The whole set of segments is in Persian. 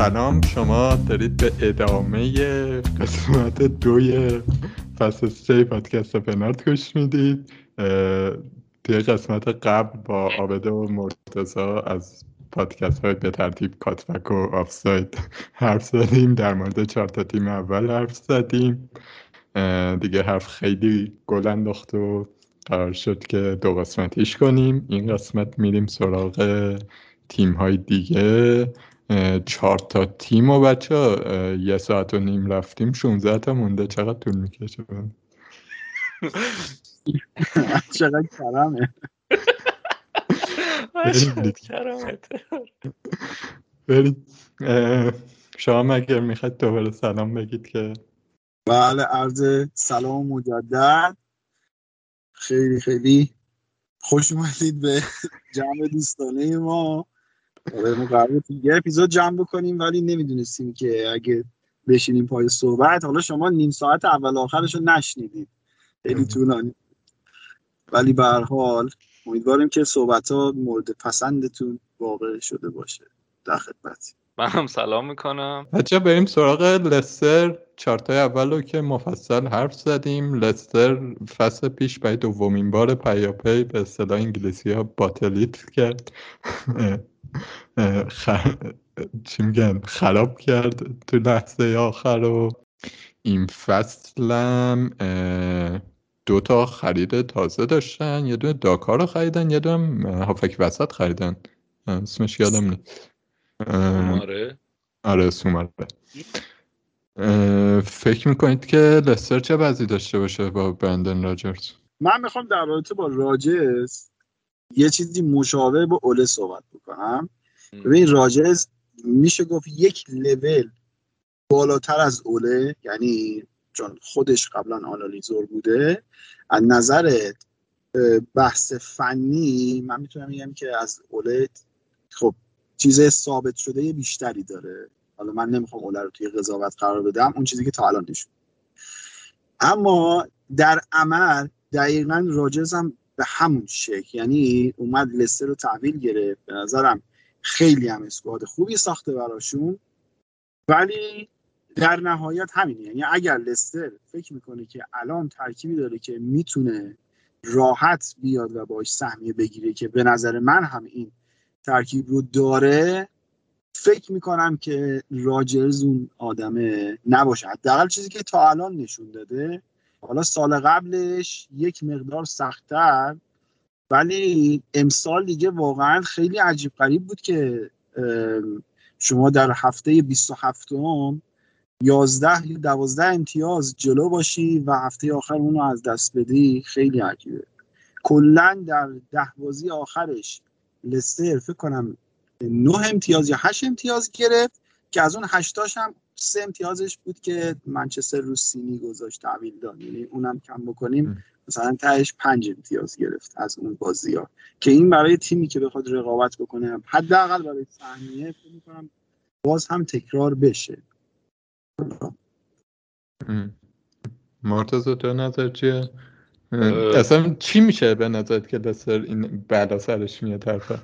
سلام شما دارید به ادامه قسمت دوی فصل سه پادکست پنارت گوش می‌دید. توی قسمت قبل با آبده و مرتزا از پادکست های به ترتیب کاتفک و آفساید حرف زدیم. در مورد چهار تا تیم اول حرف زدیم. دیگه حرف خیلی گل انداخت و قرار شد که دو قسمتیش کنیم. این قسمت میریم سراغ تیم های دیگه. چهار تا تیم و بچه یه ساعت و نیم رفتیم 16 تا مونده. چقدر طول می‌کشه؟ چقدر کرمه؟ برید شما مگر می‌خواید دوباره سلام بگید که؟ بله عرض سلام مجدد. خیلی خیلی خوش اومدید به جمع دوستانه ما. ما قرار یه اپیزود جمع بکنیم ولی نمی‌دونستیم که اگه بشینیم پای صحبت حالا شما نیم ساعت اول آخرش رو نشنیدید. خیلی طولانی. ولی به حال امیدواریم که صحبت ها مورد پسندتون واقع شده باشه در خدمتی من هم سلام می‌کنم. بچه بریم سراغ لستر. چارتای اول رو که مفصل حرف زدیم. لستر فصل پیش برای دومین بار پیاپی به اصطلاح انگلیسی ها باتلیت کرد. خ... چی میگن؟ خراب کرد تو لحظه آخر و این فصلم دو تا خرید تازه داشتن یه دونه داکار رو خریدن یه دونه هافک وسط خریدن. اسمش یادم نیست. آره آره سوماره. فکر می‌کنید که لستر چه وضعی داشته باشه با برندن راجرز؟ من می‌خوام در رابطه با راجرز یه چیزی مشابه با اوله صحبت بکنم. ببین راجرز میشه گفت یک لول بالاتر از اوله یعنی چون خودش قبلا آنالیزور بوده. از نظر بحث فنی من می‌تونم بگم که از اوله خب چیز ثابت شده بیشتری داره. حالا من نمی‌خوام اوله رو توی قضاوت قرار بدم اون چیزی که تا الان نشون اما در عمل دقیقا راجز هم به همون شکل. یعنی اومد لستر رو تحویل گرفت. به نظرم خیلی هم اسکواد خوبی ساخته براشون. ولی در نهایت همینه. یعنی اگر لستر فکر می‌کنه که الان ترکیبی داره که می‌تونه راحت بیاد و باش سهمیه بگیره که به نظر من هم این ترکیب رو داره فکر می‌کنم که راجرز اون آدمه نباشه. حداقل چیزی که تا الان نشون داده حالا سال قبلش یک مقدار سختتر ولی امسال دیگه واقعا خیلی عجیب غریب بود که شما در هفته 27 م 11 یا 12 امتیاز جلو باشی و هفته آخر اونو از دست بدی خیلی عجیبه. کلا در ده بازی آخرش لستر فکر کنم 9 امتیاز یا 8 امتیاز گرفت. که از اون هشتاش هم سه امتیازش بود که منچستر رو سینی گذاشت تحویل داد یعنی اونم کم بکنیم. مثلا تهش پنج امتیاز گرفت از اون بازی ها. که این برای تیمی که بخواد رقابت بکنه حداقل برای سهمیه فکر می‌کنم باز هم تکرار بشه. مرتضی تو نظر چیه؟ اصلا چی میشه به نظرت که لسر این بلا سرش میاد طرفه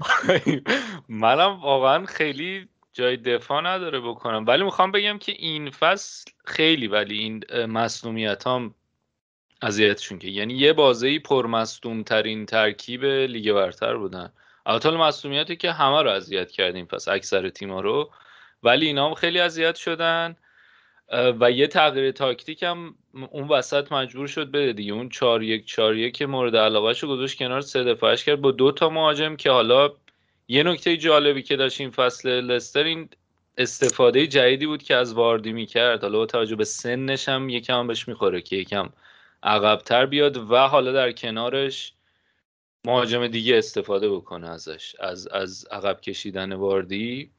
منم واقعا خیلی جای دفاع نداره بکنم. ولی می‌خوام بگم که این فصل خیلی ولی این مسلومیت هم اذیتشون که. یعنی یه بازی پرمصدوم ترین ترکیب لیگ برتر بودن. البته مسئولیتی که همه رو اذیت کردیم پس اکثر تیما رو. ولی اینا هم خیلی اذیت شدن. و یه تغییر تاکتیک هم اون وسط مجبور شد بده دیگه. اون چار یک چار یک مورد علاقهش رو گذاشت کنار سه دفاعش کرد. با دو تا مهاجم که حالا یه نکته جالبی که داشت این فصل لستر این استفاده جدیدی بود که از واردی می‌کرد. حالا با توجه به سنش هم یکم بهش می‌خوره که یکم عقبتر بیاد و حالا در کنارش مهاجم دیگه استفاده بکنه ازش از از عقب کشیدن واردی.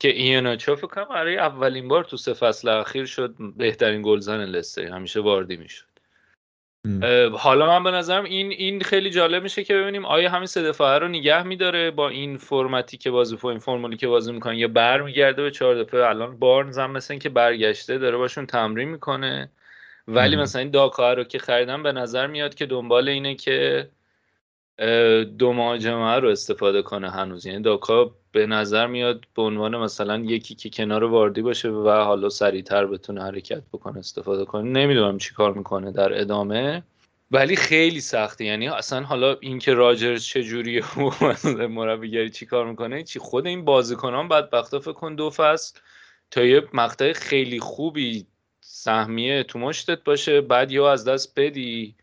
که اینا فکر کنم برای اولین بار تو سه فصل اخیر شد بهترین گلزن لستر همیشه واردی می‌شد. حالا من به نظرم این این خیلی جالب میشه که ببینیم آیا همین سه دفاعه رو نگه میداره با این فرمتی که بازی این فرمولی که بازی می‌کنه یا برمیگرده به چهار دفعه. الان بارنز هم مثل که برگشته داره باشون تمرین می‌کنه. ولی مثلا این داکا رو که خریدم به نظر میاد که دنبال اینه که دو مهاجمه رو استفاده کنه هنوز. یعنی داکا به نظر میاد به عنوان مثلا یکی که کنار واردی باشه و حالا سریعتر بتونه حرکت بکنه استفاده کنه. نمی‌دونم چی کار می‌کنه در ادامه. ولی خیلی سخته. یعنی اصلا حالا اینکه راجرز چجوریه و مربیگری چی کار می‌کنه؟ چی؟ خود این بازیکنان بدبختا فکر کن دو فصل تا یه مقطع خیلی خوبی سهمیه تو مشتت باشه بعد یا از دست بدی.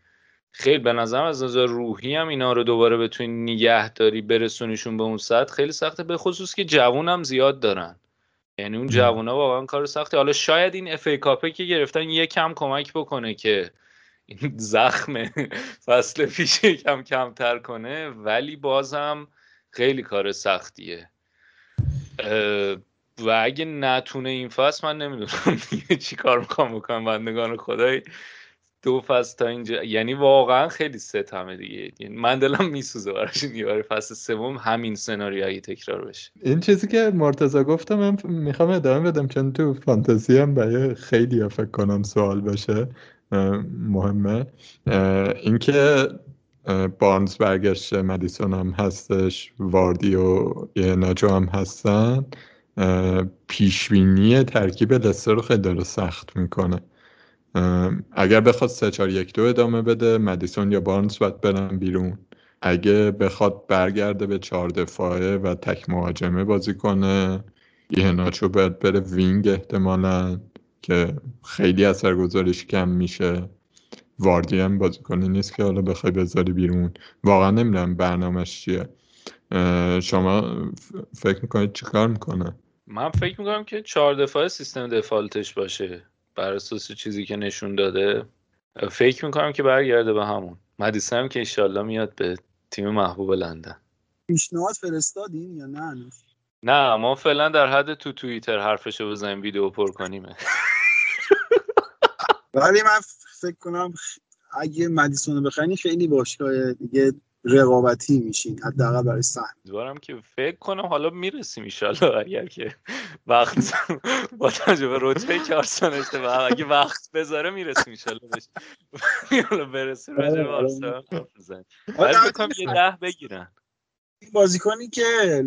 خیلی به نظرم از نظر روحی هم اینا رو دوباره بتونی نگه داری برسونیشون به اون سطح خیلی سخته به خصوص که جوون هم زیاد دارن. یعنی اون جوونا واقعا کار سخته. حالا شاید این اف ای کاپه که گرفتن یه کم کمک بکنه که این زخم فصل پیش کم کمتر کنه ولی بازم خیلی کار سختیه. و اگه نتونه این فصل من نمی‌دونم چی کار می‌خوام بکنم بندگان خدای. دو فصل تا اینجا یعنی واقعا خیلی ستمه دیگه. یعنی من دلم میسوزه براش این فصل سوم همین سناریویی تکرار بشه. این چیزی که مرتضی گفتم من می‌خوام ادامه بدم چون تو فانتزی هم برای خیلی فکر کنم سوال باشه مهمه. اینکه بارنز برگشته مدیسون هم هستش واردی و ناجو هم هستن پیشبینی ترکیب لستر رو خیلی داره سخت می‌کنه. اگر بخواد سه چار یک دو ادامه بده مدیسون یا بارنز باید برن بیرون. اگه بخواد برگرده به چهار دفاعه و تک مهاجمه بازی کنه یه ناچو باید بره وینگ احتمالا که خیلی اثرگذاریش کم میشه. واردی هم بازی کنه نیست که حالا بخوای بذاری بیرون. واقعا نمی‌دونم برنامهش چیه. شما فکر می‌کنید چیکار می‌کنه؟ من فکر می‌کنم که چهار دفاعه سیستم دفالتش باشه. بر اساس چیزی که نشون داده فکر می‌کنم که برگرده به همون. مدیسم که ایشالله میاد به تیم محبوب لندن. پیشنهاد فرستادین یا نه نه ما فعلا در حد تو توییتر حرفشو بزنیم ویدیو پر کنیم ولی من فکر کنم اگه مدیسون رو بخرین خیلی باشگاه دیگه رقابتی میشین حداقل برای سهم. امیدوارم که فکر کنم حالا می‌رسیم ایشالله اگر که وقت با تجربه رتبه که آرسنال داشته و اگه وقت بذاره می‌رسیم ایشالله بهش. حالا برسیم راجع به ولی بکنم یه ده بگیرن. این بازیکنی که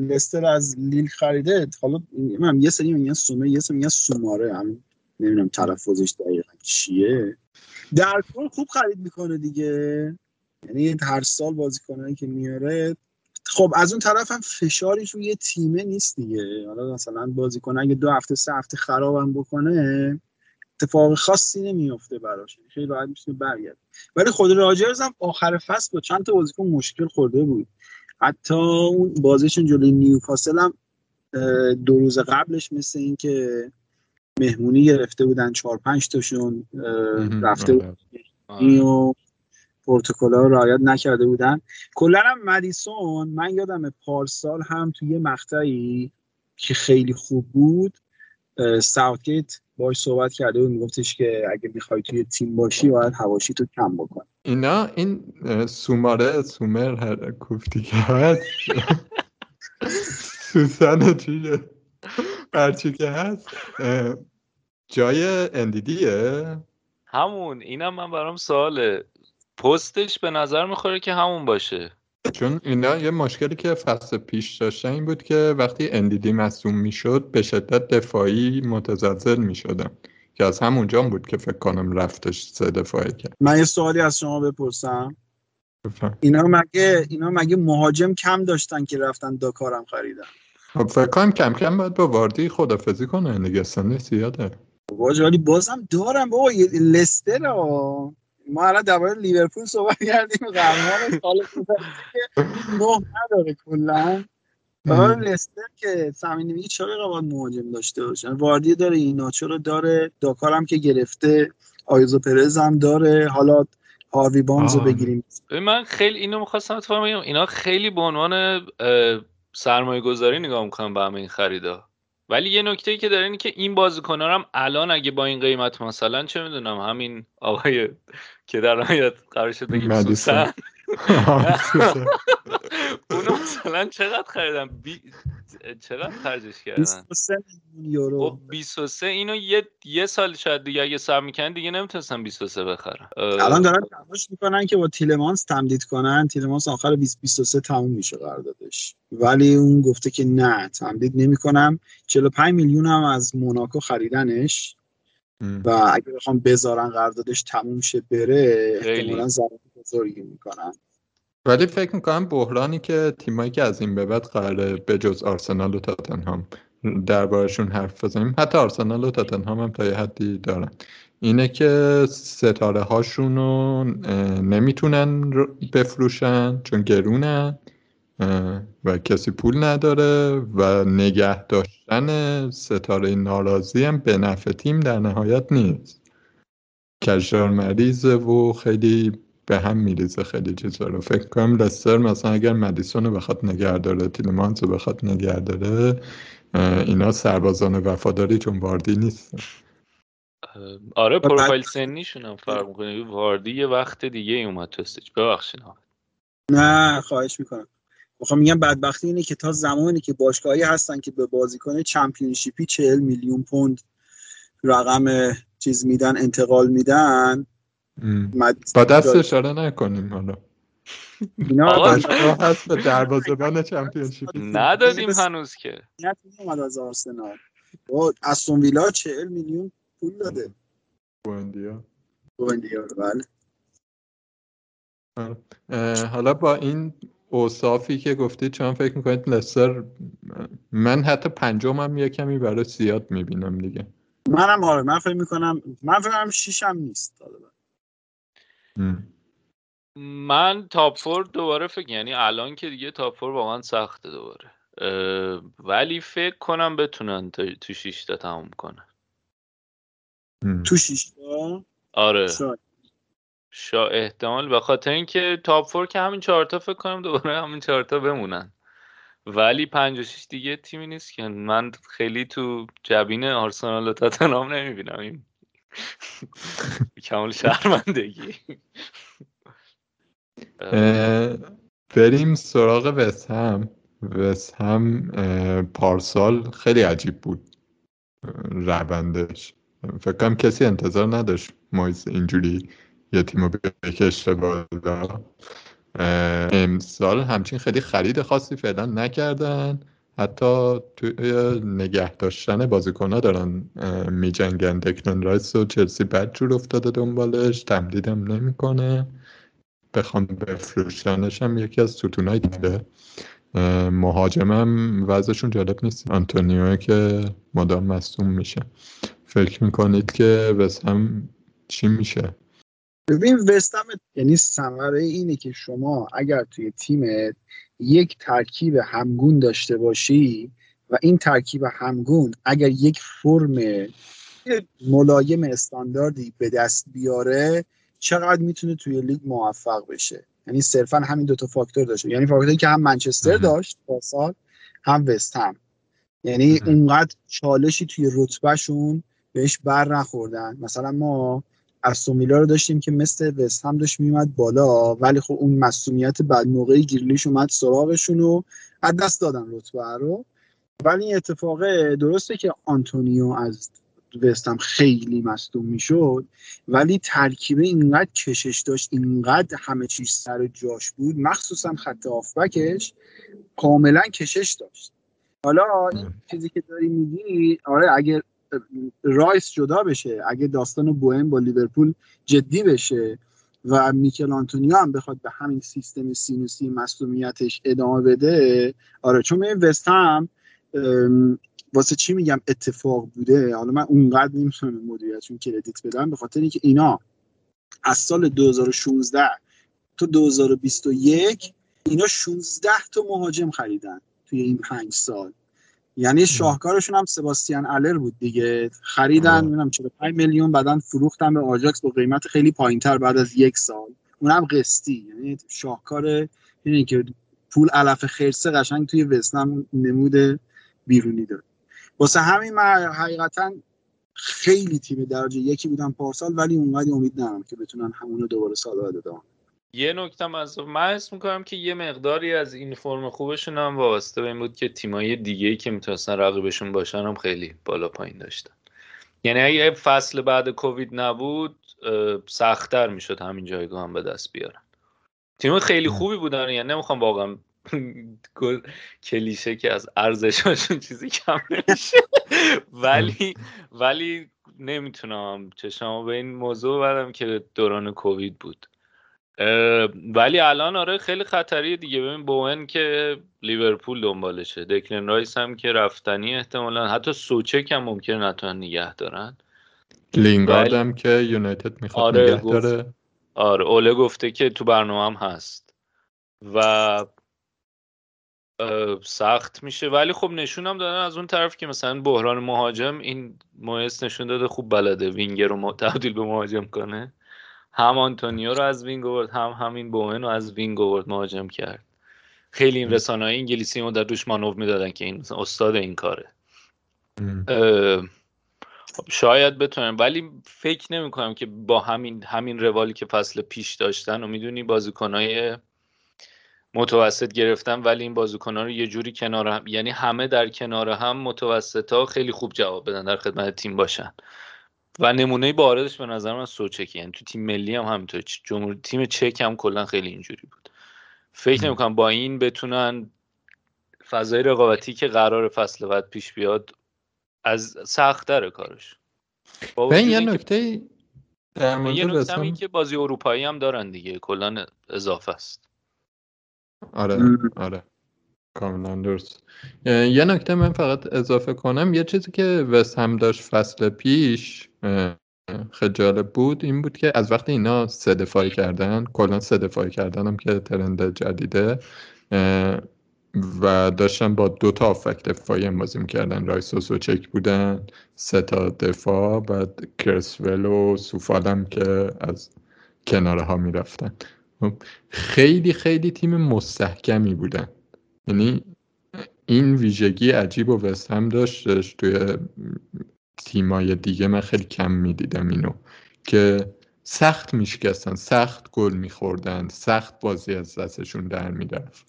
لستر از لیل خریده حالا من یه سری میگن سومه یه سری میگن سوماره. هم نمی‌دونم تلفظش دقیقا چیه. در کل خوب خرید می‌کنه دیگه. یعنی هر سال بازیکنایی که میاره خب از اون طرف هم فشاری روی یه تیمه نیست دیگه. حالا مثلا بازیکن اگه دو هفته سه هفته خرابم بکنه اتفاق خاصی نمیفته براش. یعنی خیلی راحت میشه برگرد ولی خود راجرز هم آخر فصل با چند تا بازیکن مشکل خورده بود. حتی اون بازیشون جلوی نیوکاسل هم دو روز قبلش مثل این که مهمونی گرفته بودن چهار پنج تاشون رفته بود و پروتکل‌ها رو رعایت نکرده بودن. کلا هم مدیسون من یادم پارسال هم توی یه مقطعی که خیلی خوب بود ساوتگیت باش صحبت کرده بود. میگفتش که اگه می‌خوای توی تیم باشی باید هواشی تو کم بکن. اینا؟ این سوماره سومر هر کوفتی که هست؟ سوسن چیه برچی که هست؟ جای اندیدیه؟ همون اینم من برام سواله. پستش به نظر می‌خوره که همون باشه. چون اینا یه مشکلی که فصل پیش داشتن این بود که وقتی اندیدی مصوم می‌شد به شدت دفاعی متزلزل می‌شدن. که از همونجا بود که فکر کنم رفتش سه دفاعی کرد. من یه سوالی از شما بپرسم. اینا مگه اینا مگه مهاجم کم داشتن که رفتن داکارم خریدن؟ خب فکر کنم کم کم باید با واردی خدافزی کنه دیگه سنی زیاده. ولی بازم دارم بابا یه لستر ها. ما الان درباره لیورپول صحبت کردیم. قهرمان سال که نه نداره کلا. برای لستر که سمینی میگه چرا باید مهاجم داشته باشن واردی داره ایناچو رو داره داکار هم که گرفته آیزو پرز هم داره. حالا هاروی بانز رو. بگیریم. من خیلی اینو می‌خواستم اتفاقا بگم اینا خیلی به عنوان سرمایه گذاری نگاه می‌کنم به همه این خریدا. ولی یه نکته ای که داره اینه که این بازیکن‌ها رو هم الان اگه با این قیمت مثلا چه می‌دونم همین آقای که در نهایت قرار شد بگیم. سوسن اونو مثلا چقدر خریدن بی... چقدر خرجش کردن؟ 23 میلیون یورو. خب 23 اینو یه یه سال شاید دیگه اگه سر می‌کنن دیگه نمی‌تونستن 23 بخرن. اه، الان دارن تلاش می‌کنن که با تیلمانس تمدید کنن. تیلمانس آخر 2023 تموم میشه قراردادش. ولی اون گفته که نه تمدید نمی‌کنم. 45 میلیون هم از موناکو خریدنش. و اگه بخوام بذارن قراردادش تموم شه بره. احتمالاً ضرر بزرگی می‌کنن. ولی فکر می‌کنم بحرانی که تیمایی که از این به بعد قراره به جز آرسنال و تاتنهام دربارشون حرف بزنیم حتی آرسنال و تاتنهام هم تا یه حدی دارن. اینه که ستاره هاشون رو نمی‌تونن بفروشن چون گرونن. و کسی پول نداره و نگه داشتن ستاره ناراضی هم به نفع تیم در نهایت نیست. کشار مریضه و خیلی به هم میریزه خیلی چیزا رو. فکر کنم لستر مثلا اگر مدیسون رو بخواد نگه داره تیلمانس رو بخواد نگه داره اینا سربازان وفاداری چون واردی نیست آره پروفایل سنیشون هم فرق می‌کنه. واردی یه وقت دیگه اومد تو stage. ببخشید. نه خواهش می‌کنم. می‌خوام میگم بدبختی اینه که تا زمانی که باشگاهی هستن که به بازیکن Championship ی 40 میلیون پوند رقم چیز میدن انتقال میدن. مد... با دست اشاره نکنیم حالا. اینا هست به دروازه‌بان Championship ندادیم هنوز که. اومد از آرسنال. با استون ویلا 40 میلیون پول داده. بوندیا بوندیا بله. حالا با این اوصافی که گفتید شما فکر می‌کنید لستر من حتی پنجم هم یه کمی برای زیاد می‌بینم دیگه منم آره من فکر می‌کنم من فکر کنم شیشم نیست. من تاپ فور دوباره فکر یعنی الان که دیگه تاپ فور واقعا سخته دوباره ولی فکر کنم بتونن تا- تو شیش تا تموم کنن. تو شیش تا آره شاید. شا احتمال به خاطر اینکه تاپ فور که همین چهارتا فکر کنم دوباره همین چهارتا بمونن. ولی پنج و شیش دیگه تیمی نیست که من خیلی تو جبین آرسنال و تاتنهام نمی‌بینم. این کمال شرمندگی. بریم سراغ وست هم. وست هم پارسال خیلی عجیب بود. روندش. فکر کنم کسی انتظار نداشت مایز اینجوری یه تیم رو بکشه بالا اه، امسال همچین خیلی خرید خاصی فعلا نکردن. حتی توی نگه داشتن بازیکنها دارن می جنگن دکلن رایس و چلسی بد جور افتاده دنبالش. تمدیدم نمی‌کنه. بخوام بفروشنش هم یکی از ستونای دیگه. اه، مهاجمم وضعشون جالب نیست. آنتونیو که مدام مصدوم میشه. فکر می‌کنید که وست هم چی میشه؟ ببین وستم یعنی ثمره اینه که شما اگر توی تیمت یک ترکیب همگون داشته باشی و این ترکیب همگون اگر یک فرم ملایم استانداردی به دست بیاره چقدر می‌تونه توی لیگ موفق بشه یعنی صرفا همین دوتا فاکتور داشته یعنی فاکتوری که هم منچستر. داشت پارسال هم وست هم یعنی. اونقدر چالشی توی رتبهشون بهش بر نخوردن مثلا ما استون ویلا رو داشتیم که مثل وست هم داشت میومد بالا ولی خب اون مسئولیت بعد موقعی گیرلیش اومد سراغشون و از دست دادن رتبه رو. ولی این اتفاق درسته که آنتونیو از وست هم خیلی مصدوم می‌شد ولی ترکیب اینقدر کشش داشت اینقدر همه چیز سر جاش بود مخصوصا خط هافبکش کاملا کشش داشت. حالا این چیزی که داری میگی آره اگه رایس جدا بشه اگه داستان بوون با لیورپول جدی بشه و میکیل آنتونیو هم بخواد به همین سیستم سینوسی مصدومیتش ادامه بده آره چون این وست هم ام، واسه چی میگم اتفاق بوده؟ حالا من اونقدر نمی‌تونم مدیریتشون کردیت بدم به خاطر اینکه اینا از سال 2016 تا 2021 اینا 16 تا مهاجم خریدن توی این پنج سال. یعنی شاهکارشون هم سباستیان الر بود دیگه. خریدن می‌دونم 45 میلیون بعدن فروختن به آجاکس با قیمت خیلی پایینتر بعد از یک سال. اونم قسطی. یعنی شاهکار اینه که پول علف خرسه قشنگ توی وسنم نمود بیرونی داره. واسه همین من حقیقتا خیلی تیم درجه یکی بودن پارسال ولی اونقدر امید ندارم که بتونن همونو دوباره سال بعد ادامه یه نکته از من حس می‌کنم که یه مقداری از این فرم خوبشون هم وابسته به این بود که تیمایی دیگه ای که می‌تونستن رقیبشون باشن هم خیلی بالا پایین داشتن. یعنی اگه فصل بعد کووید نبود سختتر می‌شد همین جایگاه هم به دست بیارن. تیم خیلی خوبی بودن. یعنی نمی‌خوام واقعا کلیشه که از ارزششون چیزی کم نمیشه. ولی ولی نمی‌تونم چشمو به این موضوع بدم که دوران کووید بود. ولی الان آره خیلی خطریه دیگه. ببین بوئن که لیورپول دنبالشه. دکلن رایس هم که رفتنی احتمالا حتی سوچک هم ممکنه نتونن نگه دارن. لینگارد هم که یونایتد می‌خواد آره نگه داره. آره اوله گفته که تو برنامه هم هست. و سخت میشه. ولی خب نشون هم دادن از اون طرف که مثلا بحران مهاجم این مویز نشون داده خوب بلده. وینگر رو تبدیل به مهاجم کنه. هم آنتونیو رو از wing آورد هم همین بوون رو از wing آورد مهاجم کرد. خیلی این رسانه های انگلیسی در روش مانور می‌دادن که این استاد این کاره. خب شاید بتونم ولی فکر نمی کنم که با همین همین روالی که فصل پیش داشتن و می‌دونی بازیکنهای متوسط گرفتن ولی این بازیکنان رو یه جوری کنار هم یعنی همه در کنار هم متوسط ها خیلی خوب جواب بدن در خدمت تیم باشن. و نمونه باردش به نظر من سوچکی. یعنی تو تیم ملی هم همینطور جمهور تیم چک هم کلا خیلی اینجوری بود. فکر نمی‌کنم با این بتونن فضای رقابتی که قرار فصل بعد پیش بیاد از سخت داره کارش. به یه نکته در یه نکته که بازی اروپایی هم دارن دیگه. کلا اضافه است. آره آره. کاملا درست. یه نکته من فقط اضافه کنم. یه چیزی که وست هم داشت فصل پیش خیلی بود. این بود که از وقتی اینا سه دفاعی کردن کلا سه دفاعی کردن هم که ترند جدیده و داشتن با دو تا آفک دفاعی هم بازی می‌کردن. رایس و چک بودن سه تا دفاع بعد کرسول و سوفالم که از کناره ها می‌رفتن. خب، خیلی خیلی تیم مستحکمی بودن. یعنی این ویژگی عجیب و وست هم داشتش توی تیمای دیگه من خیلی کم می‌دیدم اینو که سخت میشکستن سخت گل میخوردن سخت بازی از دستشون در می‌رفت.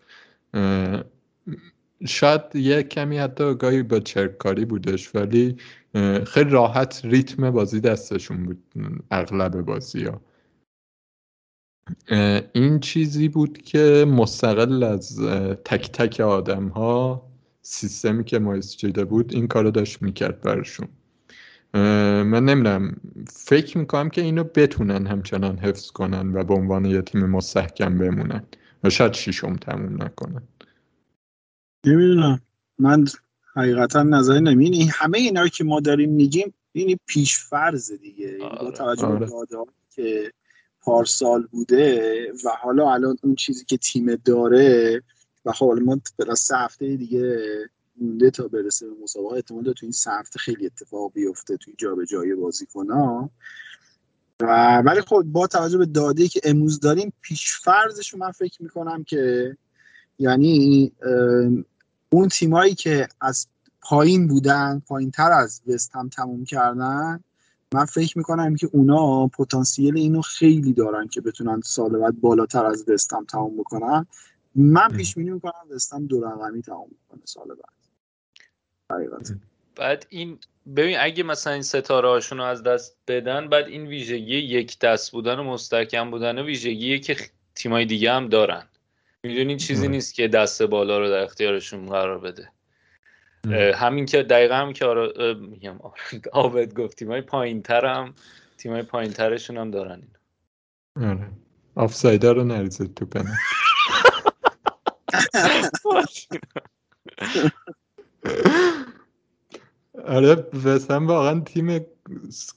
شاید یه کمی حتی گاهی با چرکاری بودش ولی خیلی راحت ریتم بازی دستشون بود اغلب بازی ها این چیزی بود که مستقل از تک تک آدم ها سیستمی که مایس چیده بود این کارو داشت می‌کرد برشون من نمی‌دونم. فکر می‌کنم که اینو بتونن همچنان حفظ کنن و به عنوان یه تیم مستحکم بمونن. و شاید شیشم تموم نکنن. نمی‌دونم من حقیقتا نظری نمیم همه اینا رو که ما داریم میگیم این پیش فرض دیگه. با آره. توجه به آره. که پارسال بوده و حالا الان اون چیزی که تیم داره و خب ما بلا سه هفته دیگه مونده تا برسه به مسابقه. احتمال تو این هفته خیلی اتفاق بیفته توی جابجایی بازیکن‌ها و ولی خب با توجه به داده که امروز داریم پیش فرضش من فکر می‌کنم که یعنی اون تیمایی که از پایین بودن پایین تر از وست هم تموم کردن من فکر می‌کنم که اونا پتانسیل اینو خیلی دارن که بتونن سال بعد بالاتر از وستم تمام بکنن. من پیش بینی می‌کنم وستم دو رقمی تمام می‌کنه سال بعد. بعد این ببین اگه مثلا این ستاره هاشون رو از دست بدن بعد این ویژگی یک دست بودن و مستحکم بودن و ویژگیه که تیمای دیگه هم دارن. می‌دونین چیزی نیست که دست بالا رو در اختیارشون قرار بده. همین که دقیقا هم که آرا... میگم آبد گفت تیمای پایین ترم تیمای پایین ترشون هم دارن این آره. آفسایده رو نریزید تو پنه آره وسم واقعا تیم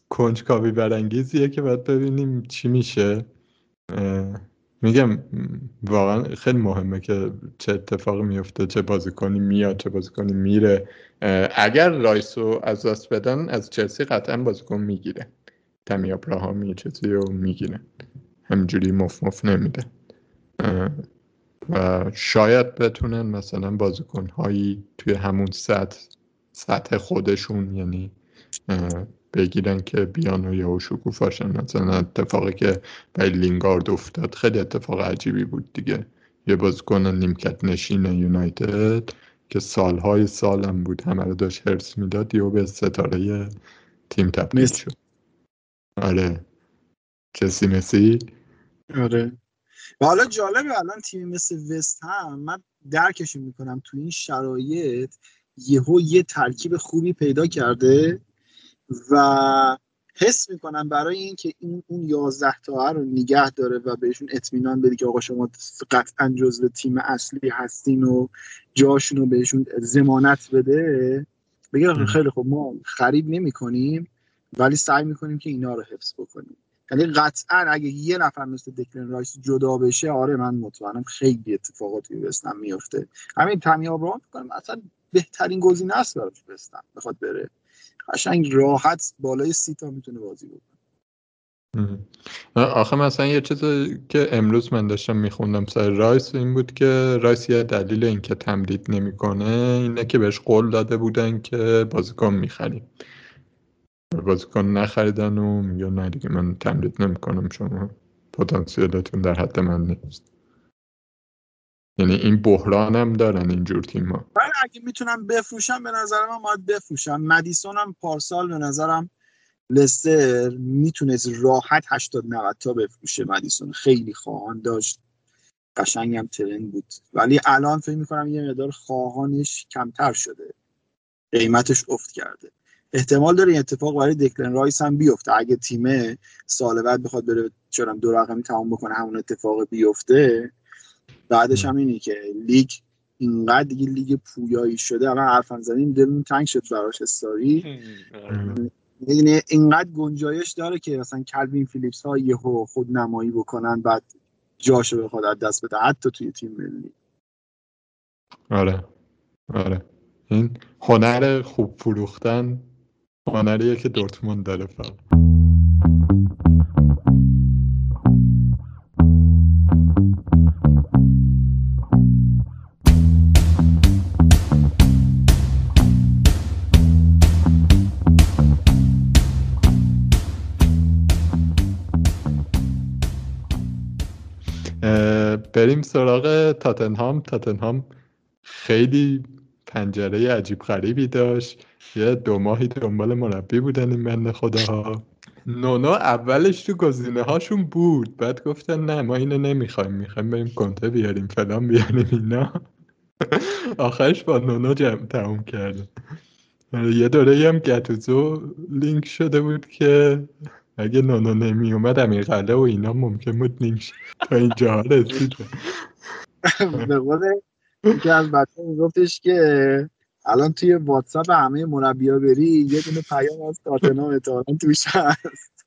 کنجکاوی برانگیزیه که باید ببینیم چی میشه. میگم واقعا خیلی مهمه که چه اتفاقی میفته چه بازیکنی میاد چه بازیکنی میره. اگر رایسو از دست بدن از چلسی قطعا بازیکن می‌گیره. تمی ابراهامی چیزی رو می‌گیره. همینجوری مف مف نمیده. و شاید بتونن مثلا بازیکن هایی توی همون سطح سطح خودشون یعنی بگیرن که بیان و یهو شکوفاشن مثلا اتفاقی که برای لینگارد افتاد خیلی اتفاق عجیبی بود دیگه. یه بازیکن نیمکت نشین یونایتد که سالهای سالم بود همه رو داشت هرس می‌داد یهو به ستاره تیم تبدیل شد. آره. چسی مسی؟ آره. و حالا جالبه الان تیم مثل وست هم من درکشون می‌کنم تو این شرایط یهو یه ترکیب خوبی پیدا کرده و حس می‌کنم برای اینکه این اون 11 تا رو نگه داره و بهشون اطمینان بده که آقا شما قطعا جزو تیم اصلی هستین و جاشون رو بهشون زمانت بده. بگه خیلی خب ما خرید نمی کنیم ولی سعی می‌کنیم که اینا رو حفظ بکنیم. یعنی قطعا اگه یه نفر مثل دکلن رایس جدا بشه آره من مطمئنم خیلی اتفاقات وستهم میفته همین تمی آبراهام کنم اصلا بهترین گزینه است برا وستهم بخواد بره. قشنگ راحت بالای سی تا می‌تونه بازی بکنه. آخه مثلا یه چیزی که امروز من داشتم میخوندم سر رایس این بود که رایس یه دلیل اینکه تمدید نمی‌کنه اینه که بهش قول داده بودن که بازیکن می‌خریم. بازیکن نخریدن و میگه نه دیگه من تمدید نمی‌کنم شما. پتانسیلتون در حد من نیست. یعنی این بحران هم دارن اینجور تیم ها ولی اگه می‌تونم بفروشم به نظر من باید بفروشم. مدیسون هم پارسال به نظرم لستر می‌تونست راحت 80 90 تا بفروشه مدیسون. خیلی خواهان داشت. قشنگ هم trend بود. ولی الان فکر می‌کنم یه مقدار خواهانش کمتر شده. قیمتش افت کرده. احتمال داره این اتفاق برای دکلن رایس هم بیفته. اگه تیم سال بعد بخواد بره چرا دو رقمی تمام بکنه همون اتفاق بیفته. بعدش هم اینه که لیگ اینقدر دیگه لیگ پویایی شده الان حرفم زدیم دلمون تنگ شد براش استاری یعنی اینقدر گنجایش داره که مثلا کلوین فیلیپس ها یهو خود نمایی بکنن بعد جاشو بخواد از دست بده حتی توی تیم ملی. آره. آره. این هنر خوب فروختن هنریه که دورتموند داره فقط. بریم سراغ تاتنهام. تاتنهام خیلی پنجره عجیب غریبی داشت. یه دو ماهی دنبال مربی بودن این بند خداها. نونو اولش تو گزینه هاشون بود. بعد گفتن نه ما اینو نمی‌خوایم. می‌خوایم بریم کنته بیاریم فلان بیاریم اینا. آخرش با نونو جمع تموم کردن یه دوره هم گتوزو لینک شده بود که اگه نونو نمی اومد امیر قله و اینا ممکن بود لینک تا اینجا رسید به یکی از بچه گفتش که الان توی واتساپ همه مربیا بری یه دونه پیام از تاتنام اتحالا توش هست.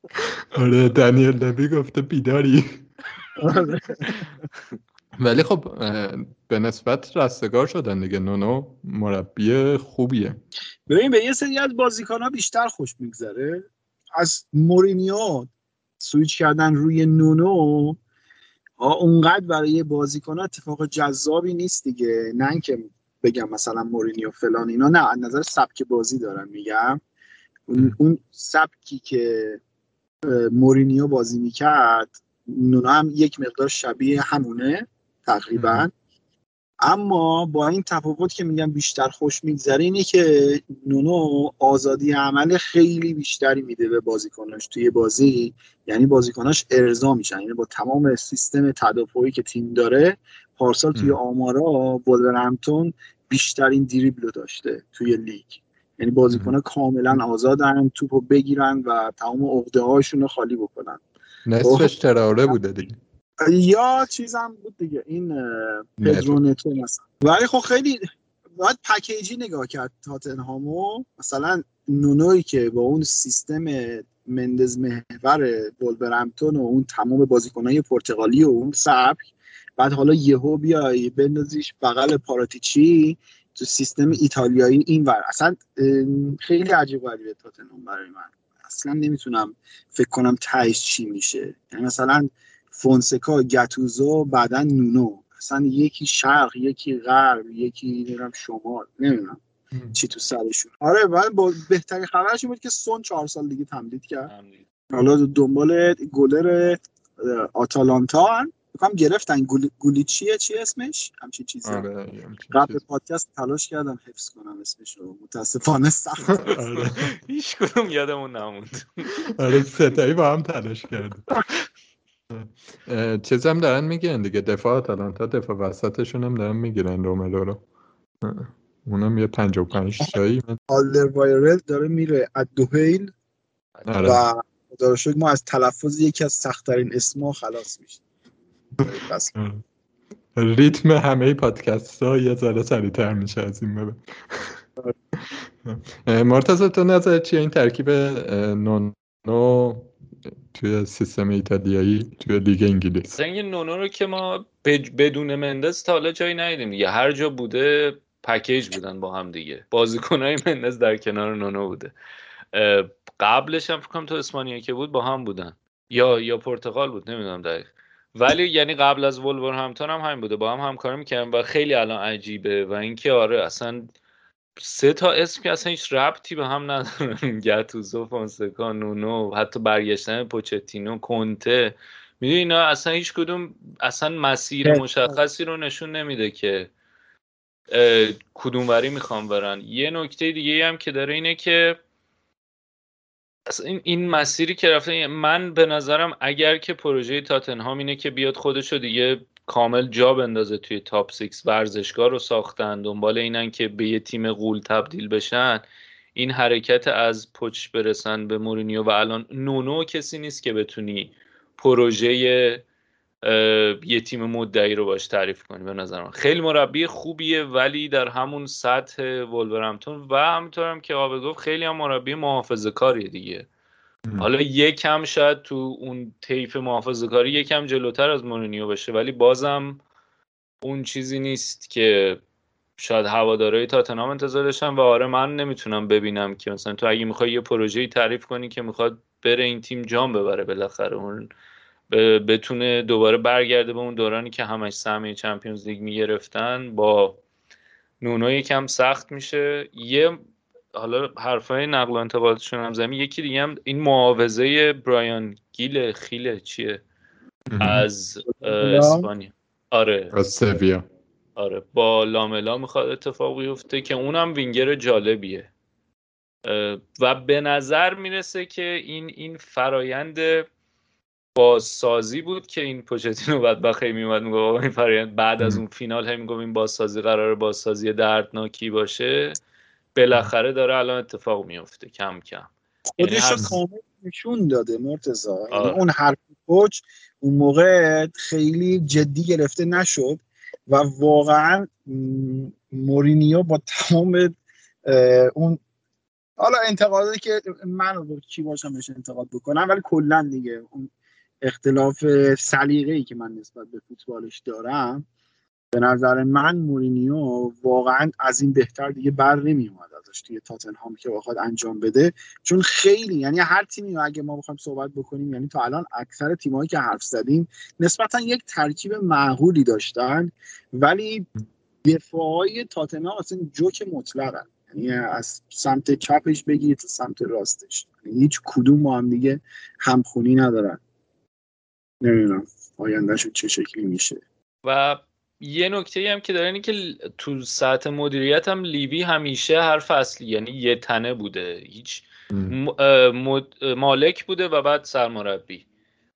آره دنیل لبی گفته بیداری. ولی خب به نسبت رستگار شدن دیگه. نونو مربی خوبیه. ببین به یه سری از بازیکن ها بیشتر خوش میگذره. از مورینیو سویچ کردن روی نونو اونقدر برای بازیکن اتفاق جذابی نیست دیگه. نه اینکه بگم مثلا مورینیو فلان اینا نه از نظر سبک بازی دارم میگم. اون, اون سبکی که مورینیو بازی می‌کرد نونو هم یک مقدار شبیه همونه تقریبا. اما با این تفاوت که میگم بیشتر خوش میگذره اینه که نونو آزادی عمل خیلی بیشتری میده به بازیکناش توی بازی. یعنی بازیکناش ارضا میشن. یعنی با تمام سیستم تدافعی که تیم داره پارسال توی آمارا ولورهمپتون بیشترین دریبل داشته توی لیگ. یعنی بازیکنها کاملا آزادن توپو بگیرن و تمام عقده هاشون رو خالی بکنن. نصفش تراره بوده دیگه. یا چیزم بود دیگه این پدرو نتو مثلا. ولی خب خیلی باید پکیجی نگاه کرد تاتنهامو مثلا نونوی که با اون سیستم مندز محور بولبرمتون و اون تمام بازیکنهای پرتغالی و اون سبک بعد حالا یهو بیای بندازیش بغل پاراتیچی تو سیستم ایتالیایی این ور. اصلا خیلی عجیب غریبه تاتنهام برای من. اصلا نمی‌تونم فکر کنم تهش چی میشه. یعنی مثلا فونسکا گتوزو بعدا نونو. اصلا یکی شرق یکی غرب یکی نمی‌دونم شمال نمی‌دونم چی تو سرشون. آره بعد با بهترین خبرش بود که سون چهار سال دیگه تمدید کرد. حالا دنبال گلر آتالانتا بکنم گرفتن. گولی چیه چی اسمش؟ همچین چیزی آره قبل پادکست تلاش کردم حفظ کنم اسمش رو متاسفانه سخت. آره. هیچ کدوم یادمون نموند. آره ستایی با هم تلاش کردیم. چیز هم دارن میگن دیگه. دفاع آتالانتا دفاع وسطشون هم دارن می‌گیرن روملو رو. اونم یه پنج و پنج تایی. آلدر وایرل داره میره ادوهیل آره. و داره ما از تلفظ یکی از سختترین اسما خلاص میشه ریتم همه پادکست ها یه ذره سریعتر میشه از این ببین مرتضی تو نظر چیه این ترکیب نونو توی سیستم ایتالیایی توی لیگ انگلیس. این نونو رو که ما بدون مندز تا حالا جایی ندیدیم دیگه. هر جا بوده پکیج بودن با هم دیگه. بازیکنهای مندز در کنار نونو بوده. قبلش هم فکرم تو اسپانیا که بود با هم بودن. یا یا پرتغال بود نمی‌دونم دقیق. ولی یعنی قبل از ولور همتون هم همین بوده. با هم همکاری می‌کردن و خیلی الان عجیبه و اینکه آره اصلا سه تا اسم که اصلا هیچ ربطی به هم ندارن گتوزو فونسکا نونو حتی برگشتن پوچتینو کنته. می‌دونی اینا اصلا هیچ کدوم اصلا مسیر مشخصی رو نشون نمیده که کدوم وری می‌خوام برن. یه نکته دیگه هم که داره اینه که این, این مسیری که رفته من به نظرم اگر که پروژه تاتنهام اینه که بیاد خودشو دیگه کامل جا بندازه توی top six ورزشگاه رو ساختن دنبال اینن که به یه تیم غول تبدیل بشن. این حرکت از پچ برسن به مورینیو و الان نونو کسی نیست که بتونی پروژه یه تیم مدعی رو باش تعریف کنی به نظر من. خیلی مربی خوبیه ولی در همون سطح ولورهمپتون و همینطورم که آبه گفت خیلی هم مربی محافظه کاریه دیگه. حالا یکم شاید تو اون طیف محافظه کاری یکم جلوتر از مورینیو بشه ولی بازم اون چیزی نیست که شاید هوادارهای تاتنام انتظار داشتن و آره من نمی‌تونم ببینم که مثلا تو اگه می‌خوای یه پروژه‌ای تعریف کنی که می‌خواد بره این تیم جام ببره بالاخره اون بتونه دوباره برگرده به اون دورانی که همش سهمیه چمپیونز لیگ می‌گرفتن با نونو یکم سخت میشه. یه حالا حرفای نقل و انتقالاتشون هم زمین. یکی دیگه هم این معاوضه برایان گیل خیله چیه؟ از اسپانیا. آره. از سویا. آره. با لاملا می‌خواد اتفاق بیفته که اونم وینگر جالبیه. و به نظر می‌رسه که این این فرایند بازسازی بود که این پوچتینو بعد بخی میومد میگه این فرایند بعد از اون فینال هم میگم این بازسازی قرار بازسازی دردناکی باشه. بالاخره داره الان اتفاق میفته کم کم. یعنی خودش رو کامل نشون داده مرتضی. یعنی اون حرف کوچ اون موقع خیلی جدی گرفته نشد و واقعا مورینیو با تمام اون حالا انتقاداتی که من رو کی باشم بهش انتقاد بکنم ولی کلا دیگه اون اختلاف سلیقه ای که من نسبت به فوتبالش دارم به نظر من مورینیو واقعا از این بهتر دیگه بر نمی اومد ازش توی تاتنهام که بخواد انجام بده. چون خیلی یعنی هر تیمی اگه ما بخوایم صحبت بکنیم یعنی تا الان اکثر تیمایی که حرف زدیم نسبتا یک ترکیب معقولی داشتن ولی دفاعای تاتنهام اصلا جوک مطلقن یعنی از سمت چپش بگیر تا سمت راستش. یعنی هیچ کدوم با هم دیگه همخونی ندارن. نمی‌دونم آیندهشون چه شکلی میشه. و یه نکته هم که داره اینه که تو ساعت مدیریت هم لیوی همیشه هر فصلی یعنی یه تنه بوده. هیچ مالک بوده و بعد سرمربی.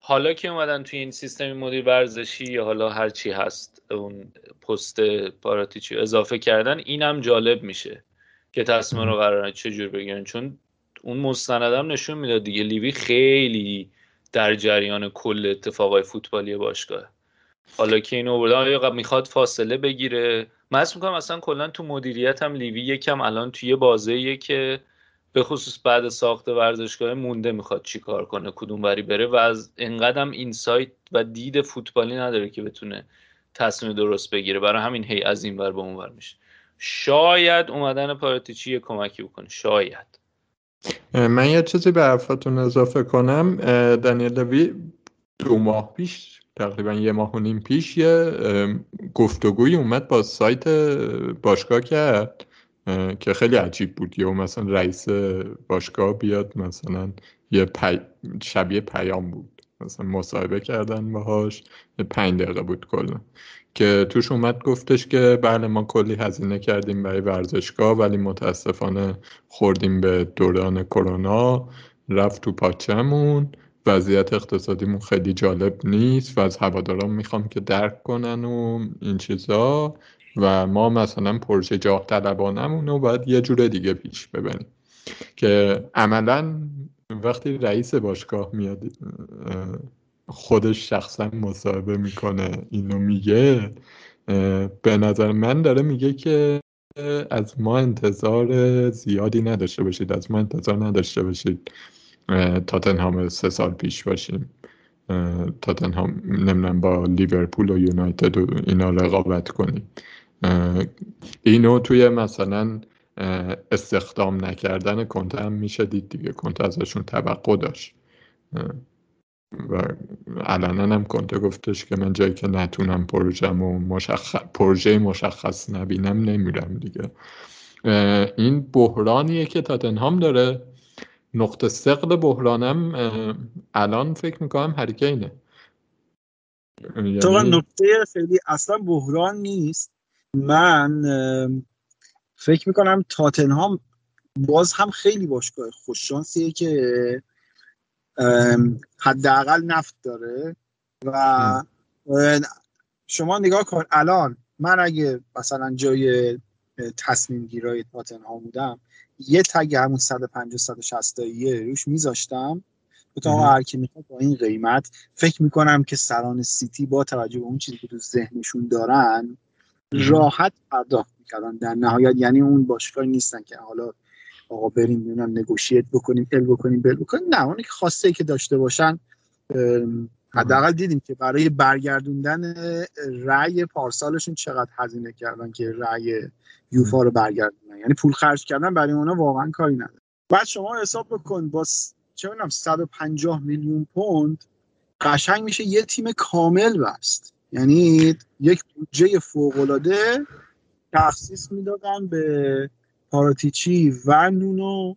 حالا که اومدن توی این سیستم مدیر ورزشی یا حالا هر چی هست اون پست پاراتیچی اضافه کردن اینم جالب میشه که تصمیم رو قراره چجور بگیرن. چون اون مستندم نشون می‌داد دیگه لیوی خیلی در جریان کل اتفاقای فوتبالی باشگاه. حالا که اینو آورده آیا می‌خواد فاصله بگیره؟ من می‌کنم اصلا کلا تو مدیریت هم لیوی یکم الان توی بازه که به خصوص بعد ساخت ورزشگاه مونده می‌خواد چی کار کنه کدوم بری بره و از اینقدر اینسایت و دید فوتبالی نداره که بتونه تصمیم درست بگیره. برای همین هی از این ور به اون ور میشه. شاید اومدن پاراتیچی کمکی بکنه. شاید. من یه چیزی به حرفتون اضافه کنم. دنیل لوی دو ماه پیش تقریبا یه ماه و نیم پیش یه گفتگوی اومد با سایت باشگاه کرد که خیلی عجیب بود. یا مثلا رئیس باشگاه بیاد مثلا یه شبیه پیام بود. مثلا مصاحبه کردن باهاش پنج دقیقه بود کلا. که توش اومد گفتش که بله ما کلی هزینه کردیم برای ورزشگاه ولی متاسفانه خوردیم به دوران کرونا رفت تو پاچمون وضعیت اقتصادیمون خیلی جالب نیست و از هواداران می‌خوام که درک کنن و این چیزا و ما مثلا پروژه جاه طلبانمون رو باید یه جور دیگه پیش ببریم. که عملا وقتی رئیس باشگاه میاد خودش شخصا مصاحبه می‌کنه اینو میگه به نظر من داره میگه که از ما انتظار زیادی نداشته باشید از ما انتظار نداشته باشید. تاتنهام سه سال پیش باشیم. تاتنهام نمی‌دونم با لیورپول و یونایتد و اینا رقابت کنیم. اینو توی مثلا استخدام نکردن کنته هم میشه دید دیگه. کنته ازشون توقع داشت. و علنا هم کنته گفتش که من جایی که نتونم پروژم و مشخص پروژه مشخص نبینم نمیرم دیگه. این بحرانیه که تاتنهام داره. نقطه سقل بحرانم الان فکر می‌کنم هریکینه یعنی... نقطه خیلی اصلا بحران نیست. من فکر می‌کنم تاتنهام باز هم خیلی باشگاه خوششانسیه که حداقل نفت داره و شما نگاه کن الان من اگه مثلا جای تصمیم گیرای تاتنهام بودم یه تگ همون 150 160 روش میذاشتم. تا هر کی می‌خواد با این قیمت فکر می‌کنم که سران سیتی با توجه به اون چیزی که تو ذهنشون دارن راحت پرداخت می‌کردن. در نهایت یعنی اون باشگاه نیستن که حالا آقا بریم ببینم نگوشیت بکنیم ال بکنیم بل بکنیم. نه اونی که خواسته که داشته باشن حداقل دیدیم که برای برگردوندن رأی پارسالشون چقدر هزینه کردن که رأی یوفا رو برگردونن یعنی پول خرج کردن برای اونا واقعا کاری نداره. بعد شما حساب بکن با چه می‌دونم 150 میلیون پوند قشنگ میشه یه تیم کامل بست. یعنی یک بودجه فوق العاده تخصیص می‌دادن به پاراتیچی و نونو.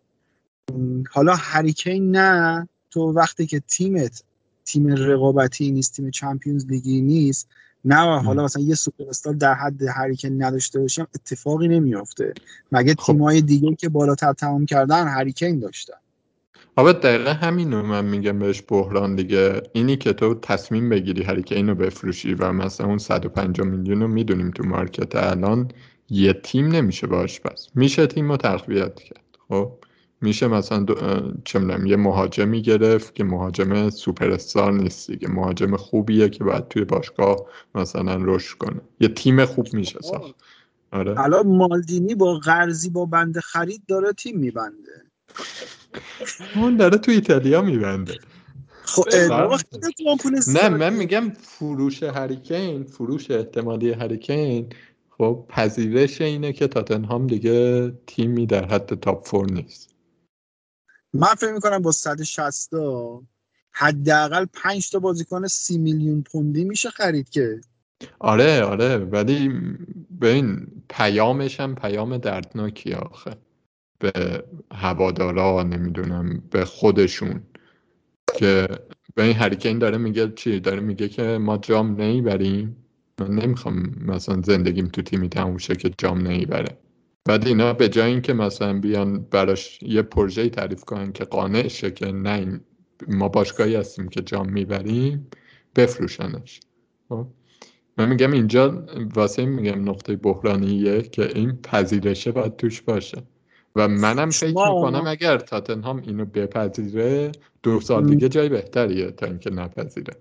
حالا هریکین نه. تو وقتی که تیمت تیم رقابتی نیست تیم چمپیونز لیگی نیست نه حالا مثلا یه سوپر استار در حد هریکن نداشته باشیم اتفاقی نمیافته. مگه خب. تیمای دیگه که بالاتر تمام کردن هریکین داشتن؟ آبا دقیقه همین رو من میگم بهش بحران دیگه. اینی که تو تصمیم بگیری هریکین رو بفروشی و مثلا اون 150 میلیون رو می‌دونیم تو مارکت الان یه تیم نمیشه باش. پس میشه تیم رو تقویت کرد خب؟ میشه مثلا چه یه مهاجمی گرفت که مهاجم سوپر استار نیست دیگه مهاجم خوبیه که باید توی باشگاه مثلا رشد کنه. یه تیم خوب میشه ساخت. آره. الان مالدینی با قرضی با بند خرید داره تیم میبنده. اون داره تو ایتالیا میبنده. خب نه من میگم فروش هریکین فروش احتمالی هریکین خب پذیرش اینه که تاتنهام دیگه تیمی در حد تاپ فور نیست. من فکر می‌کنم با 160 حداقل 5 تا بازیکن 30 میلیون پوندی میشه خرید که. آره آره ولی این پیامش هم پیام دردناکی آخه. به هوادارا نمی‌دونم به خودشون. که به این هریکین داره میگه چی؟ داره میگه که ما جام نمی‌بریم. من نمی‌خوام مثلا زندگیم تو تیمی تموم شه که جام نمی‌بره. بعد اینا به جای اینکه مثلا بیان براش یه پروژه تعریف کنن که قانع شه که نه ما باشگاهی هستیم که جام می‌بریم بفروشنش. خب؟ من میگم اینجا واسه میگم نقطه بحرانیه که این پذیرشه باید توش باشه. و منم فکر می‌کنم اگر تاتنهام اینو بپذیره دو سال دیگه جای بهتریه تا اینکه نپذیره.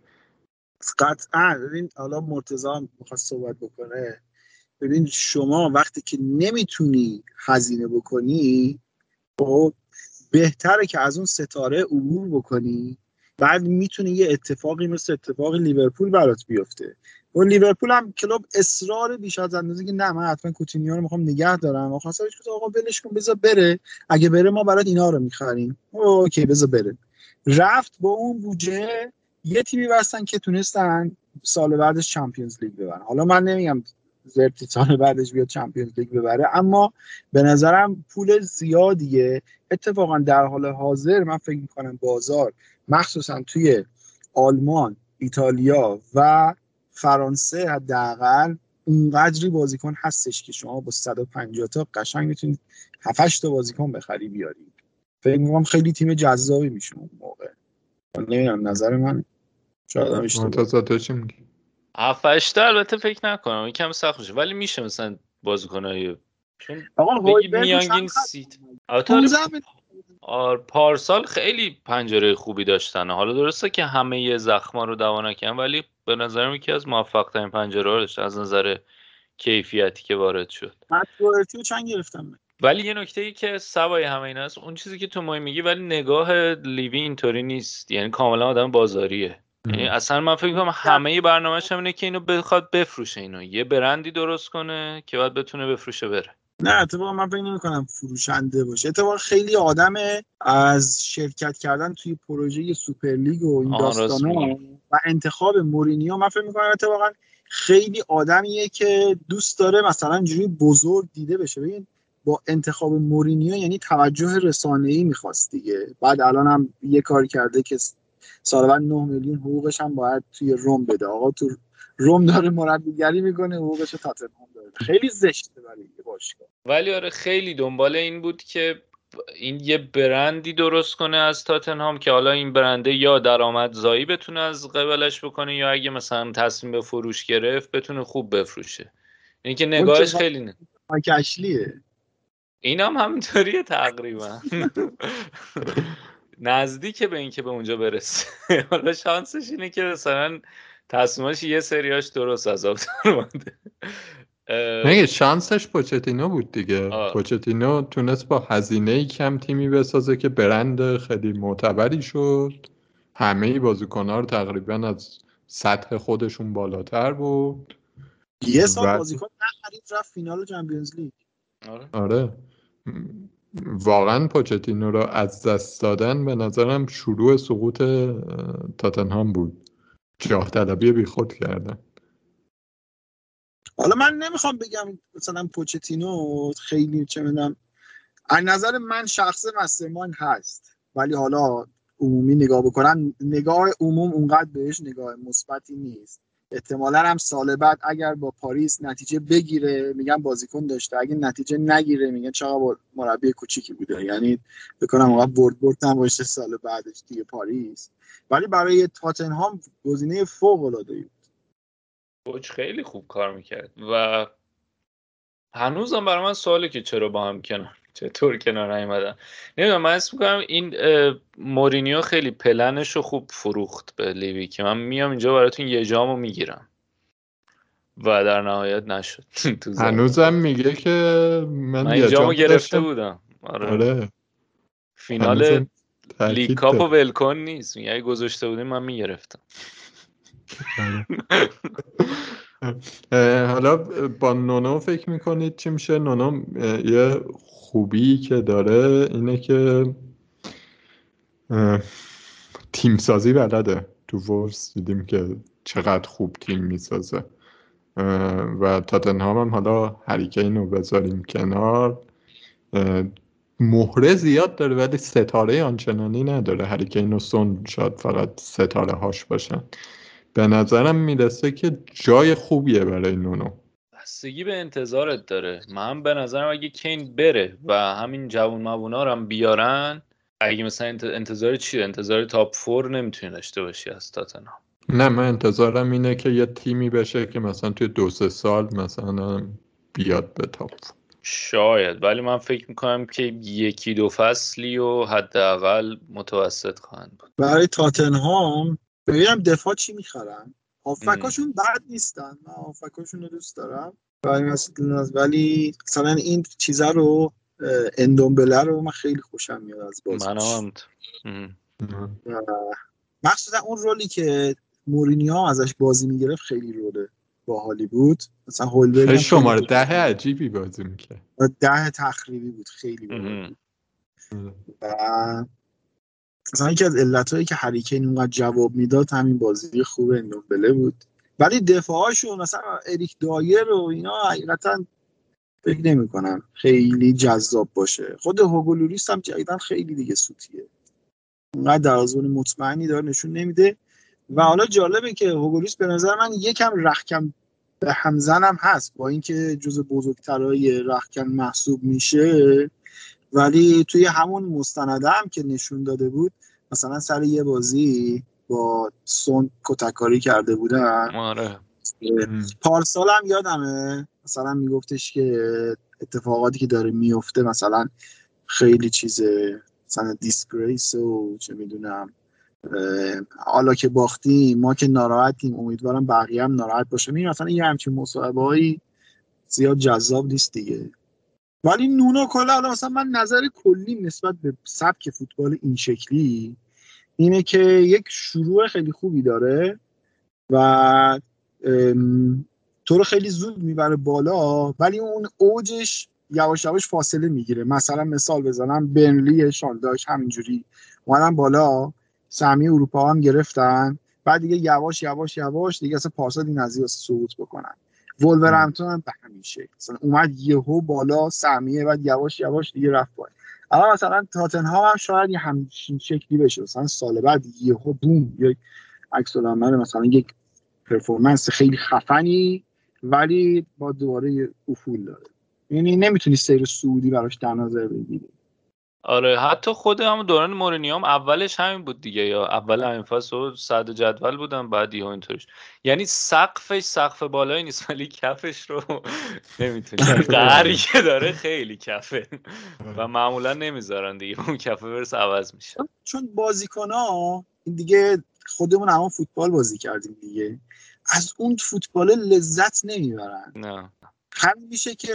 قطعا. ببین حالا مرتضی هم می‌خواست صحبت بکنه. ببین شما وقتی که نمی‌تونی هزینه بکنی خب بهتره که از اون ستاره عبور بکنی بعد می‌تونه یه اتفاقی مثل اتفاق لیورپول برات بیفته. و لیورپول هم کلوب اصرار بیش از اندازه که نه من حتما کوتینیو رو می‌خوام نگه دارم. آخر سرش گفت آقا ولش کن بذار بره. اگه بره ما برات اینا رو می‌خریم. اوکی بذار بره. رفت با اون بودجه یه تیمی بستن که تونستن سال بعدش چمپیونز لیگ ببرن. حالا من نمیگم زرتی سال بعدش بیاد چمپیونز لیگ ببره. اما به نظرم پول زیادیه. اتفاقا در حال حاضر من فکر می‌کنم بازار مخصوصا توی آلمان ایتالیا و فرانسه حداقل اونقدری بازیکن هستش که شما با 150 تا قشنگ می‌تونید 7 تا بازیکن بخری بیارید فکر می‌کنم خیلی تیم جذابی میشه اون موقع. نمی‌دونم نظر من شاید هم اشتباه. چی میگی؟ هفتشته البته فکر نکنم یکم سخت میشه. ولی میشه مثلا بازیکنای چون آقا میانگین سیت. البته آره، 15 آر پارسال خیلی پنجره خوبی داشتن. حالا درسته که همه یه زخما رو دوا نکردن ولی به نظرم یکی از موفق ترین پنجره رو داشت از نظر کیفیتی که وارد شد. چند گرفتم. ولی یه نکته ای که سوای همه این است اون چیزی که تو مای میگی ولی نگاه لیوی اینطوری نیست. یعنی کاملا آدم بازاریه. یعنی اصلا من فکر کنم همه برنامه‌ش هم اینه که اینو بخواد بفروشه اینو. یه برندی درست کنه که بعد بتونه بفروشه بره. نه اتفاقا من فکر نمی کنم فروشنده باشه. اتفاقا خیلی آدم از شرکت کردن توی پروژه سوپرلیگ و این داستانا. و انتخاب مورینیو من فکر می‌کنم اتفاقا خیلی آدمیه که دوست داره مثلا جوری بزرگ دیده بشه. ببین با انتخاب مورینیو یعنی توجه رسانه‌ای می‌خواست دیگه. بعد الان هم یه کاری کرده که سال بعد 9 میلیون حقوقش هم باید توی روم بده. آقا تو روم داره مربیگری می‌کنه حقوقش رو تاتنهام داره. خیلی زشته برای یه باشگاه. ولی آره خیلی دنبال این بود که این یه برندی درست کنه از تاتنهام که حالا این برنده یا درآمدزایی بتونه از قبلش بکنه یا اگه مثلا تصمیم به فروش گرفت بتونه خوب بفروشه. این که نگاهش خیلی نه. مایک اشلیه این هم همینطوریه تقریبا. نزدیک به اینکه به اونجا برسه. حالا شانسش اینه که مثلا تصمیماش یه سریاش درست از آب در اومده. اه، نه شانسش پوچتینو بود دیگه؟ آه. پوچتینو تونست با هزینه کم تیمی بسازه که برند خیلی معتبری شد. همه بازیکن‌ها رو تقریبا از سطح خودشون بالاتر بود. یه سال بازیکن نخرید رفت فینال چمپیونز لیگ. آره. آره. واقعا پوچتینو رو از دست دادن به نظرم شروع سقوط تاتنهام بود. جاه طلبی بیخود کردن. حالا من نمی‌خوام بگم مثلا پوچتینو خیلی چه می‌دونم از نظر من شخص مسترمان هست. ولی حالا عمومی نگاه بکنم نگاه عموم اونقدر بهش نگاه مثبتی نیست. احتمالا هم سال بعد اگر با پاریس نتیجه بگیره میگن بازیکن داشته. اگه نتیجه نگیره میگن چقدر مربی کوچیکی بوده. یعنی بکنم اونقدر برد برد هم باشه سال بعدش دیگه پاریس. ولی برای تاتنهام گزینه فوق العاده ای کوچ خیلی خوب کار می‌کرد. و هنوزم برای من سواله که چرا با هم کنار؟ چطور کنار نیومدن؟ نمی‌دونم من اسم می‌کنم این مورینیو خیلی پلنش رو خوب فروخت به لیوی که من میام اینجا براتون یه جامو می‌گیرم. و در نهایت نشد. هنوزم میگه که من, من یه جامو جام گرفته. بودم. آره. آره. فینال هنوزم تاکید لیگ کاپ داره. ولکن نیست. میگه اگه گذاشته بودیم من می‌گرفتم. اه، حالا با نونو فکر می‌کنید چی میشه؟ نونو یه خوبی که داره اینه که تیم سازی بلده. تو ورس دیدیم که چقدر خوب تیم می‌سازه. و تاتنهام هم حالا هریکین رو بذاریم کنار. مهره زیاد داره ولی ستاره آنچنانی نداره. هریکین و سون شاید فقط ستاره هاش باشن. به نظرم می‌رسه که جای خوبیه برای نونو. بستگی به انتظارت داره. من به نظرم اگه کین بره و همین جوون موونا رو هم بیارن اگه مثلا انت- انتظار چیه؟ انتظار تاپ فور نمی‌تونی داشته باشی از تاتنهام. نه من انتظارم اینه که یه تیمی بشه که مثلا توی دو سه سال مثلا بیاد به تاپ شاید ولی من فکر می‌کنم که یکی دو فصلی و حداقل متوسط خواهند بود. برای تاتنهام ببینم دفاع چی می‌خرن. هافکاشون بد نیستن. من هافکاشون رو دوست دارم. ولی مثلا این چیزا رو اندومبله رو من خیلی خوشم میاد از بازیش. منم مخصوصا اون رولی که مورینیو ازش بازی می‌گرفت خیلی روله باحالی بود. مثلا هولبر شماره ده عجیبی بازی می‌کرد. ده تخریبی بود. خیلی بود. و مثلا یکی از علتهایی که هریکین اونقدر جواب می‌داد همین بازی خوب اندومبله بود. ولی دفاعشون مثلا اریک دایر و اینا حقیقتا فکر نمی کنم خیلی جذاب باشه. خود هوگولوریس هم جدیدن خیلی دیگه سوتیه. اونقدر در مطمئنی داره نشون نمیده. و حالا جالبه که هوگولیس به نظر من یکم رخکم به همزنم هست. با اینکه جز بزرگترهای رخکن محسوب میشه ولی توی همون مستنده هم که نشون داده بود مثلا سر یه بازی با سون کتککاری کرده بودن. آره. پارسال هم یادمه مثلا میگفتش که اتفاقاتی که داره میفته مثلا خیلی چیزه مثلا دیسگریس و چه می‌دونم. حالا که باختیم ما که ناراحتیم امیدوارم بقیه هم ناراحت باشه. این مثلا یه همچین مصاحبه زیاد جذاب نیست دیگه. ولی نونو کلا حالا مثلا من نظر کلی نسبت به سبک فوتبال این شکلی اینه که یک شروع خیلی خوبی داره و تو رو خیلی زود می‌بره بالا ولی اون اوجش یواش یواش فاصله می‌گیره. مثلا مثال بزنم برنلی شالداش همینجوری اومدن بالا سهمی اروپا هم گرفتن بعد دیگه یواش یواش یواش دیگه اصلا پارسال این از سقوط بکنن. ولورهمپتون هم به همین شکل. مثلا اومد یهو بالا سهمیه بعد یواش یواش دیگه رفت پایین. اما مثلا تاتنهام هم شاید یه همچین شکلی بشه. مثلا سال بعد یهو بوم یک عکس مثلا یک پرفورمنس خیلی خفنی ولی با دوباره افول داره. یعنی نمی‌تونی سیر سعودی براش در نظر بگیری. آره حتی خود هم دوران مورینیو هم اولش همین بود دیگه یا اول همین فصل صد جدول بودن بعد یهو اینطورش. یعنی سقفش سقف بالایی نیست ولی کفش رو نمی‌تونی قهری که داره خیلی کفه. و معمولا نمی‌ذارن دیگه اون کفه برسه عوض میشه. چون بازیکن ها دیگه خودمون همون فوتبال بازی کردیم دیگه. از اون فوتبال لذت نمی‌برن. نه. همین میشه که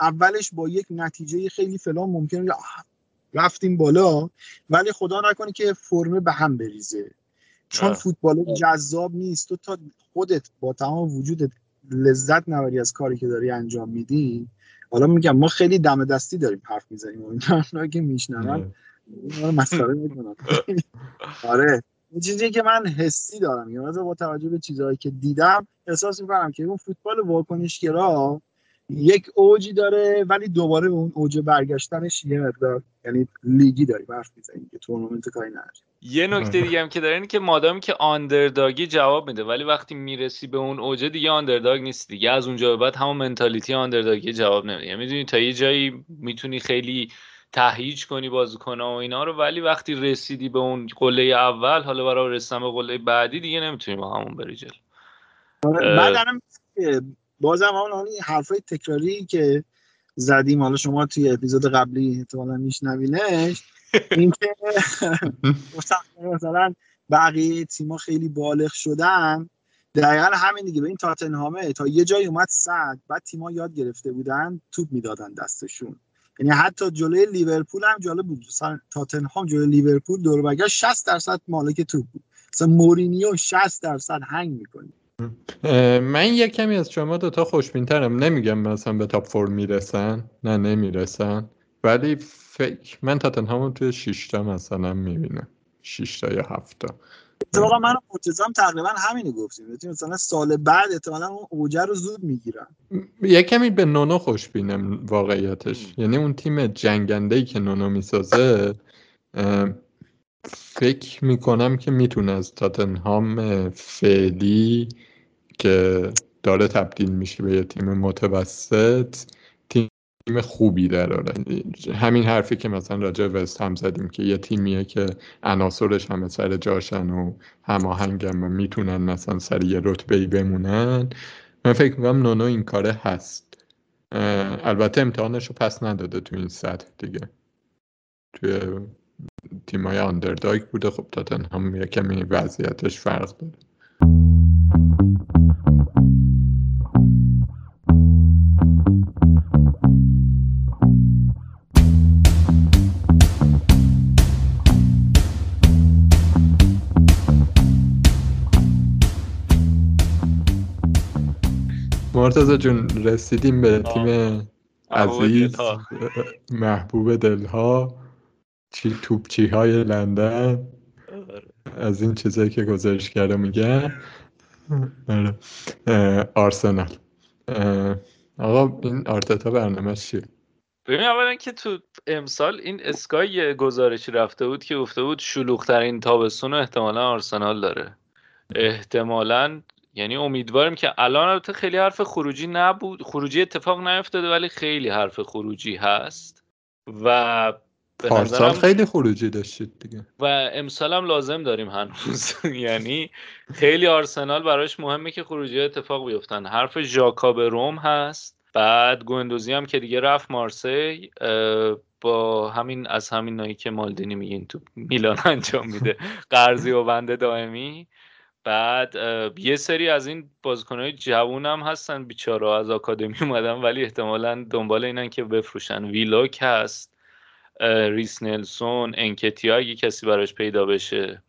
اولش با یک نتیجه خیلی فلان ممکنه رفتیم بالا ولی خدا نکنه که فرمه به هم بریزه. چون فوتبال جذاب نیست تو تا خودت با تمام وجودت لذت نبری از کاری که داری انجام میدی. حالا میگم ما خیلی دم دستی داریم حرف می‌زنیم اون که میشنون مسخره می‌کنن. آره. این چیزی که من حسی دارم یعنی با توجه به چیزهایی که دیدم احساس می‌کنم که اون فوتبال واکنشگرا یک اوجی داره ولی دوباره اون اوج برگشتنش یه مقدار یعنی لیگی داری حرف می‌زنیم که تورنمنت کاری نداره یه نکته دیگه هم که داره اینه که مادامی که آندرداگی جواب میده ولی وقتی می‌رسی به اون اوج دیگه آندرداگ نیست دیگه. از اونجا به بعد همون منتالیتی آندرداگی جواب نمیده. یعنی می‌دونی تا یه جایی می‌تونی خیلی تهیج کنی بازیکن و اینا رو ولی وقتی رسیدی به اون قله اول حالا برای رسیدن به قله بعدی دیگه نمی‌تونی با همون بری جلو. بعد بازم همون اون حرفای تکراری که زدیم حالا شما توی اپیزود قبلی احتمالا میشنوینش اینکه مثلا بقیه تیما خیلی بالغ شدن. دقیقا همین دیگه. به این تاتنهامه تا یه جایی اومد صد بعد تیما یاد گرفته بودن توپ می‌دادن دستشون. یعنی حتی جلوی لیورپول هم جالب بود. تاتنهام جلوی لیورپول دور بگشت 60 درصد مالک توپ بود. مثلا مورینیو 60 درصد هنگ می‌کنه من یک کمی از شما دوتا خوشبینترم. نمیگم مثلا به تاپ فور می‌رسن. نه نمی‌رسن. ولی فکر من تاتنهامو توی شیشتا مثلا می‌بینم. شیشتا یا هفتا. اتفاقا من مرتضام تقریبا همینو گفتیم. مثلا سال بعد احتمالا اون اوجه رو زود می‌گیرن. یه کمی به نونو خوشبینم واقعیتش. یعنی اون تیم جنگنده ای که نونو می‌سازه فکر می‌کنم که می‌تونه از تاتنهام فعلی که داره تبدیل میشه به یه تیم متوسط تیم خوبی داره همین حرفی که مثلا راجع وست هم زدیم که یه تیمیه که عناصرش همه سر جاشن و هماهنگن و می‌تونن مثلا سر یه رتبه بمونن. من فکر می‌کنم نونو این کاره هست. البته امتحانش رو پس نداده تو این سطح دیگه. توی تیم های آندرداگ بوده. خب تاتنهام یه کمی وضعیتش فرق داره. مرتزا جون رسیدیم به تیم عزیز محبوب دلها. چی توپچی های لندن از این چیزایی که گزارش کرده میگن آره. آرسنال. آقا این آرتتا برنامه چیه؟ ببین اولا که تو امسال این اسکای یه گزارشی رفته بود که گفته بود شلوغترین تابستون احتمالا آرسنال داره. احتمالا یعنی امیدواریم که الان البته خیلی حرف خروجی نبود خروجی اتفاق نیفتاده ولی خیلی حرف خروجی هست. و پارسال خیلی خروجی داشتید دیگه. و امسال هم لازم داریم هنوز. یعنی خیلی آرسنال براش مهمه که خروجی اتفاق بیفتن. حرف ژاکا به روم هست. بعد گوندوزی هم که دیگه رفت مارسی با همین از همین نایی که مالدینی میگین تو میلان انجام میده. قرضی و بنده دائمی. بعد یه سری از این بازیکنهای جوون هم هستن. بیچاره از آکادمی اومدن ولی احتمالا دنبال اینن که بفروشن. ویلاک هست. ریس نلسون انکتیا اگه کسی براش پیدا بشه.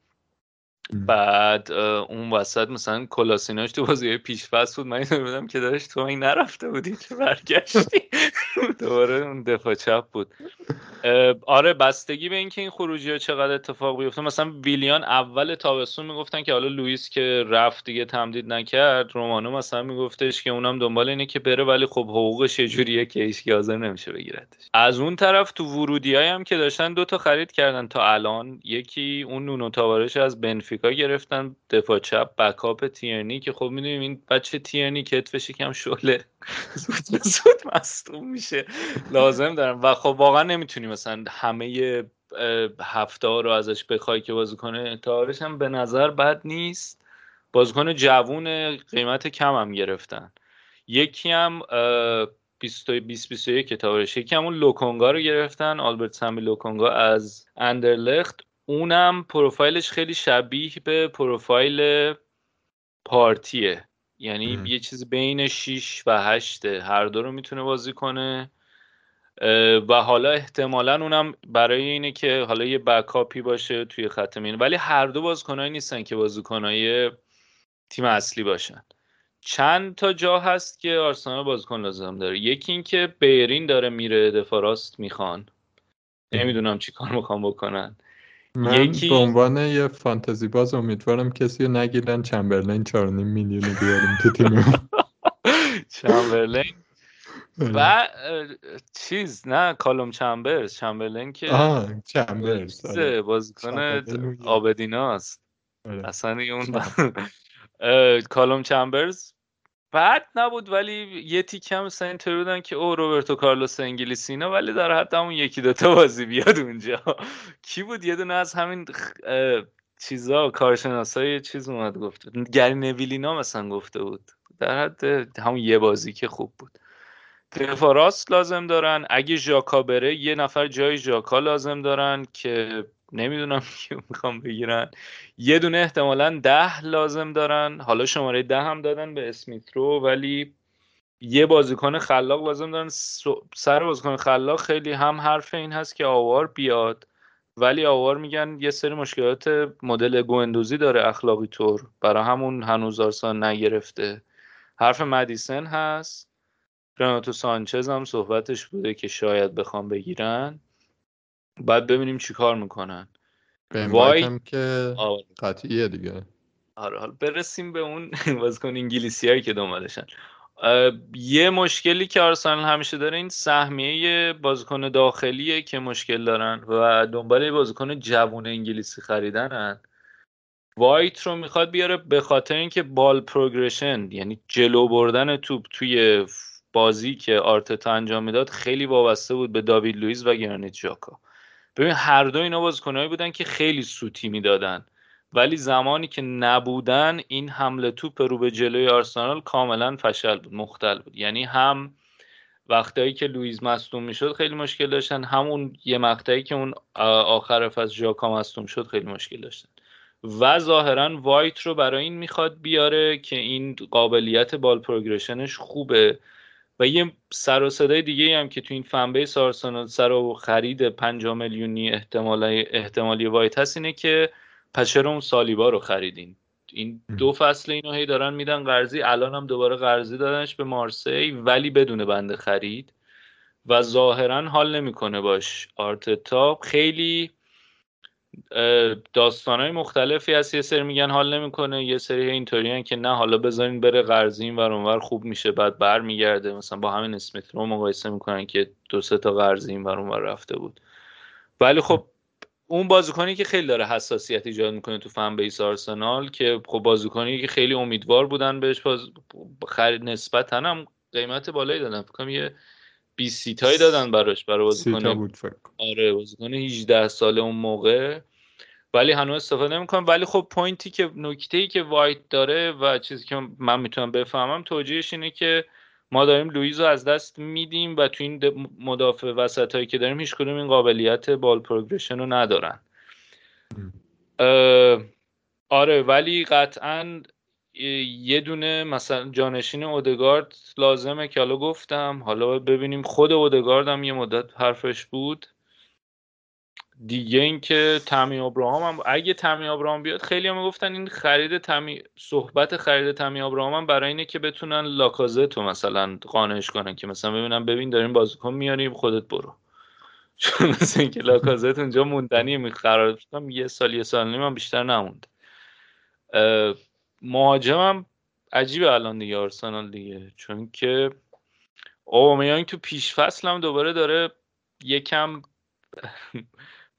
بعد اون وسط مثلا کلاسیناش تو بازی پیش فصل بود من بودم که داشت تو این نرفته بودی چه برگشتی. دوباره اون دفاع چپ بود. آره بستگی به اینکه این خروجی ها چقدر اتفاق بیفته. مثلا ویلیان اول تابستون می‌گفتن که حالا لوئیس که رفت دیگه تمدید نکرد رومانو مثلا میگفتش که اونم دنبال اینه که بره ولی خب حقوقش یه جوریه که هیچ حاضر نمیشه بگیرتش از اون طرف تو ورودی هم که داشتن دو تا خرید کردن تا الان یکی اون نونو تاوارش از بنفیکا گرفتن دفاع چپ بکاپ تیرنی که خب می‌دونیم این بچه تیرنی کتفش یکم شله زود زود مصدوم میشه. لازم دارم. و خب واقعا نمی‌تونی مثلا همه هفته ها رو ازش بخوای که بازی کنه تاورش هم به نظر بد نیست. بازیکن جوون قیمت کم هم گرفتن. یکی هم اه، 20 20 21 تاورش یکی هم اون لوکونگا رو گرفتن. آلبرت سامی لوکونگا از اندرلخت. اونم پروفایلش خیلی شبیه به پروفایل پارتیه. یعنی ام. یه چیز بین 6 و 8 هر دو رو می‌تونه بازی کنه. و حالا احتمالا اونم برای اینه که حالا یه بکاپی باشه توی خط میانی ولی هر دو بازیکنایی نیستن که بازیکنای تیم اصلی باشن. چند تا جا هست که آرسنال بازیکن لازم داره. یکی این که بیرین داره میره دفاع راست می‌خوان. نمی‌دونم چی کار می‌خوام بکنن. من یکی- به عنوان یه فانتزی باز امیدوارم کسی رو نگیرن چمبرلین 4.5 میلیون بیاریم تو تیم چمبرلین و اه، چیز نه کالوم چمبرز چمبرلین که آه چمبرز آره. بازیکن. آبدیناست آره. اصلا اون کالوم چمبرز بد نبود ولی یه تیک هم مثلا اینطوری بودن که او روبرتو کارلوس انگلیسی اینا ولی در حد همون یکی دوتا بازی بیاد اونجا. کی بود؟ یه دونه از همین چیزا کارشناسای چیز اومد گفت. بود گری نویلینا مثلا گفته بود. در حد همون یه بازی که خوب بود. دفاع راست لازم دارن. اگه ژاکا بره یه نفر جای ژاکا لازم دارن که نمی‌دونم کیو می‌خوام بگیرن. یه دونه احتمالا ده لازم دارن. حالا شماره ده هم دادن به اسمیترو ولی یه بازیکن خلاق لازم دارن. سر بازیکن خلاق خیلی هم حرف این هست که آوار بیاد. ولی آوار میگن یه سری مشکلات مدل گوندوزی داره اخلاقی طور. برای همون هنوز آرسنال نگرفته. حرف مدیسن هست. رناتو سانچز هم صحبتش بوده که شاید بخوام بگیرن. بعد ببینیم چی کار می‌کنن. وای. هم که آره. قطعیه دیگه. آره حالا برسیم به اون بازیکن انگلیسی هایی که دنبالشن یه مشکلی که آرسنال همیشه داره این سهمیه بازیکن داخلیه که مشکل دارن و دنبال یه بازیکن جوون انگلیسی خریدنن. وایت رو می‌خواد بیاره به خاطر اینکه ball progression یعنی جلو بردن توپ توی بازی که آرتتا انجام می‌داد خیلی وابسته بود به داوید لوئیس و گرانیت ژاکا. ببین هر دو اینا بازیکنایی بودن که خیلی سوتی می‌دادن. ولی زمانی که نبودن این حمل توپ رو به جلوی آرسنال کاملا فشل بود مختل بود. یعنی هم وقتایی که لوئیس مصدوم می‌شد خیلی مشکل داشتن همون یه مقطعی که اون آخر فصل ژاکا مصدوم شد خیلی مشکل داشتن. و ظاهرا وایت رو برای این می‌خواد بیاره که این قابلیت ball progression ش خوبه. و یه سر و صدای دیگه هم که تو این fan base آرسنال سر و خرید 50 میلیونی احتمال احتمالی وایت هست اینه که اون سالیبا رو خریدین. این دو فصل اینو هی دارن میدن قرضی. الان هم دوباره قرضی دادنش به مارسی ولی بدون بند خرید. و ظاهرا حال نمی‌کنه باش. آرتتا خیلی های مختلفی هست. یه سری میگن حال نمی‌کنه یه سری اینطوری که نه حالا بذارین بره قرضی این ور خوب میشه بعد برمیگرده. مثلا با همین اسمیت رو مقایسه می‌کنن که دو سه تا قرضی این ور رفته بود. ولی خب اون بازیکنی که خیلی داره حساسیت ایجاد می‌کنه تو فن بیس آرسنال که خب بازیکنی که خیلی امیدوار بودن بهش باز خرید نسبتا هم قیمت بالایی دادن. فکر یه 20 سیتایی دادن براش. برای بازیکن آره بازیکن 18 ساله اون موقع. ولی هنوز استفاده نمی‌کنم. ولی خب point ی که نکته ای که وایت داره و چیزی که من می‌تونم بفهمم توجیهش اینه که ما داریم لویز رو از دست میدیم و تو این مدافع وسط هایی که داریم هیچ کدوم این قابلیت ball progression رو ندارن. آره ولی قطعا یه دونه مثلا جانشین اودگارد لازمه که حالا گفتم. حالا ببینیم خود اودگارد هم یه مدت حرفش بود. دیگه اینکه تامی ابراهام هم اگه تامی ابراهام بیاد خیلی هم گفتن این خرید تامی صحبت خرید تامی ابراهام هم برای اینه که بتونن لاکازتو مثلا قانعش کنن که مثلا ببینم ببین داریم بازیکن میاریم خودت برو. چون مثلا اینکه لاکازت اونجا موندنی می قرار یه سال یه سال نیم بیشتر نموند. مهاجمم عجیبه الان دیگه آرسنال دیگه. چون که اوبامیانگ تو پیش فصل هم دوباره داره یکم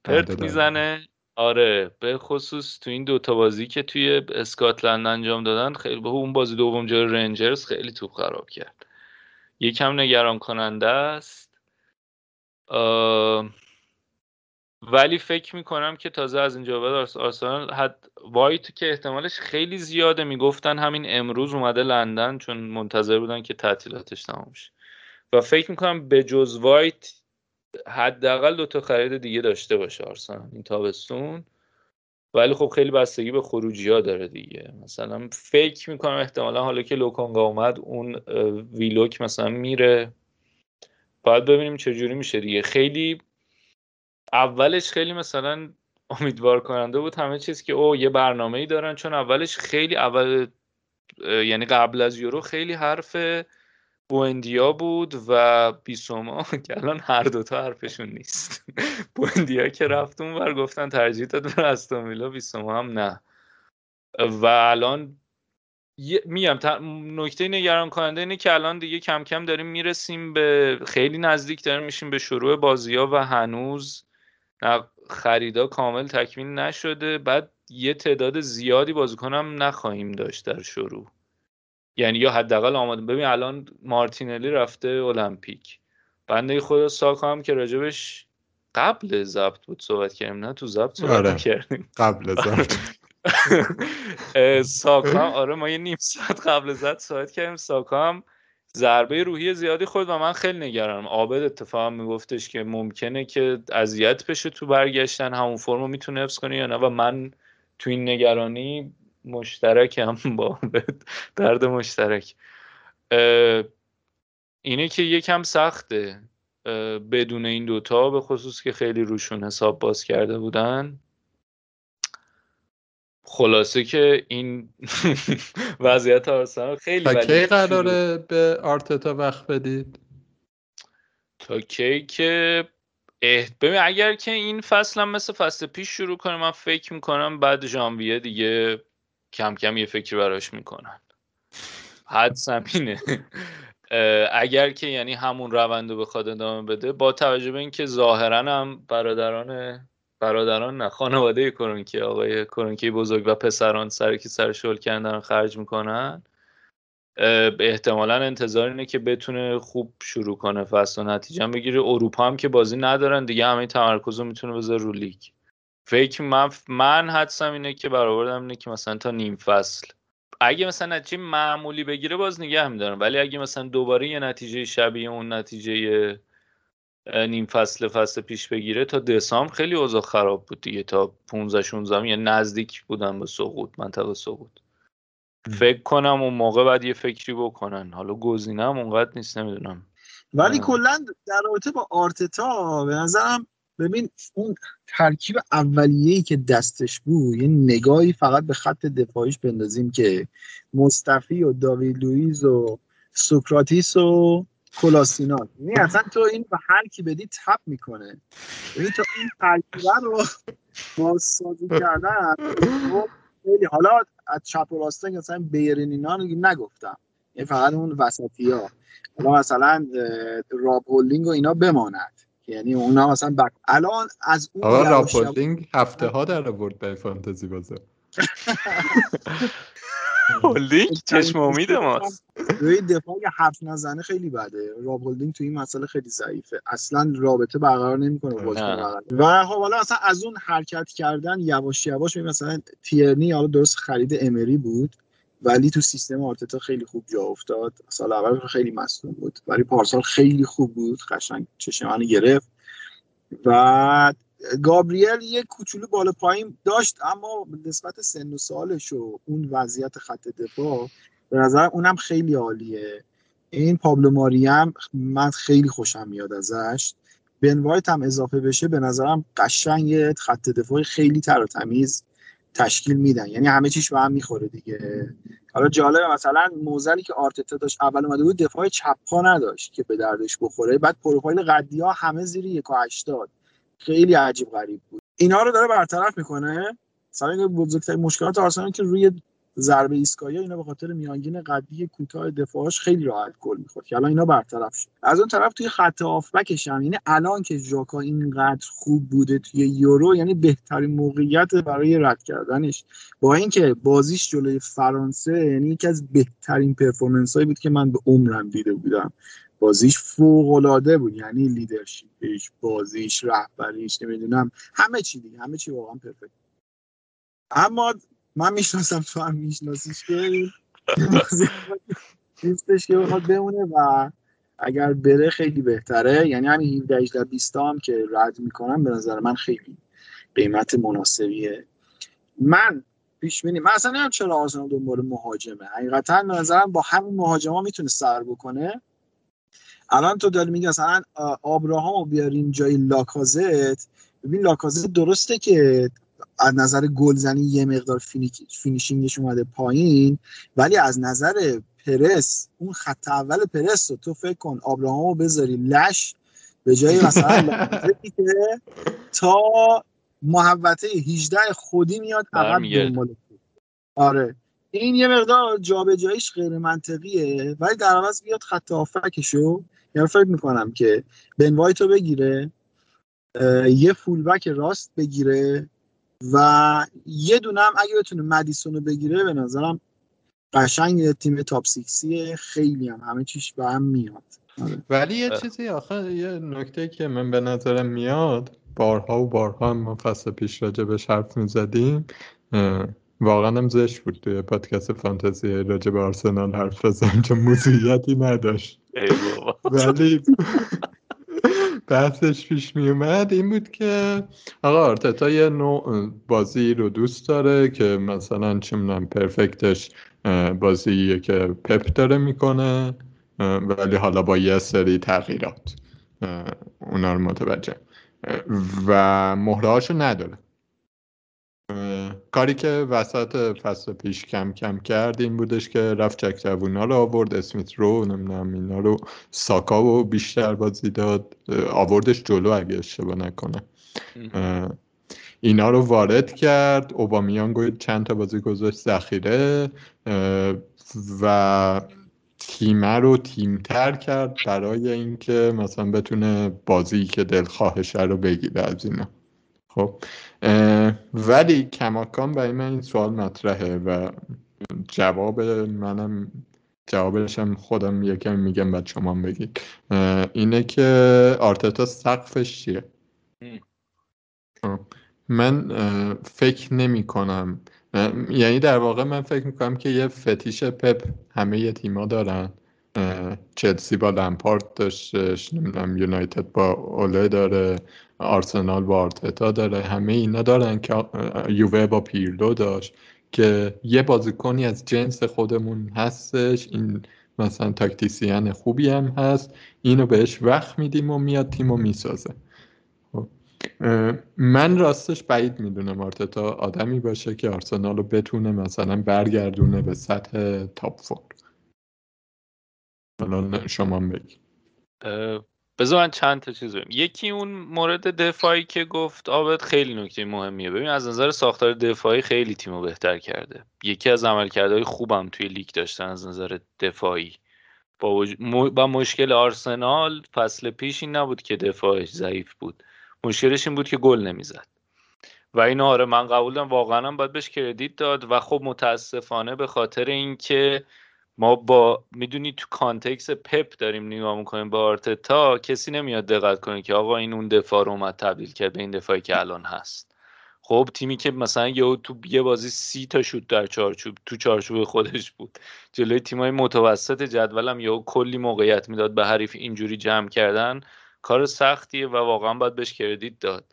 پرت می‌زنه. آره به خصوص تو این دوتا بازی که توی اسکاتلند انجام دادن خیلی به اون بازی دوم جای رنجرز خیلی توپ خراب کرد. یکم نگران کننده است ولی فکر می‌کنم که تازه از اینجا بعد آرسنال حد وایت که احتمالش خیلی زیاده. می‌گفتن همین امروز اومده لندن چون منتظر بودن که تعطیلاتش تمام شه. و فکر می‌کنم به جز وایت حداقل دو تا خرید دیگه داشته باشه آرسنال. این تابستون. ولی خب خیلی بستگی به خروجی ها داره دیگه. مثلا فکر می‌کنم احتمالا حالا که لوکانگا اومد اون ویلوک مثلا میره. باید ببینیم چجوری میشه دیگه. خیلی اولش خیلی مثلا امیدوار کننده بود همه چیز که او یه برنامه ای دارن. چون اولش خیلی اول یعنی قبل از یورو خیلی حرف بوندیا بود و بیسوما که الان هر دوتا حرفشون نیست. بوندیا که رفت اون ور گفتن ترجیح داد به استومیلا بیسوما هم نه. و الان میگم نکته نگران کننده اینه که الان دیگه کم کم داریم می‌رسیم به خیلی نزدیک داریم میشیم به شروع بازی ها و هنوز خریدا کامل تکمیل نشده. بعد یه تعداد زیادی بازیکنم نخواهیم داشت در شروع. یعنی یا حداقل آماده ببین الان مارتینلی رفته المپیک. بنده خدا ساکا هم که راجبش قبل ضبط بود صحبت کردیم نه تو ضبط صحبت آره. کردیم قبل ضبط. ساکا آره ما یه نیم ساعت قبل ضبط صحبت کردیم. ساکا هم ضربه روحی زیادی خود و من خیلی نگرانم. عابد اتفاقا میگفتش که ممکنه که اذیت بشه تو برگشتن. همون فرمو می‌تونه حفظ کنه یا نه و من تو این نگرانی مشترک هم با درد مشترک. اینه که یکم سخته بدون این دوتا به خصوص که خیلی روشون حساب باز کرده بودن. خلاصه که این وضعیت آرسنال خیلی تا کی قراره به آرتتا وقت بدید؟ تا کی که ببین اگر که این فصل هم مثل فصل پیش شروع کنه من فکر می‌کنم بعد ژانویه دیگه کم کم یه فکری براش می‌کنن. حد سمینه اگر که یعنی همون روند رو بخواد ادامه بده با توجه به اینکه ظاهرا هم برادران برادران نه خانواده کرونکی آقای کرونکی بزرگ و پسران سر که سر شل کردن خرج می‌کنن احتمالا انتظار اینه که بتونه خوب شروع کنه فصل و نتیجه بگیره. اروپا هم که بازی ندارن دیگه همه تمرکز رو می‌تونه بذاره رو لیگ. فکر من من حدسم اینه که برآوردم اینه که مثلا تا نیم فصل. اگه مثلا نتیجه معمولی بگیره باز نگه میدارم. ولی اگه مثلا دوباره یه نتیجه شبیه اون نتیجه نیم فصل فصل پیش بگیره تا دسامبر خیلی اوضاع خراب بود دیگه. تا 15 16 یعنی نزدیک بودن به سقوط منطقه سقوط. فکر کنم اون موقع بعد یه فکری بکنن. حالا گزینم اونقدر نیست نمی‌دونم. ولی کلا در رابطه با آرتتا به نظرم ببین اون ترکیب اولیه‌ای که دستش بود یه نگاهی فقط به خط دفاعیش بندازیم که مصطفی و داوید لوئیز و سوکراتیس و کلاسینات یعنی اصلا تو این به هر کی بدی تپ می‌کنه. یعنی تو این ترکیبه رو بازسازی کردن خب، خیلی حالا از چپ و راسته مثلا بیرین اینا نگفتم. یعنی فقط اون وسطی ها حالا مثلا راب هولینگ و اینا بماند. یعنی اونا مثلا بک... الان از اون آقا راب هولینگ هفته ها در آورد به فانتزی بازه. هولدینگ چشم امید ماست. روی دفاع هفت نزنه خیلی بده. راب هولدینگ تو این مسئله خیلی ضعیفه. اصلا رابطه برقرار نمی‌کنه و خب حالا اصلا از اون حرکت کردن یواش یواش مثلا تیرنی حالا درست خرید امری بود. ولی تو سیستم آرتتا خیلی خوب جا افتاد. سال اول خیلی مصدوم بود ولی پارسال خیلی خوب بود قشنگ چشم گرفت. و گابریل یه کوچولو بالا پایین داشت اما نسبت سن و سالش و اون وضعیت خط دفاع به نظر اونم خیلی عالیه. این پابلو ماریم من خیلی خوشم میاد ازش. بن وایت هم اضافه بشه به نظرم قشنگ خط دفاع خیلی تر و تمیز تشکیل میدن. یعنی همه چیش به هم می‌خوره دیگه. حالا جالبه مثلا موزلی که آرتتا داشت اول اومده بود دفاع چپ نداشت که به دردش بخوره. بعد پروفایل قدی ها همه زیر 1.80 خیلی عجیب غریب بود. اینا رو داره برطرف می‌کنه. مثلا بزرگترین مشکلات آرسنال که روی ضربه ایستگاهی اینا به خاطر میانگین قدی کوتاه دفاعش خیلی راحت گل می‌خورد که الان اینا برطرف شد. از اون طرف توی خط آفبکش هم یعنی الان که ژاکا اینقدر خوب بوده توی یورو یعنی بهترین موقعیت برای رد کردنش. با اینکه بازیش جلوی فرانسه یعنی یکی از بهترین پرفورمنس هایی بود که من به عمرم دیده بودم. بازیش فوق العاده بود یعنی لیدرشپش بازیش رهبریش نمی‌دونم همه چی دیگه همه چی واقعا پرفکت اما من می‌شناسم تو هم میشناسیش. که نیستش که بخواد بمونه و اگر بره خیلی بهتره. یعنی همین 17 18 20 هم که رد می‌کنم به نظر من خیلی قیمت مناسبیه. من پیش بینی من اصلا نمی‌دونم چرا آرسنال دنبال مهاجمه. حقیقتا به نظرم با همین مهاجما می‌تونه سر بکنه. الان تو داری میگی مثلا آبراهام بیاریم جای لاکازت. ببین لاکازت درسته که از نظر گلزنی یه مقدار finishing ش اومده پایین ولی از نظر پرس اون خط اول پرس رو تو فکر کن آبراهامو بذاری لش به جای مثلا تا محوطه 18 خودی میاد عقب آره. این یه مقدار جابجاییش غیر منطقیه ولی در عوض بیاد خط attack شو. یعنی فکر می‌کنم که بن وایتو بگیره یه fullback راست بگیره. و یه دونه هم اگه بتونه مدیسون رو بگیره به نظرم قشنگ تیم top six یه خیلی هم همه چیش به هم میاد. آره. ولی یه چیزی آخه یه نکته که من به نظرم میاد بارها و بارها ما فصل پیش راجع به حرف می‌زدیم واقعا هم زشت بود توی پادکست فانتزی راجع به آرسنال حرف بزنم چون موضوعیتی نداشت. ولی بحثش پیش می اومد این بود که آقا آرتتا یه نوع بازی رو دوست داره که مثلا چه می‌دونم پرفکتش بازییه که پپ داره می‌کنه ولی حالا با یه سری تغییرات اونا رو متوجه. و مهرهاشو نداره. کاری که وسط فصل پیش کم کم کرد این بودش که رفت چک جوونا رو آورد. اسمیت رو نمی‌دونم اینا رو ساکا و بیشتر بازی داد. آوردش جلو اگه اشتباه نکنه. اینا رو وارد کرد. اوبامیانگ چند تا بازی گذاشت ذخیره. و تیمه رو تیمتر کرد برای اینکه مثلا بتونه بازی که دلخواهشه رو بگیره از اینا. خب ولی کماکان برای من این سوال مطرحه و جواب منم جوابش هم خودم یکم میگم بعد شما بگید. اینه که آرتتا سقفش چیه؟ من فکر نمی کنم. یعنی در واقع من فکر می‌کنم که یه فتیش پپ همه یه تیما دارن. چلسی با لمپارت داشتش نمی‌دونم یونایتد با اوله داره آرسنال با آرتتا داره. همه اینا دارن که یووه با پیرلو داشت که یه بازیکنی از جنس خودمون هستش. این مثلا تاکتیسیان خوبی هم هست. اینو بهش وقت میدیم و میاد تیم و می‌سازه. خب. من راستش بعید می‌دونم آرتتا آدمی باشه که آرسنال رو بتونه مثلا برگردونه به سطح تاپ فور حالا شما بگی. بذار من چند تا چیز بگم. یکی اون مورد دفاعی که گفت آبد خیلی نکته مهمیه. ببین از نظر ساختار دفاعی خیلی تیمو بهتر کرده. یکی از عملکردهای خوبم توی لیگ داشتن از نظر دفاعی. با, با مشکل آرسنال فصل پیش این نبود که دفاعش ضعیف بود. مشکلش این بود که گل نمی‌زد. و این آره من قبول دارم واقعا باید بهش credit داد. و خب متاسفانه به خاطر اینکه ما با می‌دونی تو context پپ داریم نگاه می‌کنیم با آرتتا کسی نمیاد دقت کنه که آقا این اون دفاع رو اومد تبدیل کرد به این دفاعی که الان هست. خب تیمی که مثلا یه تو یه بازی سی تا شوت در چارچوب تو چارچوب خودش بود. جلوی تیمای متوسط جدولم یهو کلی موقعیت می‌داد به حریف اینجوری جمع کردن کار سختیه و واقعا باید بهش credit داد.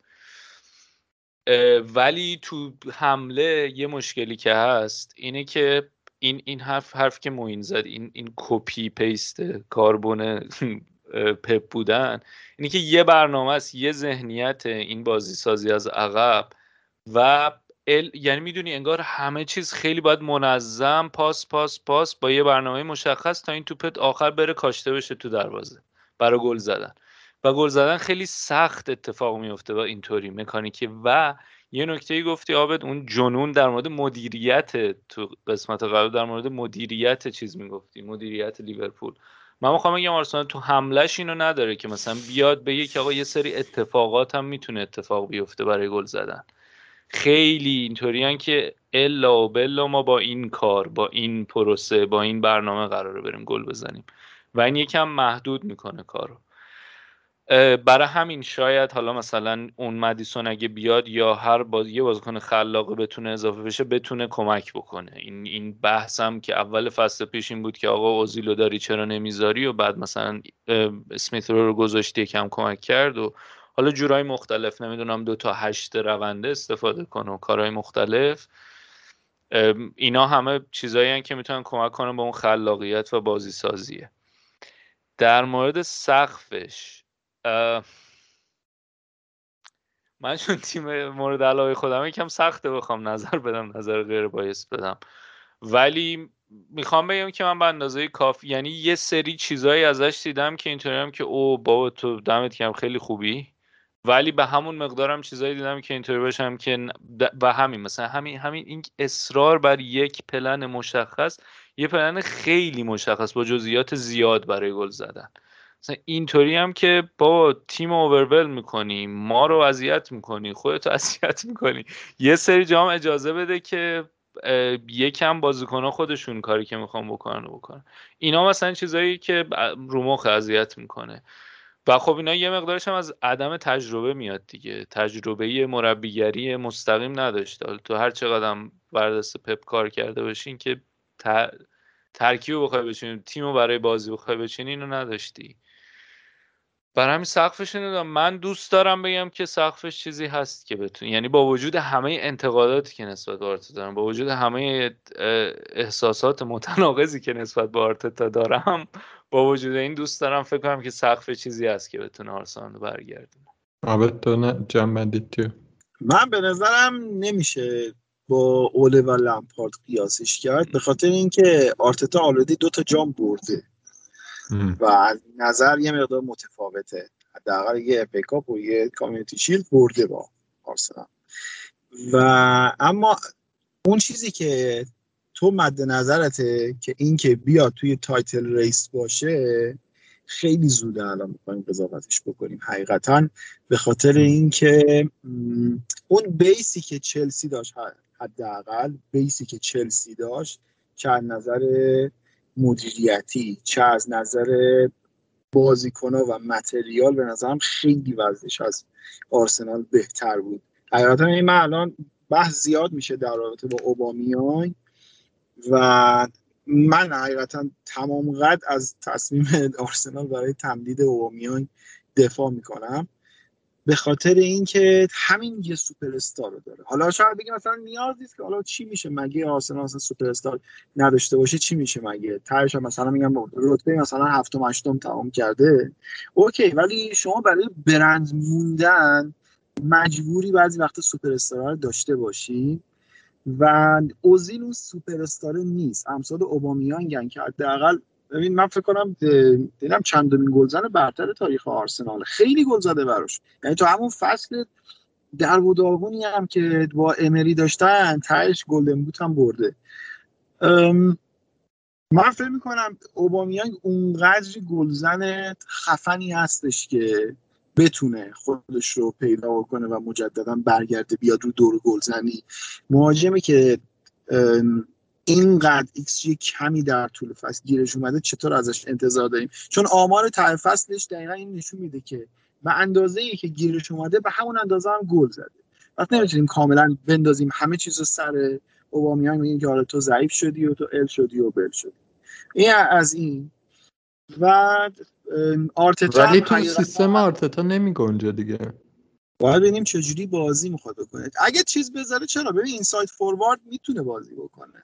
ولی تو حمله یه مشکلی که هست اینه که این این حرف حرف که موین زد این این copy paste کاربن پپ بودن اینه که یه برنامه است یه ذهنیت این بازی سازی از عقب و ال... یعنی می‌دونی انگار همه چیز خیلی باید منظم پاس پاس پاس با یه برنامه مشخص تا این توپت آخر بره کاشته بشه تو دروازه برای گل زدن. و گل زدن خیلی سخت اتفاق میفته با اینطوری. مکانیکی و یه نکته گفتی آبد اون جنون در مورد مدیریت تو قسمت قبل در مورد مدیریت چیز می‌گفتی مدیریت لیورپول. من می‌خوام بگم آرسنال تو حملش اینو نداره که مثلا بیاد به که آقا یه سری اتفاقات هم می‌تونه اتفاق بیفته برای گل زدن. خیلی اینطوریان که الا و بلا ما با این کار با این پروسه با این برنامه قراره بریم گل بزنیم. و این یکم محدود می‌کنه کارو. برای همین شاید حالا مثلا اون مدیسون اگه بیاد یا هر باز یه بازیکن خلاقه بتونه اضافه بشه بتونه کمک بکنه. این این بحثم که اول فصل پیش این بود که آقا اوزیلو داری چرا نمی‌ذاری و بعد مثلا اسمیت رو گذاشتی کم کمک کرد و حالا جورای مختلف نمی‌دونم دو تا هشت رونده استفاده کنه و کارهای مختلف. اینا همه چیزایی که می‌تونن کمک کنن به اون خلاقیت و بازی سازیه در مورد سقفش من چون تیم مورد علاقه خودم یکم سخته بخوام نظر بدم نظر غیر باعث بدم. ولی می‌خوام بگم که من به اندازه کافی یعنی یه سری چیزایی ازش دیدم که اینطوری هم که او بابا تو دمت کم خیلی خوبی. ولی به همون مقدارم چیزایی دیدم که اینطوری باشم که و همین مثلا همین همین این اصرار بر یک پلن مشخص یه پلن خیلی مشخص با جزئیات زیاد برای گل زدن. اینطوری هم که با تیم اوورول می‌کنی ما رو اذیت می‌کنی خودت اذیت می‌کنی. یه سری جام اجازه بده که یکم بازیکن خودشون کاری که می‌خوام بکنن و بکنن. اینا مثلا چیزایی که رو مخ اذیت می‌کنه. و خب اینا یه مقدارش هم از عدم تجربه میاد دیگه. تجربه مربیگری مستقیم نداشته. تو هر چقدر بردست پپ کار کرده باشین که ترکیب بخوای بچینی تیم رو برای بازی بخوای بچینی اینو نداشتی. برای همین سقفش نمی‌دونم. من دوست دارم بگم که سقفش چیزی هست که بتون یعنی با وجود همه انتقاداتی که نسبت به آرتتا دارم با وجود همه احساسات متناقضی که نسبت به آرتتا دارم با وجود این دوست دارم فکر کنم که سقف چیزی هست که بتونه آرسنال رو برگردونه. تو نه من به نظرم نمیشه با اوله و لمپارد قیاسش کرد به خاطر اینکه آرتتا already دو تا جام برده. و از نظر یه مقدار متفاوته. حداقل یه اف‌ای کاپ و یه کامیونیتی شیلد برده با آرسنال. و اما اون چیزی که تو مد نظرته که این که بیاد توی title race باشه خیلی زوده الان می‌خوایم قضاوتش بکنیم. حقیقتا به خاطر اینکه اون base ی که چلسی داشت حداقل base ی که چلسی داشت که از نظر مدیریتی چه از نظر بازیکن و متریال به نظرم خیلی وضعش از آرسنال بهتر بود. حقیقتا این من الان بحث زیاد میشه در رابطه با اوبامیان و من حقیقتا تمام قد از تصمیم آرسنال برای تمدید اوبامیان دفاع می‌کنم. به خاطر اینکه همین یه سوپر استار رو داره. حالا شاید بگیم مثلا نیاز نیست که حالا چی میشه مگه آرسنال مثلا سوپر استار نداشته باشه چی میشه مگه؟ تهش مثلا میگم رتبه مثلا هفتم هشتم تمام کرده. اوکی ولی شما برای برند موندن مجبوری بعضی وقت سوپر رو داشته باشی و اوزیل اون سوپر نیست. امثال اوبامیانگن که حداقل ببین من فکر کنم دیدم چندمین گلزن برتر تاریخ آرسنال. خیلی گل زده براش. یعنی تو همون فصل در داغونی هم که با امری داشتن تهش golden boot هم برده. من فکر می‌کنم اوبامیانگ اونقدر گلزن خفنی هستش که بتونه خودش رو پیدا کنه و مجددا برگرده بیاد رو دور گلزنی مهاجمی که اینقدر ایکس کمی در طول فصل گیرش اومده چطور ازش انتظار داریم؟ چون آمار ته فصلش دقیقا این نشون میده که به اندازه ای که گیرش اومده به همون اندازه هم گل زده. وقت نمی‌تونیم کاملا بندازیم همه چیز رو سر اوبامیانگ میگیم که حالا تو ضعیف شدی و تو ال شدی و بل شدی. این از این. و آرتتا ولی تو سیستم آرتتا نمی گنجه دیگه. باید ببینیم چجوری بازی می‌خواد بکنه. اگه چیز بذاره چرا؟ ببین inside forward می‌تونه بازی بکنه.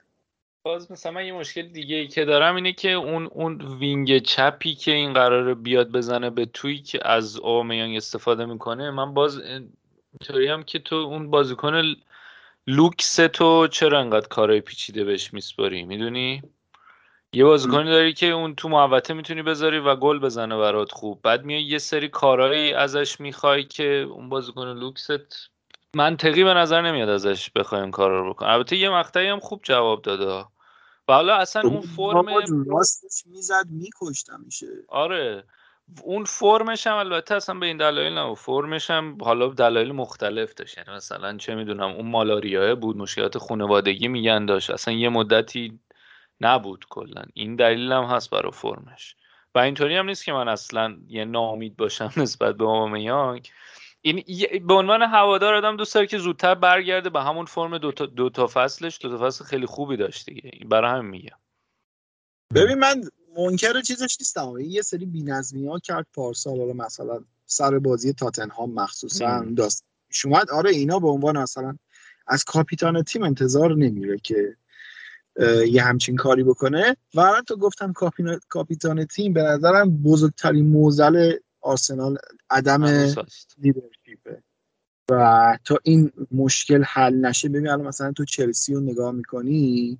باز مثلا من یه مشکل دیگه ای که دارم اینه که اون اون وینگ چپی که این قراره بیاد بزنه به توی که از اوبامیانگ استفاده می‌کنه من باز اینطوری هم که تو اون بازیکن لوکست و چرا انقدر کارهای پیچیده بهش میسپاری؟ می‌دونی؟ یه بازیکنی داری که اون تو محوطه می‌تونی بذاری و گل بزنه برات خوب. بعد میای یه سری کارهایی ازش می‌خوای که اون بازیکن لوکست منطقی به نظر نمیاد ازش بخوایم کار رو بکن البته یه مقطعی هم خوب جواب داده و حالا اصلا اون فرم راستش می‌زد میکشتم میشه. آره. اون فرمش هم البته اصلا به این دلایل نه فرمش هم حالا دلایل مختلف داشت یعنی مثلا چه می‌دونم اون مالاریاه بود مشکلات خانوادگی میگن داشت. اصلا یه مدتی نبود کلا. این دلیل هم هست برای فرمش. و اینطوری هم نیست که من اصلا یه ناامید باشم نسبت به اوبامیانگ این به عنوان هوادار آدم دوست داره که زودتر برگرده به همون فرم دو تا, دو تا فصلش دو تا فصل خیلی خوبی داشت دیگه. برای همین میگم. ببین من منکر چیزش نیستم. یه سری بی‌نظمی ها کرد. پارسال حالا مثلا سر بازی تاتنهام مخصوصا داست شما آره اینا به عنوان مثلا از کاپیتان تیم انتظار نمیره که یه همچین کاری بکنه. و الان تو گفتم کاپیتان تیم به نظرم بزرگترین موزل آرسنال عدم لیدرشیپه و تا این مشکل حل نشه ببین الان مثلا تو چلسی رو نگاه می‌کنی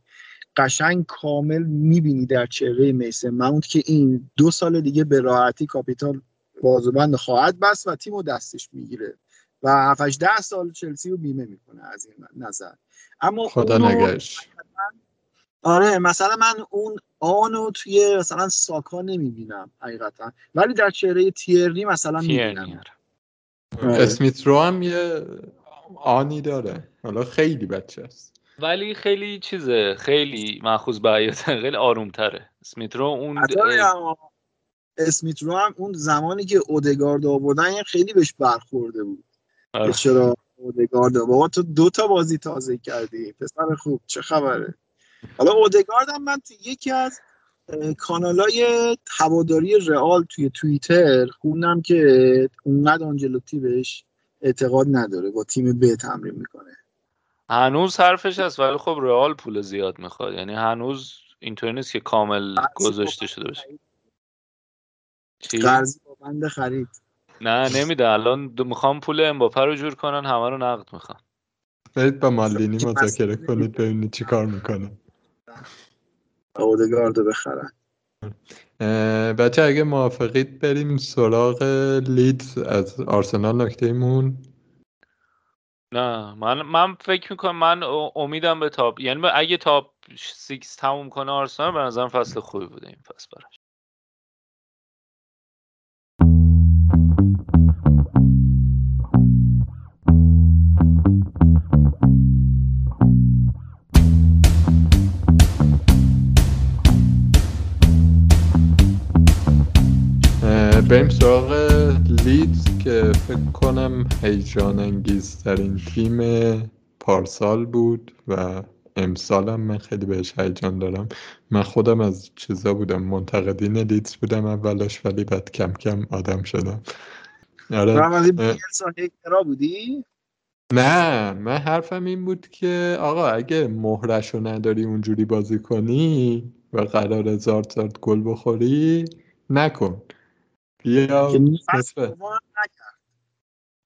قشنگ کامل می‌بینی در چهره میسه. ماونت که این دو سال دیگه به راحتی کاپیتان بازوبند خواهد بست و تیم رو دستش می‌گیره. و 7 ده سال چلسی رو بیمه می‌کنه از این نظر. اما خدا نگهش. آره مثلا من اون آنو توی مثلا ساکا نمی‌بینم حقیقتا. ولی در چهره تیرنی مثلا می‌بینم. آره. اسمیت رو هم یه آنی داره. حالا خیلی بچه است. ولی خیلی چیزه خیلی مخوض به خیلی آرومتره. اسمیت رو اون اسمیت رو هم اون زمانی که اودگارد آوردن خیلی بهش برخورده بود. آره. چرا اودگارد بابا تو دو تا بازی تازه کردی. پسر خوب چه خبره؟ حالا اودگارد هم من یکی از کانالای هواداری رئال توی توییتر خوندم که اونقدر آنجلوتی بهش اعتقاد نداره با تیم ب تمرین می‌کنه. هنوز حرفش هست ولی خب رئال پول زیاد می‌خواد. یعنی هنوز اینطوری نیست که کامل گذاشته شده باشه. قرضی با بند خرید. نه نمیده. الان می‌خوام پول امباپه رو جور کنن همه رو نقد می‌خوان. برید با مالدینی مذاکره کنید ببینید چی کار می‌کنه. اودگاردو بخرن. بچه اگه موافقید بریم سراغ لیدز از آرسنال نکته ایمون نه من من فکر می‌کنم من امیدم به تاپ یعنی اگه تاپ 6 تموم کنه آرسنال به نظرم فصل خوبی بوده این فصل براش. بریم سراغ لیدز که فکر کنم هیجان انگیزترین تیم پارسال بود و امسالم من خیلی بهش هیجان دارم. من خودم از چیزا بودم منتقدین لیدز بودم اولش ولی بعد کم کم آدم شدم. آره بودی؟ نه من حرفم این بود که آقا اگه مهرشو نداری اونجوری بازی کنی و قرار هزار زارد گل بخوری نکن. بیا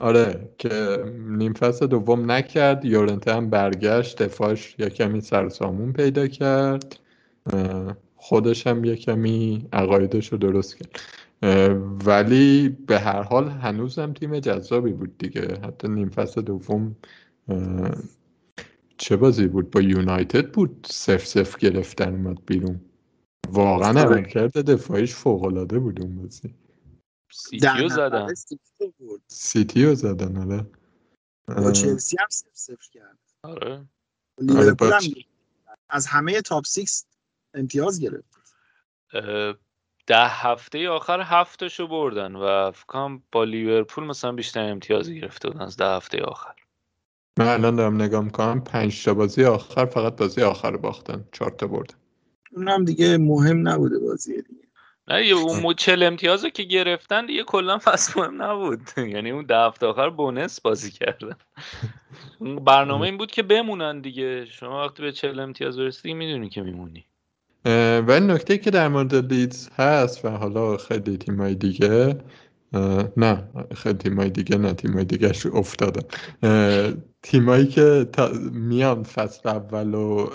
آره که نیم فصل دوم نکرد. یورنته هم برگشت دفاعش یه کمی سرسامون پیدا کرد. خودش هم یه کمی عقایدش رو درست کرد. ولی به هر حال هنوزم تیم جذابی بود دیگه. حتی نیم فصل دوم چه بازی بود؟ با یونایتد بود سف سف گرفتن اومد بیرون. واقعا. عملکرد دفاعیش فوق العاده بود اون بازی. سیتیو زدن. سیتی رو زدن آره. با چلسی هم صفر صفر کرد. آره. لیورپول هم با- از همه top six امتیاز گرفت. ده هفته آخر هفتشو بردن و کنم با لیورپول مثلا بیشتر امتیاز گرفته بودن از ده هفته آخر. من الان دارم نگاه می‌کنم پنج تا بازی آخر فقط بازی آخر باختن. چهار تا بردن. اون هم دیگه مهم نبوده بازی دیگه. نه یه اون چل امتیازو که گرفتن دیگه کلا فصل مهم نبود. یعنی اون ده هفته آخر بونس بازی کردن. اون برنامه این بود که بمونن دیگه. شما وقتی به چل امتیاز برسی می‌دونی که میمونی. و نکته که در مورد لیدز هست و حالا خیلی تیمای دیگه نه خیلی تیمای دیگه نه تیمای دیگهش افتادن. اه، تیمایی که میان فصل اول و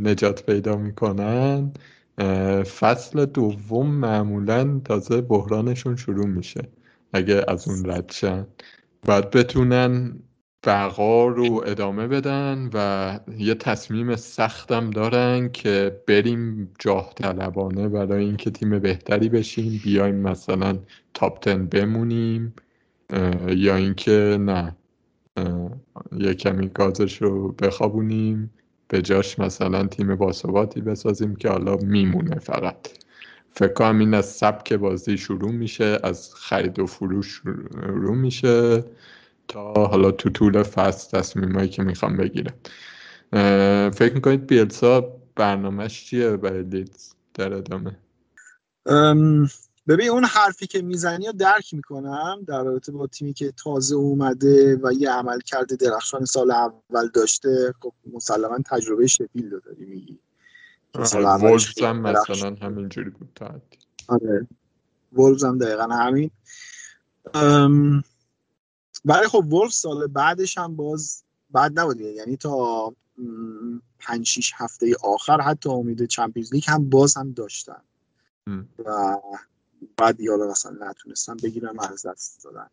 نجات پیدا می‌کنن فصل دوم معمولا تازه بحرانشون شروع میشه اگه از اون رد شن. باید بتونن بقا رو ادامه بدن و یه تصمیم سختم دارن که بریم جاه طلبانه برای اینکه تیم بهتری بشیم بیایم مثلا تاپ تن بمونیم یا اینکه نه یه کمی گازش رو بخوابونیم. به جاش مثلا تیم باثباتی بسازیم که حالا میمونه فقط. فکر کنم این از سبک بازی شروع میشه از خرید و فروش شروع میشه تا حالا تو طول فصل تصمیمایی که می‌خوام بگیرم. فکر می‌کنید بیلسا برنامهش چیه؟ برای لیدز در ادامه. ام، ببین اون حرفی که می‌زنی رو درک می‌کنم در رابطه با تیمی که تازه اومده و یه عمل کرده درخشان سال اول داشته. خب مسلما تجربه شفیل رو داری میگی. اولش وولفز هم مثلا همینجوری بود تا آره وولفز هم دقیقا همین. ولی خب وولفز سال بعدش هم باز بعد نبود یعنی تا پنج شیش هفته آخر حتی امید چمپیونز لیگ هم باز هم داشتن. و بعد یالا مثلا نتونستن بگیرن از دست دادن.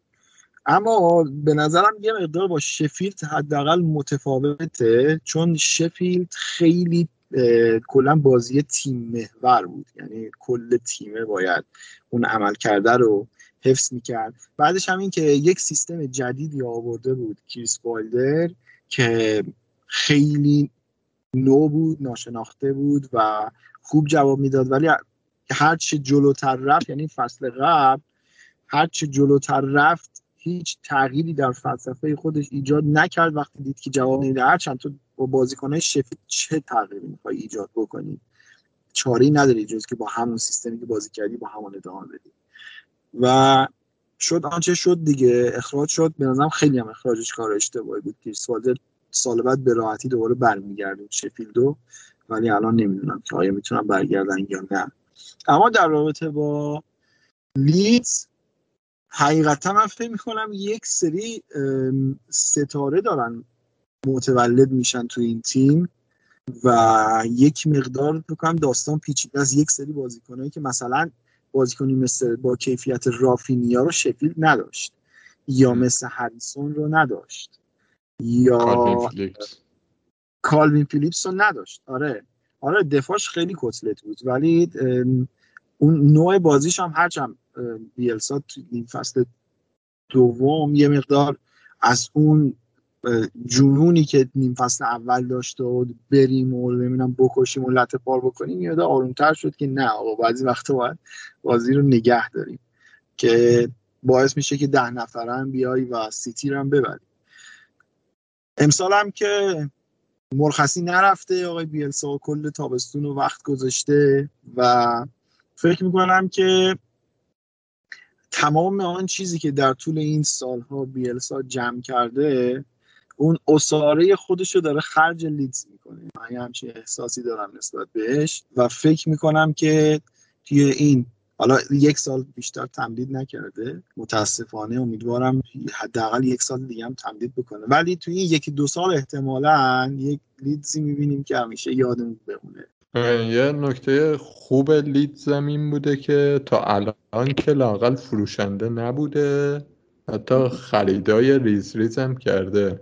اما به نظرم یه مقدار با شفیلد حداقل متفاوته چون شفیلد خیلی کلا بازی تیم محور بود. یعنی کل تیمه باید اون عمل کرده رو حفظ می‌کرد. بعدش هم این که یک سیستم جدیدی آورده بود کریس والدر که خیلی نو بود ناشناخته بود و خوب جواب می‌داد. ولی هر چه جلوتر رفت یعنی فصل قبل هر چه جلوتر رفت هیچ تغییری در فلسفه خودش ایجاد نکرد. وقتی دید که جواب نمیده هر چند تو با بازیکنهای شفید چه تغییری می‌خوای ایجاد بکنی؟ چاره نداری جز که با همون سیستمی که بازی کردی با همون ادامه بدی. و شد آنچه شد دیگه. اخراج شد. به نظرم خیلی هم اخراجش کار اشتباهی بود. کریس والدر سال بعد به راحتی دوباره برمیگردون شفیلدو. ولی الان نمی‌دونم که آیا می‌تونم برگردن یا نه. اما در رابطه با لیدز حقیقتا من فکر می‌کنم یک سری ستاره دارن متولد میشن تو این تیم و یک مقدار بکنم داستان پیچیده از یک سری بازیکنایی که مثلا بازیکنی مثل با کیفیت رافینیا رو شفیلد نداشت یا. مثل هریسون رو نداشت یا کالوین فیلیپس رو نداشت. آره. آره دفاعش خیلی کتلت بود. ولی اون نوع بازیش هم هرچند بیلسا تو این فصل دوم یه مقدار از اون جنونی که نیم فصل اول داشته و بریم و نمی‌دونم بکشیم و لطه پار بکنیم یاد آرومتر شد که نه آقا بعضی وقتا باید بازی رو نگه داریم که باعث میشه که ده نفره هم بیای و سیتی رو هم ببری امسال هم که مرخصی نرفته آقای بیلسا کل تابستون و وقت گذاشته و فکر می‌کنم که تمام آن چیزی که در طول این سالها بیلسا جمع کرده اون اصاره خودش رو داره خرج لیدز می‌کنه. من همچین احساسی دارم نسبت بهش و فکر می‌کنم که توی این حالا یک سال بیشتر تمدید نکرده. متاسفانه امیدوارم حداقل یک سال دیگه هم تمدید بکنه. ولی توی این یکی دو سال احتمالا یک لیدزی می‌بینیم که همیشه یادمون بمونه. یه نکته خوب لیدز همین بوده که تا الان که لاقل فروشنده نبوده. حتی خریدای ریز ریز هم کرده.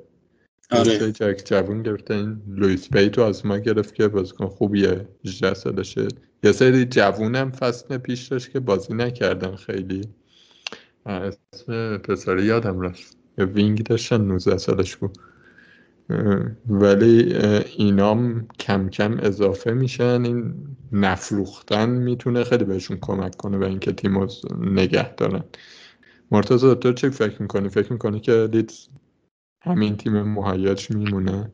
آره. جک جوون گرفته این لویس بیتو از ما گرفت که بازیکن خوبیه. 18 سالشه یه سری جوونم فصل پیش داشت که بازی نکردن خیلی. اسم پسر یادم رفت. یه وینگ داشتن 19 سالش بود. ولی اینام کم کم اضافه میشن. این نفروختن می‌تونه خیلی بهشون کمک کنه به اینکه تیم نگه دارن. مرتضی تو چه فکر می‌کنی؟ فکر می‌کنی که لیدز همین تیم مهیج میمونه؟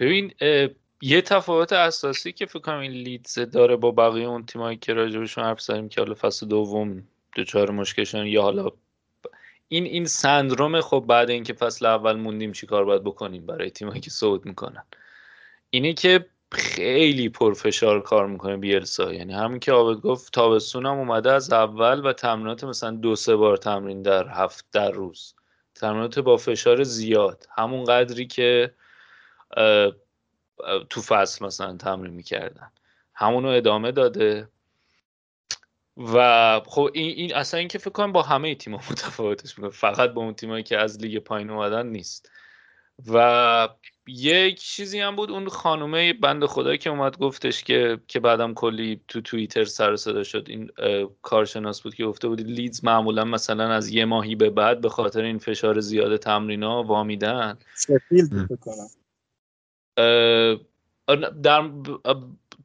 ببین یه تفاوت اساسی که فکر کنم این لیدز داره با بقیه اون تیمایی که راجبشون حرف زدیم که حالا فصل دوم دچار مشکلشون یا حالا این این سندروم خب بعد اینکه فصل اول موندیم چیکار باید بکنیم برای تیمایی که صعود می‌کنن. اینه که خیلی پرفشار کار می‌کنه بیلسا. یعنی همین که آبد گفت تابستون هم اومده از اول و تمرینات مثلا دو سه بار تمرین در هفت در روز. تمرینات با فشار زیاد. همون قدری که تو فصل مثلا تمرین می‌کردن. همونو ادامه داده. و خب این, این اصلا اینکه فکر کنم با همه تیم‌ها متفاوتش می‌کنه. فقط با اون تیمایی که از لیگ پایین اومدن نیست. و یک چیزی هم بود اون خانومه بند خدایی که اومد گفتش که که بعدم کلی تو توییتر سر صدا شد. این کارشناس بود که گفته بود لیدز معمولا مثلا از یه ماهی به بعد به خاطر این فشار زیاد تمرینا وامیدن. شفیلد بکنم در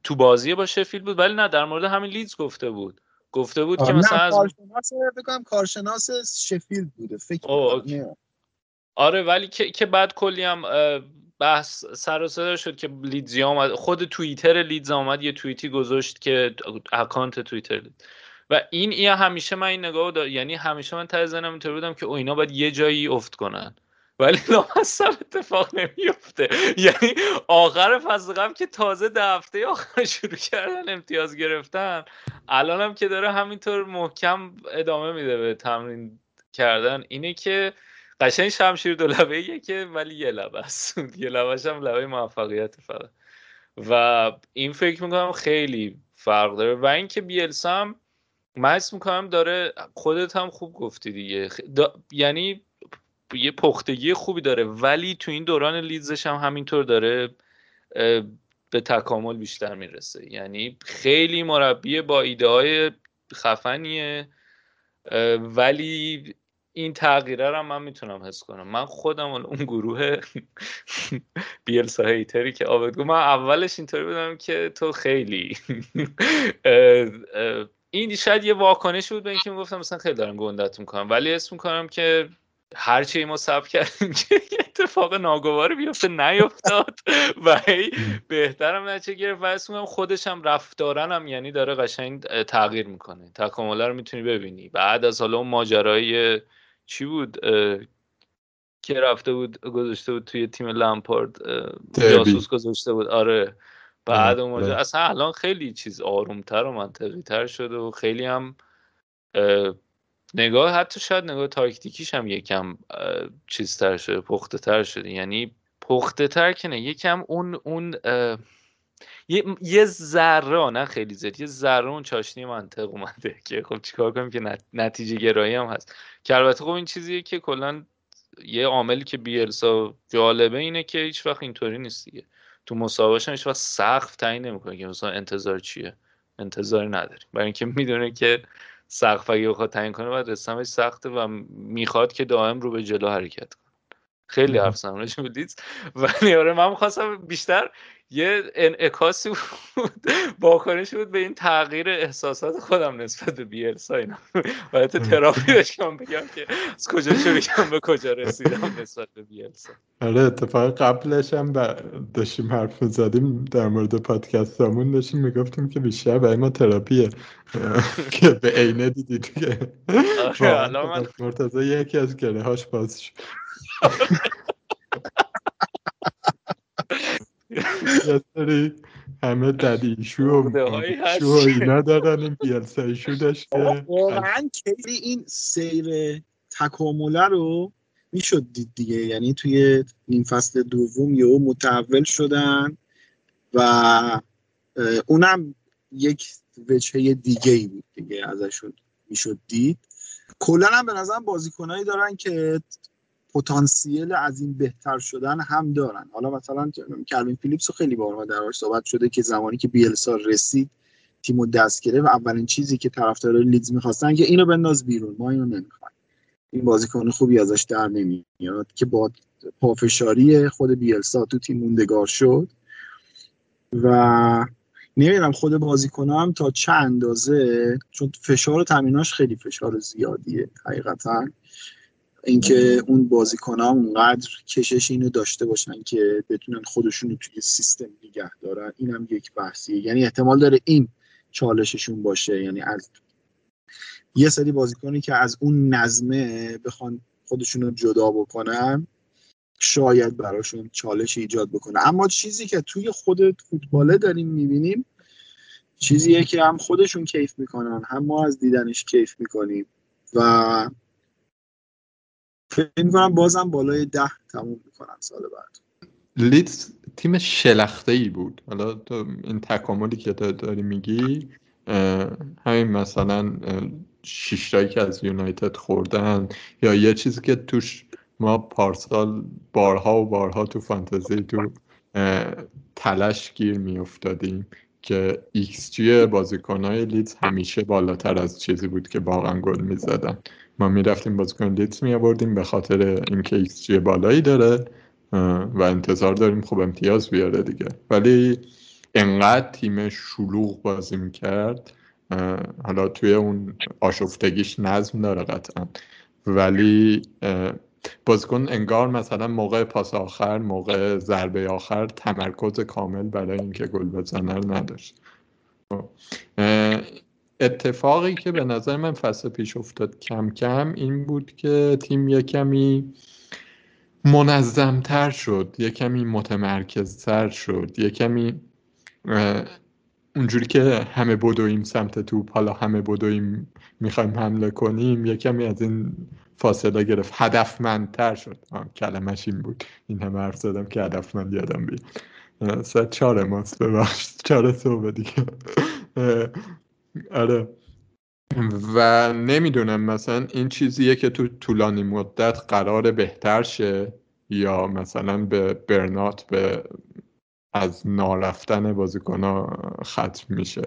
تو بازی با شفیلد بود ولی نه در مورد همین لیدز گفته بود. گفته بود که مثلا از کارشناس بگم کارشناس شفیلد بوده فکر آره ولی که, که بعد کلی هم بحث سر و صدا شد که لیدزی آمد خود توییتر لیدز آمد یه توییتی گذاشت که اکانت توییتر و این این همیشه من این نگاه دار... یعنی همیشه من ته زنم اینطور بودم که اینا باید یه جایی افت کنن. ولی لامصب اتفاق نمیفته یعنی آخر فصل قبل که تازه ده هفته آخر شروع کردن امتیاز گرفتن الان هم که داره همینطور محکم ادامه میده به تمرین کردن. اینه که قشنگ شمشیر دو لبه که ولی یه لبه است. یه لبهش هم لبه موفقیت فقط. و این فکر می‌کنم خیلی فرق داره. و اینکه بیلسا هم من می‌کنم داره خودت هم خوب گفتی دیگه. یعنی یه پختگی خوبی داره ولی تو این دوران لیدزش هم همینطور داره به تکامل بیشتر می‌رسه. یعنی خیلی مربی با ایده های خفنیه ولی این تغییره رو من می‌تونم حس کنم. من خودم اون گروه بیل هیتری که آبد من اولش اینطوری بودم که تو خیلی این شاید یه واکنش بود به اینکه می‌گفتم مثلا خیلی دارم گندت می‌کنم ولی اسم می‌کنم که هرچی ما سب کردیم که اتفاق ناگواری بیفته نیفتاد. و بهترم نچه گرفت. و اسم خودش هم رفتارن یعنی داره قشنگ تغییر می‌کنه. تکامله رو می‌تونی ببینی. بعد از حالا اون ماجرای چی بود؟ که رفته بود گذاشته بود توی تیم لمپارد جاسوس گذاشته بود. آره. بعد اون ماجرا. اصلا الان خیلی چیز آرومتر و منطقی تر شده و خیلی هم نگاه حتی شاید نگاه تاکتیکیش هم یکم چیزتر شده پخته تر شده. یعنی پخته تر که نه یکم اون اون یه, یه ذره نه خیلی زیاد یه ذره اون چاشنی منطق اومده که خب چیکار کنیم که نتیجه گرایی هم هست. که البته خب این چیزیه که کلا یه عاملی که بیلسا جالبه اینه که هیچ وقت اینطوری نیست دیگه. تو مسابقه هیچ وقت سقف تعیین نمی‌کنه که مثلا انتظار چیه؟ انتظاری نداریم. برای اینکه می‌دونه که سقف اگه بخواد تعیین کنه باید رسمش سخته و می‌خواد که دائم رو به جلو حرکت کنه. خیلی حرف زنش بودید ولی آره من می‌خواستم بیشتر یه انعکاسی بود واکنشی بود به این تغییر احساسات خودم نسبت به بیلسا اینا. باید تراپی داشتم بگم که از کجا شروع به کجا رسیدم نسبت به بیلسا آره اتفاق قبلش هم داشتیم حرف زدیم در مورد پادکست همون داشتیم می‌گفتیم که بیشتر برای ما تراپیه. که به عینه دیدید که آره، مرتضی یکی از گله هاش باز شد. یه سری همه ددی شو عقده‌هایی هست شو اینا دارن این بیلسای شو داشته. واقعا کلی این سیر تکامله رو می‌شد دید دیگه. یعنی توی این فصل دوم یهو متحول شدن و اونم یک وجهه دیگه ای بود دیگه ازشون می‌شد دید. کلا هم به نظرم بازیکنایی دارن که پتانسیل از این بهتر شدن هم دارن. حالا مثلا کلوین فیلیپس رو خیلی بارها دربارش صحبت شده که زمانی که بیلسا رسید تیمو دست گرفت و اولین چیزی که طرفدارای لیدز می‌خواستن که اینو بنداز بیرون. ما اینو نمی‌خوایم. این بازیکن خوبی ازش در نمیاد که با پافشاری خود بیلسا تو تیم موندگار شد. و نمی‌دونم خود بازیکن هم تا چه اندازه چون فشار تمریناش خیلی فشار زیادیه حقیقتا. اینکه اون بازیکن ها اونقدر کشش اینو داشته باشن که بتونن خودشون رو توی سیستم نگه دارن این هم یک بحثیه. یعنی احتمال داره این چالششون باشه. یعنی از یه سری بازیکنی که از اون نظمه بخوان خودشون رو جدا بکنن شاید براشون چالش ایجاد بکنه. اما چیزی که توی خود فوتباله داریم می‌بینیم چیزیه که هم خودشون کیف می‌کنن هم ما از دیدنش کیف می‌کنیم و فکر می‌کنم بازم بالای ده تموم می‌کنن سال بعد. لیدز تیم شلخته ای بود. حالا تو این تکاملی که داری میگی همین مثلا شیشتایی که از یونایتد خوردن یا یه چیزی که توش ما پارسال بارها و بارها تو فانتزی تو تله‌ش گیر میافتادیم که ایکس جی بازیکنهای لیدز همیشه بالاتر از چیزی بود که واقعا گل می‌زدن. ما می‌رفتیم بازیکن لیدز میآوردیم به خاطر اینکه ایکس جی بالایی داره و انتظار داریم خوب امتیاز بیاره دیگه ولی انقدر تیم شلوغ بازی می‌کرد حالا توی اون آشفتگیش نظم داره قطعا ولی بازیکن انگار مثلا موقع پاس آخر موقع ضربه آخر تمرکز کامل برای اینکه گل بزنه نداشت خب. اتفاقی که به نظر من فصل پیش افتاد کم کم این بود که تیم یه کمی منظمتر شد یه کمی متمرکزتر شد یه کمی اونجوری که همه بدویم سمت توپ حالا همه بدویم می‌خوایم حمله کنیم یه کمی از این فاصله گرفت. هدفمندتر شد. کلمش این بود. این همه حرف زدم که هدفمند یادم بیاد. ساعت چهار ماست ببخشید. چهار صبح دیگه. آره. و نمی‌دونم مثلا این چیزیه که تو طولانی مدت قرار بهتر شه یا مثلا به برنات به از نارفتن بازیکن ختم میشه.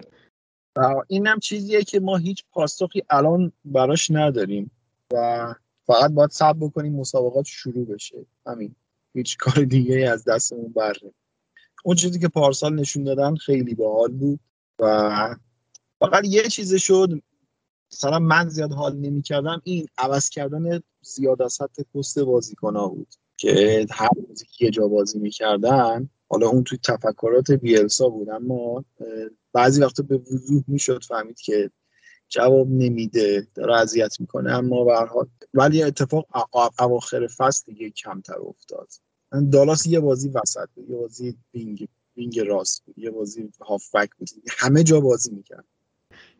و اینم چیزیه که ما هیچ پاسخی الان براش نداریم و فقط باید صبر بکنیم مسابقات شروع بشه. همین. هیچ کار دیگه از دستمون بر نمیاد. اون چیزی که پارسال نشون دادن خیلی باحال بود و فقط یه چیز شد. مثلا من زیاد حال نمی‌کردم این عوض کردن زیاد از حد پست بازیکن بود که هر بازی یه جا بازی می‌کردن حالا اون توی تفکرات بیلسا بود اما بعضی وقتا به وضوح می‌شد فهمید که جواب نمیده داره اذیت می‌کنه اما به ولی اتفاق اواخر فصل دیگه کمتر افتاد. دالاس یه بازی وسط بود یه بازی وینگ وینگ راست بود یه بازی هافبک بود همه جا بازی می‌کرد.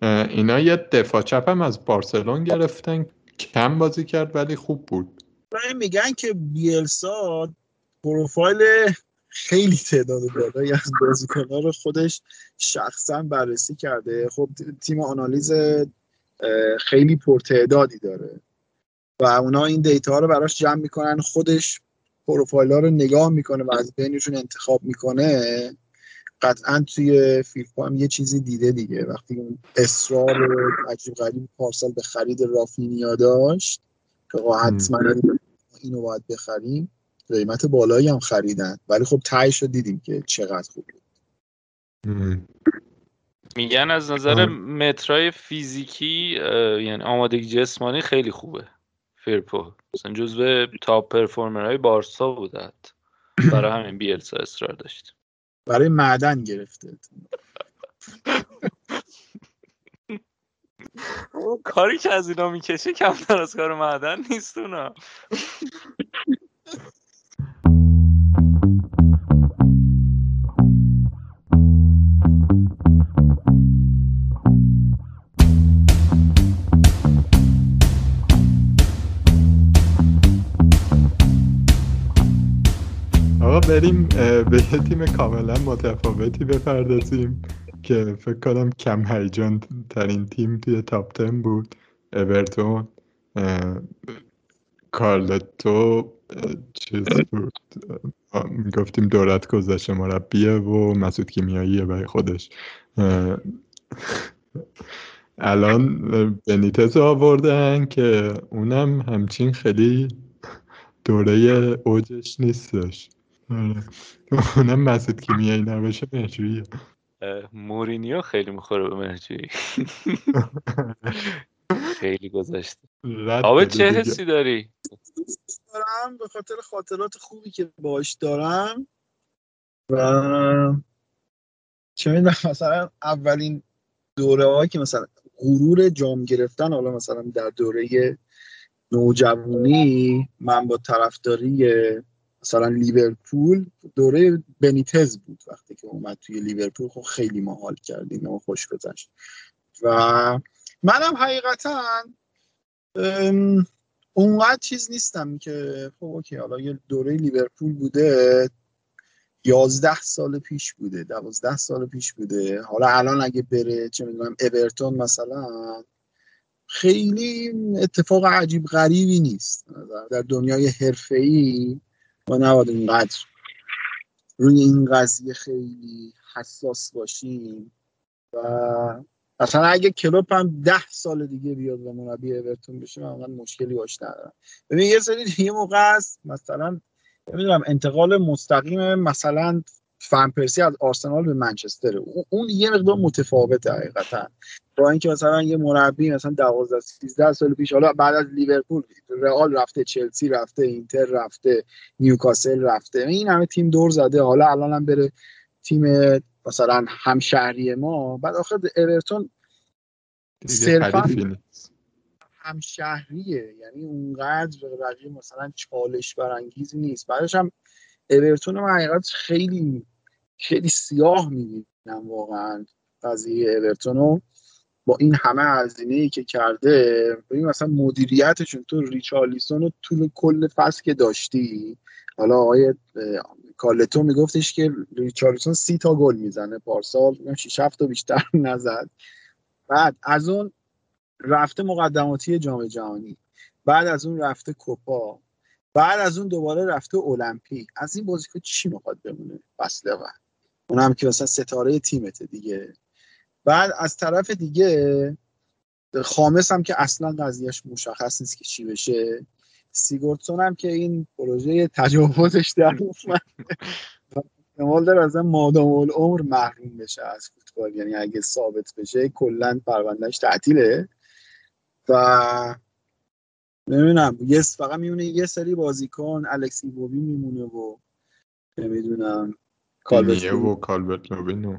اینا یه دفاع چپ هم از بارسلونا گرفتن کم بازی کرد ولی خوب بود. برای میگن که بیلسا پروفایل خیلی تعداد بالایی از بازیکن‌ها رو خودش شخصا بررسی کرده. خب تیم آنالیز خیلی پرتعدادی داره و اونا این دیتا رو براش جمع می‌کنن خودش پروفایل ها رو نگاه می‌کنه و از بینشون انتخاب می‌کنه. قطعا توی فیفا هم یه چیزی دیده دیگه. وقتی اون اصرار عجیب غریب پارسال به خرید رافینیا داشت که حتما اینو باید بخریم. قیمت بالایی هم خریدن. ولی خب تهش رو دیدیم که چقدر خوب بود. میگن از نظر. مترای فیزیکی یعنی آمادگی جسمانی خیلی خوبه. فیرپو. مثلا جزو تاپ پرفورمرهای بارسا بود حتی. برای همین بیلسا اصرار داشت. برای معدن گرفته. کاری که از اینا می‌کشه کمتر از کار معدن نیست اونا. بریم به یه تیم کاملا متفاوتی بپردازیم که فکر کنم کم هیجان ترین تیم توی تاپ تن بود اورتون کارلتو چیز بود می‌گفتیم دورت گذشته مربیه و مسعود کیمیاییه برای خودش الان بنیتز آوردن که اونم همچین خیلی دوره اوجش نیستش. اونم مسعود کیمیایی نباشه مهجوییه مورینیو خیلی می‌خوره به مهجویی خیلی گذشته. آبه چه حسی داری؟ دارم به خاطر خاطرات خوبی که باش دارم. و چه می‌دونم مثلا اولین دوره که مثلا غرور جام گرفتن حالا مثلا در دوره نوجوانی من با طرفداری مثلا لیورپول دوره بنیتز بود وقتی که اومد توی لیورپول. خب خیلی ما حال کردیم و خوش گذشت. و منم حقیقتا اونقدر چیز نیستم که خب اوکی حالا یه دوره لیورپول بوده یازده سال پیش بوده دوازده سال پیش بوده. حالا الان اگه بره چه می‌دونم اورتون مثلا خیلی اتفاق عجیب غریبی نیست. در دنیای حرفه‌ای ما نباید اینقدر روی این قضیه خیلی حساس باشیم و اصلا اگه کلوب هم ده سال دیگه بیاد و مربی اورتون بشه من مشکلی باش ندارم. ببین یه سری دیگه موقع است مثلا نمی‌دونم انتقال مستقیم مثلا فن پرسی از آرسنال به منچستر. اون یه مقدار متفاوته حقیقتا. با اینکه مثلا یه مربی مثلا 12 13 سال پیش حالا بعد از لیورپول رئال رفته چلسی رفته اینتر رفته نیوکاسل رفته این همه تیم دور زده. حالا الان هم بره تیم مثلا همشهری ما. بعد آخر اورتون صرفا همشهریه. یعنی اونقدر رقیب مثلا چالش برانگیزی نیست. بعدش هم اورتون من حقیقت خیلی خیلی سیاه می‌بینم واقعا. قضیه اورتون با این همه هزینه ای که کرده ببین مثلا مدیریتشون تو ریچارلیسون رو طول کل فصل که داشتی حالا آقای کارلتو میگفتش که ریچارلیسون سی تا گل می‌زنه پارسال 6 7 تا بیشتر نزد. بعد از اون رفته مقدماتی جام جهانی بعد از اون رفته کوپا بعد از اون دوباره رفته المپیک. از این بازیکن چی می‌خواد بمونه فصل بعد اونم که مثلا ستاره تیمته دیگه. بعد از طرف دیگه خامس هم که اصلا قضیهش مشخص نیست که چی بشه. سیگورتسون هم که این پروژه تجاوزش در اومد. احتمال داره از مادام العمر محروم بشه از فوتبال. یعنی اگه ثابت بشه کلا پروندهش تعطیله. و نمی‌دونم یه فقط میمونه یه سری بازیکن الکس ایووی میمونه و نمی‌دونم کالبرت و کالبرت لوبینو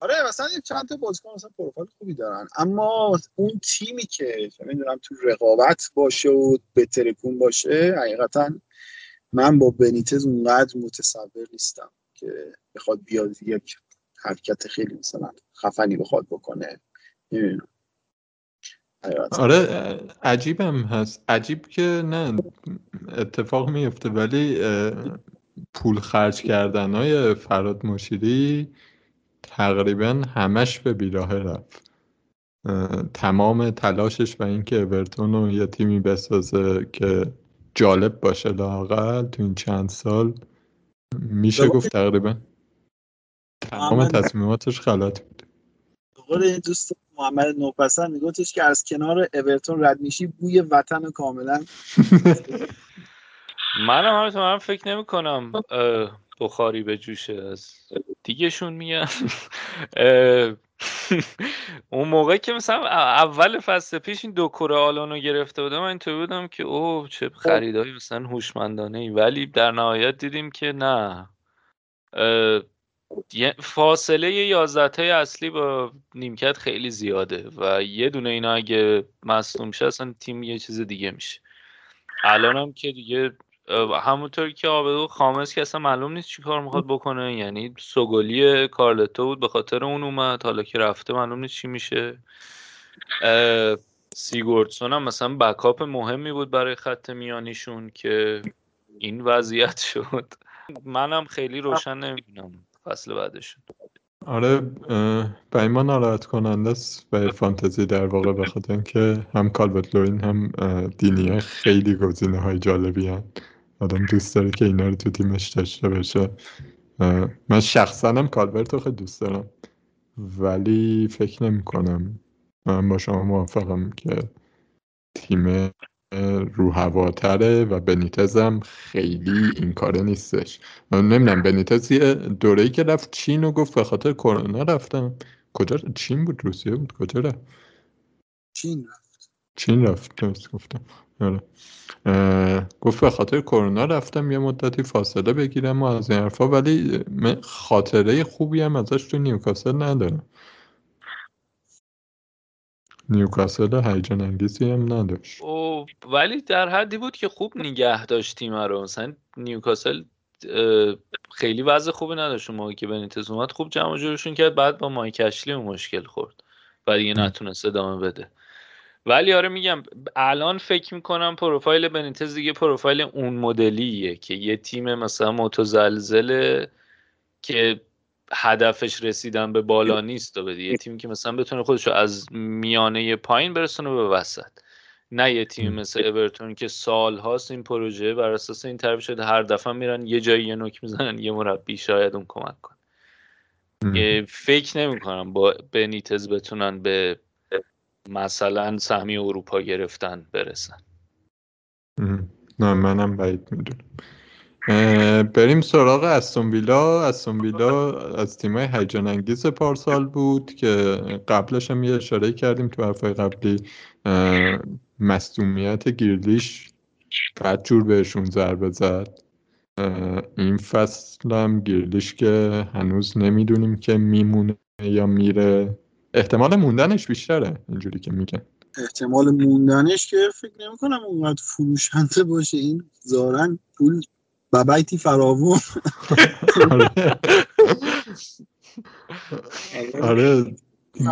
آره مثلا چند تا بازیکن مثلا پروفایل خوبی دارن. اما اون تیمی که نمی‌دونم تو رقابت باشه و بترکون باشه حقیقتا من با بنیتز اونقدر متصور نیستم که بخواد بیاد یک حرکت خیلی مثلا خفنی بخواد بکنه. نمی‌دونم. آره عجیبم هست. عجیب که نه اتفاق میفته ولی پول خرج کردن های فراد مشیری تقریبا همش به بیراه رفت. تمام تلاشش و اینکه اورتون رو یه تیمی بسازه که جالب باشه لاقل تو این چند سال میشه گفت تقریبا تمام تصمیماتش غلط بود. قول دوست محمد نوپسند میگفتش که از کنار اورتون رد میشی بوی وطن کاملا منم همه من فکر نمی کنم بخاری به جوشه از دیگهشون میگن اون موقع که مثلا اول فصل پیش این دو کره آلانو گرفته بودم من اینطوری بودم که اوه چه خریدایی مثلا هوشمندانه ای. ولی در نهایت دیدیم که نه. فاصله یازده اصلی با نیمکت خیلی زیاده و یه دونه اینا اگه مصنوم میشه اصلا تیم یه چیز دیگه میشه. الان هم که دیگه همونطور که آبدو خامس که اصلا معلوم نیست چی کار می‌خواد بکنه یعنی سوگلی کارلتو بود به خاطر اون اومد حالا که رفته معلوم نیست چی میشه. سیگوردسون هم مثلا بکاپ مهمی بود برای خط میانیشون که این وضعیت شد. منم خیلی روشن نمی‌بینم فصل بعدشون. آره برای ما ناراحت کننده است برای فانتزی در واقع بخاطر اینکه هم کالبت لوین هم دینیه خیلی گزینه های جالبی هم. آدم دوست داره که اینا رو تو تیمش داشته باشه. من شخصا هم کالبرت رو خیلی دوست دارم. ولی فکر نمی کنم. من با شما موافقم که تیم رو هواتره و بنیتز هم خیلی این کاره نیستش. من نمی‌دونم بنیتز یه دوره‌ای که رفت چین و گفت به خاطر کرونا رفتم کجا چین بود؟ روسیه بود؟ کجا رفت؟ چین رفت. چین رفت گفتم. گفت به خاطر کرونا رفتم یه مدتی فاصله بگیرم و از این حرفا ولی خاطره خوبی هم ازش تو نیوکاسل ندارم. نیوکاسل هیجان انگیزی هم نداشت. او ولی در حدی بود که خوب نگه داشت تیم رو مثلا نیوکاسل خیلی وضع خوبی نداشت. موقعی که بنیتز اومد خوب جمع جورشون کرد. بعد با مایک اشلی مشکل خورد. و دیگه نتونست ادامه بده. ولی آره میگم الان فکر می‌کنم پروفایل بنیتز دیگه پروفایل اون مدلیه که یه تیم مثلا متزلزله که هدفش رسیدن به بالا نیست و بده یه تیم که مثلا بتونه خودش رو از میانه پایین برسونه به وسط. نه یه تیم مثل اورتون که سال هاست این پروژه بر اساس این طرف شده هر دفعه میرن یه جایی یه نوک می‌زنن یه مربی شاید اون کمک کنه. فکر نمی کنم با بنیتز بتونن به مثلا سهمی اروپا گرفتن برسن. نه منم بعید می‌دونم. بریم سراغ استون ویلا. استون ویلا از تیمای هیجان انگیز پارسال بود که قبلش هم یه اشاره کردیم تو حرفای قبلی. مصدومیت گیرلیش بد جور بهشون ضربه زد. این فصل هم گیرلیش که هنوز نمی‌دونیم که میمونه یا میره. احتمال موندنش بیشتره اینجوری که میگن احتمال موندنش که فکر نمی کنم اونقدر فروشنده باشه. این زارن پول ببیتی فراوون. آره, آره.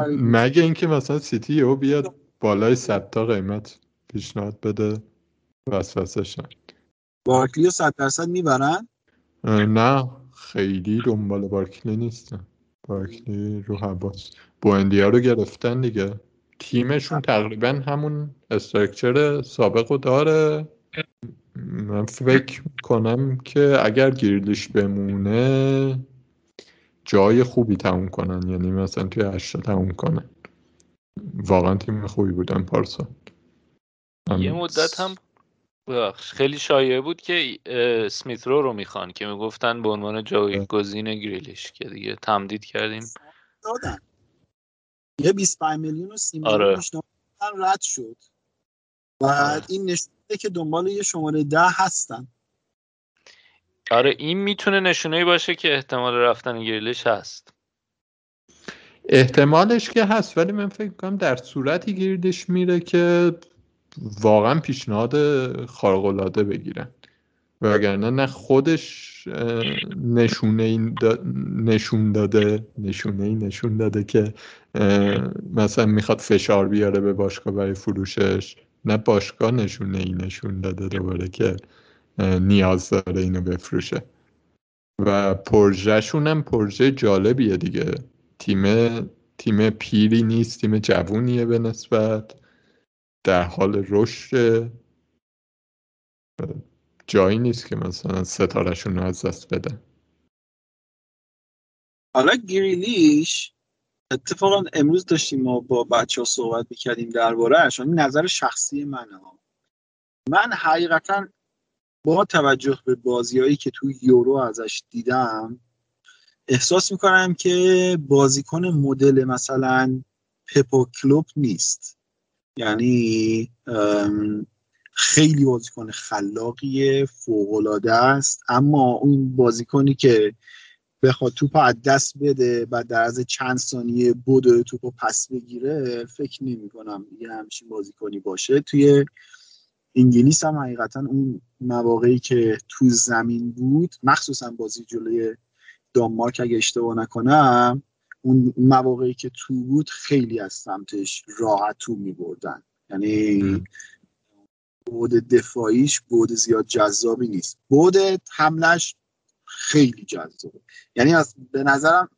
مگه اینکه مثلا سیتی او بیاد بالای صد تا قیمت پیشنهاد بده. وسوسه بارکلی رو صد درصد می‌برن؟ نه خیلی دنبال بارکلی نیستن. بارکلی رو حواس. بوندیا رو گرفتن دیگه. تیمشون تقریبا همون استرکچر سابق رو داره. من فکر کنم که اگر گیرلیش بمونه جای خوبی تموم کنن. یعنی مثلا توی هشتا تموم کنن. واقعا تیم خوبی بودن پارسا. یه مدت هم خیلی شایعه بود که سمیترو رو می‌خوان که می‌گفتن به عنوان جایگزین گریلیش که دیگه تمدید کردیم. دادن. یه 25 میلیون و 30 میلیون آره. رد شد. و این نشونه که دنبال یه شماره ده هستن. آره این می‌تونه نشونه باشه که احتمال رفتن گریلیش هست. احتمالش که هست ولی من فکر کنم در صورتی گیردش میره که واقعا پیشنهاد خارق العاده بگیرن. وگرنه نه خودش نشونه این نشون داده نشونه ای نشون داده که مثلا می‌خواد فشار بیاره به باشگاه برای فروشش نه باشگاه نشونه ای نشون داده دوباره که نیاز داره اینو بفروشه. و پرژهشون هم پرژه جالبیه دیگه. تیم تیم پیری نیست تیم جوونیه به نسبت. در حال رشد. جایی نیست که مثلا ستارشون رو از دست بدن. حالا گریلیش اتفاقا امروز داشتیم ما با بچه ها صحبت می‌کردیم دربارهش این نظر شخصی منه. من حقیقتا با توجه به بازیهایی که تو یورو ازش دیدم احساس می‌کنم که بازیکن مدل مثلا پپو کلوب نیست. یعنی خیلی بازیکن خلاقیه فوقالعاده است. اما اون بازیکنی که بخواد توپ از دست بده و در از چند ثانیه بود توپ پس بگیره فکر نمی کنم یه همچین بازیکنی باشه. توی انگلیس هم حقیقتا اون مواقعی که تو زمین بود مخصوصا بازی جلوی دانمارک اگه اشتباه نکنم اون مواقعی که تو بود خیلی از سمتش راحت تو می بردن یعنی بود دفاعیش بود زیاد جذابی نیست. بود حملش خیلی جذابه. یعنی از به نظرم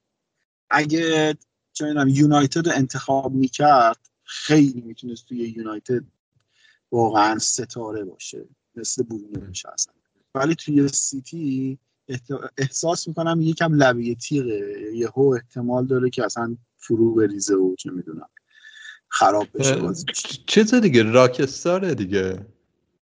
اگه چه یونایتد رو انتخاب می‌کرد خیلی می‌تونست توی یونایتد واقعا ستاره باشه. مثل برونوش هستن ولی توی سیتی احساس می‌کنم یکم لبه تیغه. یهو احتمال داره که اصلا فرو بریزه و چه می‌دونم خراب بشه چیز دیگه راکستاره دیگه.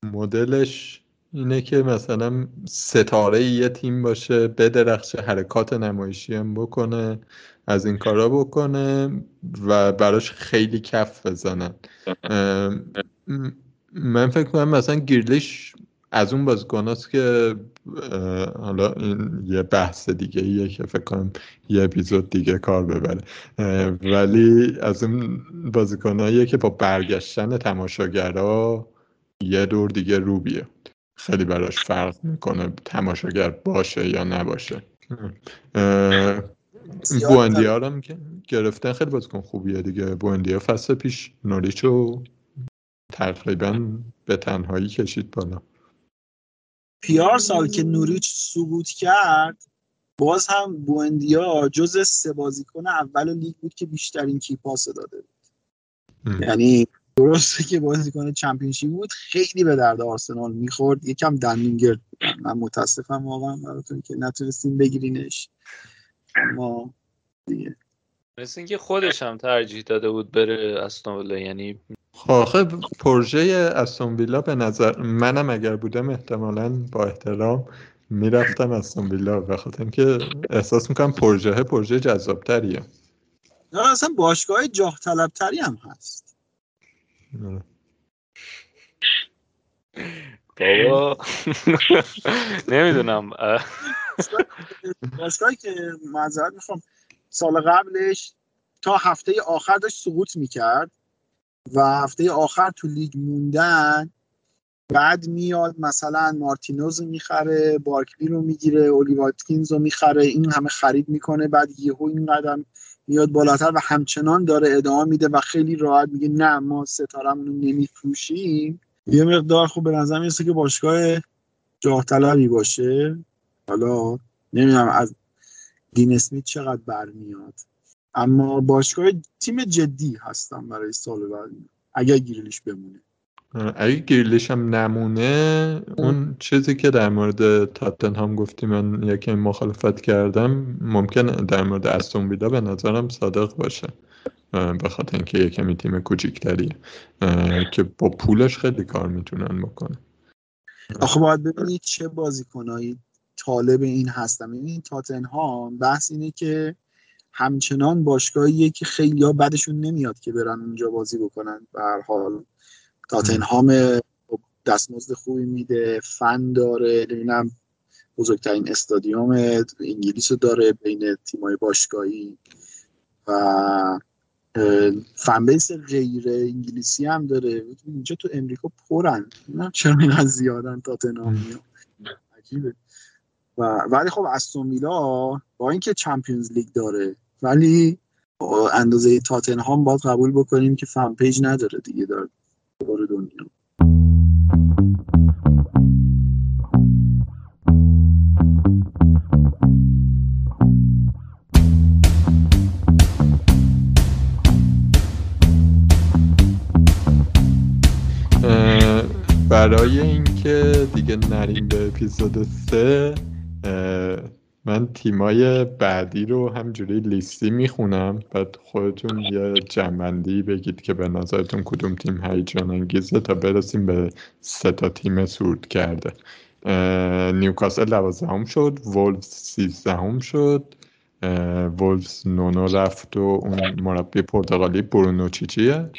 مدلش اینه که مثلا ستاره یه تیم باشه بدرخشه حرکات نمایشی هم بکنه از این کارا بکنه و براش خیلی کف بزنن. من فکر کنم مثلا گیرلیش از اون بازیکناست که حالا این یه بحث دیگه ایه که فکر کنم یه اپیزود دیگه کار ببره. ولی از اون بازیکناییه که با برگشتن تماشاگرها یه دور دیگه رو بیاد. خیلی براش فرق می‌کنه تماشاگر باشه یا نباشه. بوندیا هم که گرفتن خیلی بازیکن خوبیه دیگه. بوندیا فصل پیش نوریچو تقریبا به تنهایی کشید بالا. پیار سال که نوریچ سقوط کرد باز هم بوندیا جز سه بازیکن اول لیگ بود که بیشترین کیپاس داده بود. یعنی درسته که بازیکن چمپیونشیپ بود خیلی به درد آرسنال می‌خورد. یکم دنینگرد بودن من متاسفم واقعا براتون که نتونستیم بگیرینش. اما دیگه. مثل اینکه خودش هم ترجیح داده بود بره استون یعنی آخه پروژه استون ویلا به نظر منم اگر بودم احتمالا با احترام می‌رفتم استون ویلا. به خاطر اینکه احساس می‌کنم پروژه پروژه جذابتریه. نه اصلا باشگاه جاه طلبتری هم هست. بابا. نمی‌دونم. باشگاهی که معذرت می‌خوام سال قبلش تا هفته آخر داشت سقوط می‌کرد و هفته آخر تو لیگ موندن بعد میاد مثلا مارتینوز رو می‌خره بارکلی رو می‌گیره اولیواتکینز رو می‌خره این همه خرید می‌کنه بعد یهو این قدم میاد بالاتر و همچنان داره ادامه میده و خیلی راحت میگه نه ما ستارمون رو نمیفروشیم. یه مقدار خوب به نظر می‌رسه که باشگاه جاه طلبی باشه. حالا نمی‌دونم از دین اسمیت چقدر برمیاد. اما باشگاه تیم جدی هستم برای سال بعد. اگر گیرلیش بمونه. اگه گیرلیش هم نمونه اون چیزی که در مورد تاتنهام گفتی من یکی مخالفت کردم ممکن در مورد استون ویلا به نظرم صادق باشه. به خاطر اینکه یه کمی تیم کوچیکتریه که با پولش خیلی کار می‌تونن بکنن. آخه باید ببینید چه بازیکنایی طالب این هستم این تاتنهام بحث اینه که همچنان باشگاهیه که خیلی ها بدشون نمیاد که برن اونجا بازی بکنن. به هر حال تاتنهام دستمزد خوبی میده فن داره نمی‌دونم بزرگترین استادیوم انگلیس رو داره بین تیمای باشگاهی و fan base غیر انگلیسی هم داره. اینجا تو امریکا پرن. نه چرا اینقدر زیادن تاتنهام عجیبه. و ولی خب استون ویلا با اینکه Champions League داره ولی اندازه تاتنهام باید قبول بکنیم که fan base نداره دیگه. داره دور دنیا. برای اینکه دیگه نریم به اپیزود سه من تیمای بعدی رو همجوری لیستی می‌خونم. بعد خودتون یه جنبندی بگید که به نظرتون کدوم تیم هیجان انگیزه تا برسیم به سه تا تیم سورد کرده. نیوکاسل دوازدهم شد وولفز سیزدهم شد وولفز نونو رفت و اون مربی پرتغالی برونو چیچیه؟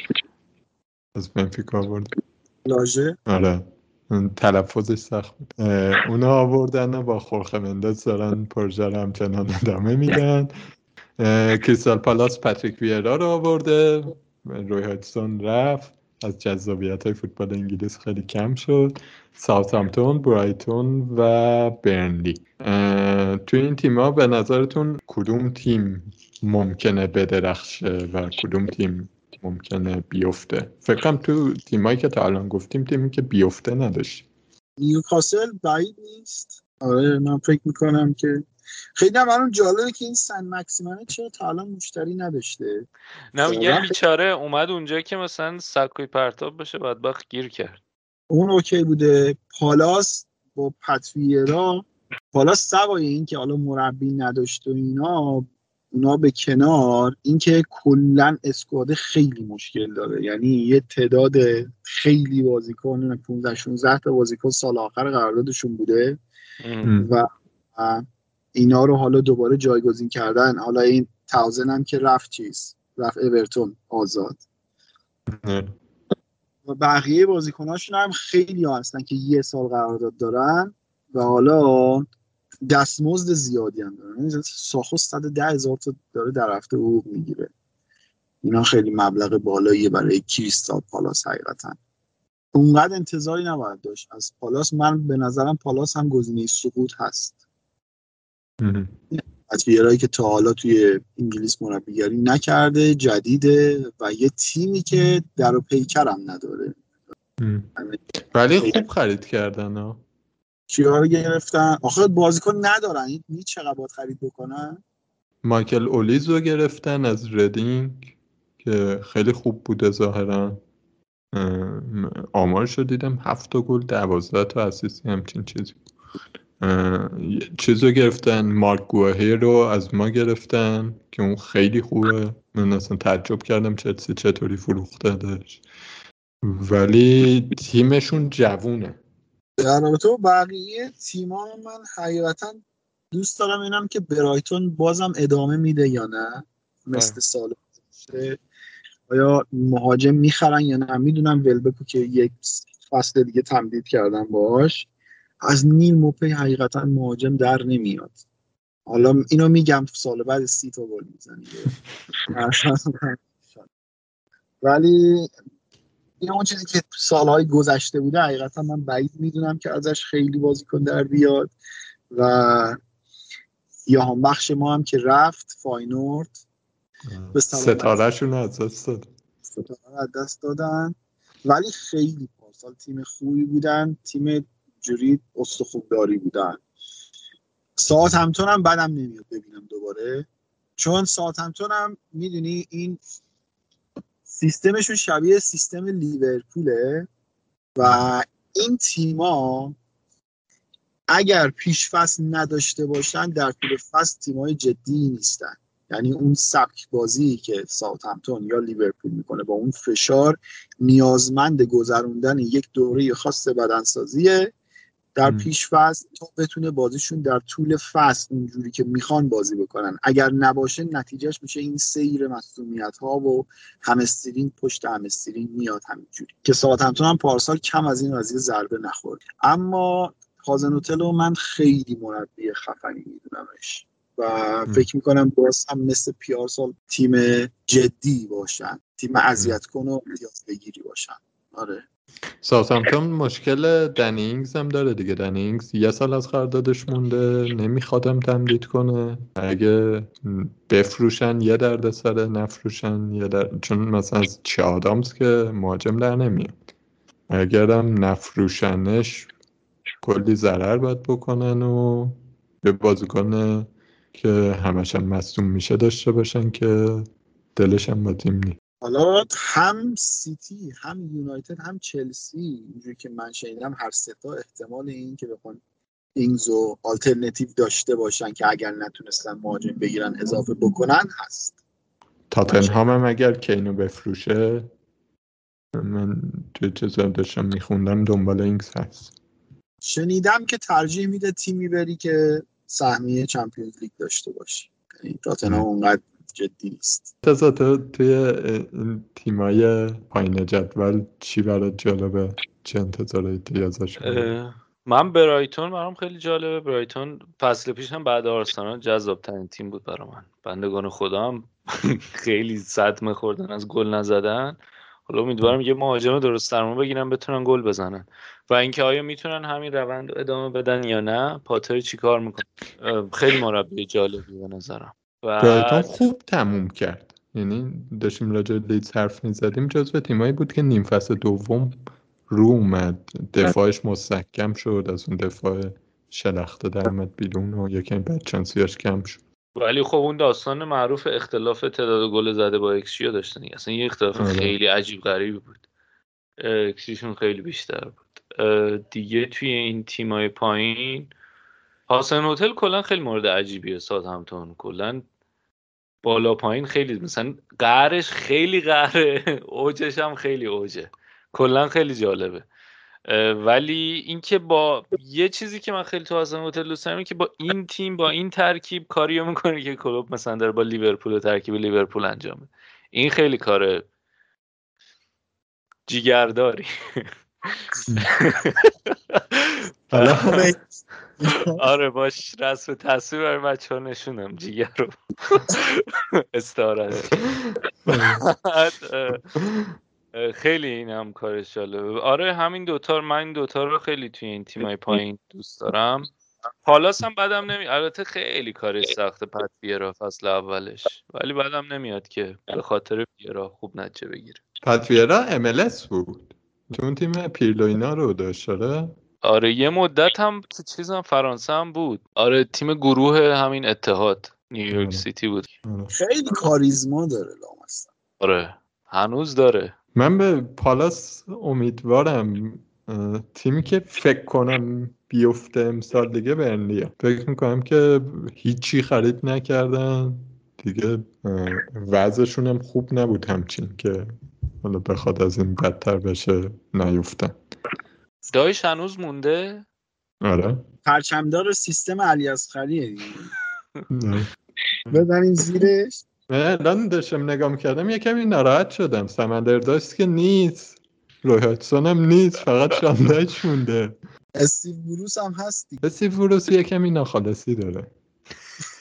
از بنفیکا آورد لاژه. آره. تلفظش سخت بود. اونا آوردن و با خورخه مندز دارن پروژه رو همچنان ادامه میدن. کریستال پالاس پاتریک ویرا رو آورده. روی هایتسون رفت. از جذابیت های فوتبال انگلیس خیلی کم شد. ساوثهامپتون برایتون و برنلی. توی این تیما به نظرتون کدوم تیم ممکنه بدرخشه و کدوم تیم ممکنه بیفته. فکرم تو تیمایی که تا الان گفتیم تیمی که بیفته نداشت نیوکاسل بعید نیست؟ آره من فکر می‌کنم که خیلی هم برام جالبه که این سن مکسیمانه چرا تا الان مشتری نداشته؟ نه واقعا بیچاره اومد اونجا که مثلا سکوی پرتاب بشه بدبخت گیر کرد. اون اوکی بوده. پالاس با پتویرا پالاس سوای این که حالا مربی نداشت و اینا اونا به کنار اینکه کلا اسکواد خیلی مشکل داره. یعنی یه تعداد خیلی بازیکن 15 16 تا بازیکن سال آخر قراردادشون بوده ام. و و اینا رو حالا دوباره جایگزین کردن. حالا این تاوزن هم که رفت چیز؟ رفت اورتون آزاد. و بقیه بازیکناشون هم خیلی ها هستن که یه سال قرارداد دارن و حالا دستمزد زیادی هم دارن یعنی ساخو 110 هزار تا داره در هفته حقوق می‌گیره. اینا خیلی مبلغ بالاییه برای کریستال پالاس حقیقتا. اونقدر انتظاری نباید داشت. از پالاس من به نظرم پالاس هم گزینه سقوط هست. از ویرایی که تا حالا توی انگلیس مربیگری نکرده جدیده و یه تیمی که در و پیکر هم نداره. ولی خوب خرید کردن ها. چیا رو گرفتن؟ آخه بازیکن ندارن. این می چقدر باید خرید بکنن؟ مایکل اولیز رو گرفتن از ردینگ که خیلی خوب بوده ظاهرا. اه، آمارش رو دیدم. هفت تا گل دوازده تا اسیستی همچین چیزی چیز رو گرفتن. مارک گواهی رو از ما گرفتن که اون خیلی خوبه. من اصلا تعجب کردم چلسی چطوری فروختدش ولی تیمشون جوونه. در رابطه با بقیه تیما من حقیقتا دوست دارم اینم که برایتون بازم ادامه میده یا نه؟ مثل سال گذشته آیا مهاجم می‌خرن یا نه؟ می‌دونم ولبکو که یک فصل دیگه تمدید کردن باش از نیل موپی حقیقتا مهاجم در نمیاد. حالا اینو میگم سال بعد سی تا گل می‌زنه. ولی این اون چیزی که سالهای گذشته بوده حقیقتا من بعید می‌دونم که ازش خیلی بازیکن در بیاد و یاهان بخش ما هم که رفت فاینورد. ستارهشون رو از دست داد. ستاره از دست دادن. ولی خیلی پارسال تیم خوبی بودن تیم جوری استخوبداری بودن. ساعت همتون هم بدم نمیاد ببینم دوباره. چون ساعت همتون هم می‌دونی این سیستمشون شبیه سیستم لیورپوله و این تیما اگر پیش فصل نداشته باشن در طول فصل تیمای جدی نیستن. یعنی اون سبک بازی که ساوثهمپتون یا لیورپول می‌کنه با اون فشار نیازمند گذروندن یک دوره خاص بدنسازیه. در. پیش فصل تا بتونه بازیشون در طول فصل اونجوری که می‌خوان بازی بکنن. اگر نباشه نتیجهش میشه این سیر مصومیت ها و همسترینگ پشت همسترینگ میاد همینجوری. که ساوثهمپتون هم پارسال کم از این قضیه ضربه نخورد. اما هازنوتل رو من خیلی مربی خفنی میدونمش. و فکر می‌کنم باز هم مثل پیارسال تیم جدی باشن. تیم اذیت کن و امتیاز بگیری باشن. آره. ساوثهمپتون مشکل دنینگز هم داره دیگه. دنینگز یه سال از قراردادش مونده نمیخوادم تمدید کنه. اگه بفروشن یه درد سره نفروشن یه در... چون مثلا از چه آدامز که مهاجم در نمیاد. اگرم نفروشنش کلی ضرر باید بکنن و به بازیکن که همش هم مصدوم میشه داشته باشن که دلش هم با تیم نیست. حالا هم سیتی هم یونایتد هم چلسی. اینجوری که من شنیدم هر سه تا احتمال این که بخوان اینگز و آلترنتیو داشته باشن که اگر نتونستن مهاجم بگیرن اضافه بکنن هست. تاتنهام هم اگر کین و بفروشه من توی چیزا داشتم میخوندم دنبال اینگز هست. شنیدم که ترجیح میده تیمی بری که سهمیه Champions League داشته باشی. یعنی تاتنهام اونقدر جدی نیست. تازه تو توی این تیمای پایین جدول چی برات جالبه؟ چه انتظاراتی ازش اه، من برایتون برام خیلی جالبه. برایتون فصل پیش هم بعد آرسنال جذاب ترین تیم بود برا من. بندگان خدا هم خیلی صدمه خوردن از گل نزدن. حالا امیدوارم یه مهاجم درست درمون بگیرن بتونن گل بزنن. و اینکه آیا می‌تونن همین روند رو ادامه بدن یا نه پاتر چیکار می‌کنه؟ خیلی مربی جالبی به نظرم. برایتون و خوب تموم کرد. یعنی داشتیم راجع لیدز حرف می‌زدیم جزو تیمایی بود که نیم فصل دوم رو اومد. دفاعش مستحکم شد از اون دفاع شلخته در اومد بیرون و یکم بدچانسیاش کم شد. ولی خب اون داستان معروف اختلاف تعداد گل زده با اکسیو داشتن اصلا یه اختلاف آره. خیلی عجیب غریبی بود. اکسیشون خیلی بیشتر بود. دیگه توی این تیمای پایین هاسن هتل کلا خیلی مورد عجیبیه ساز همتون. کلا بالا پایین خیلی مثلا قهرش خیلی قهره اوجش هم خیلی اوجه. کلا خیلی جالبه. ولی اینکه با یه چیزی که من خیلی تو هستم هتل دوست دارم که با این تیم با این ترکیب کاریو می‌کنه که کلوب مثلا داره با لیورپول و ترکیب لیورپول انجامه این خیلی کار جیگرداری. آره باش رسم تصویر برای بچه ها نشونم جیگر رو. خیلی این هم کارش جالبه. آره همین دوتا من این دوتا رو خیلی توی این تیمای پایین دوست دارم. پالاس هم بدم نمی البته خیلی کارش سخته پت بیرا فصل اولش. ولی بدم نمیاد که به خاطر بیرا خوب نتیجه بگیره. پت بیرا MLS بود. چون تیم پیرلو اینا رو داشت آره آره یه مدت هم تو چیز هم فرانسه هم بود. آره تیم گروه همین اتحاد نیویورک سیتی بود. خیلی کاریزما داره لامصب. آره هنوز داره. من به پالاس امیدوارم تیمی که فکر کنم بیفته امسال دیگه برنلیه فکر می‌کنم که هیچی خرید نکردن. دیگه وضعشون هم خوب نبود همچین که حالا بخواد از این بدتر بشه نیفتن. دایش هنوز مونده؟ آره. پرچمدار سیستم علی اصغریه بزنیم زیرش. الان داشتم نگاه می‌کردم یه کمی ناراحت شدم. سمندر داشت که نیست. روی هم نیست فقط شاندایچ مونده. استیو بروس هم هستی استیو بروس یه کمی ناخالصی داره.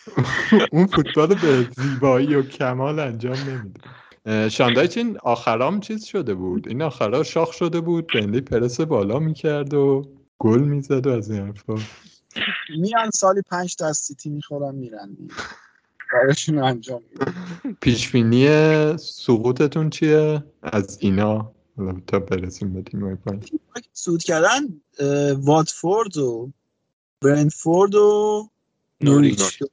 اون فوتبال به زیبایی و کمال انجام نمیده. شاندایچ این آخرام چیز شده بود. این آخرا شاخ شده بود. بندی پرس بالا می‌کرد و گل می‌زد و از این حرفا. میان سالی پنج تا از سیتی می‌خورن میرن کارشون انجام پیشبینی سقوطتون چیه؟ از اینا. تا برسیم به تیم پایین. سود کردن واتفورد و برنفورد و نوریچ.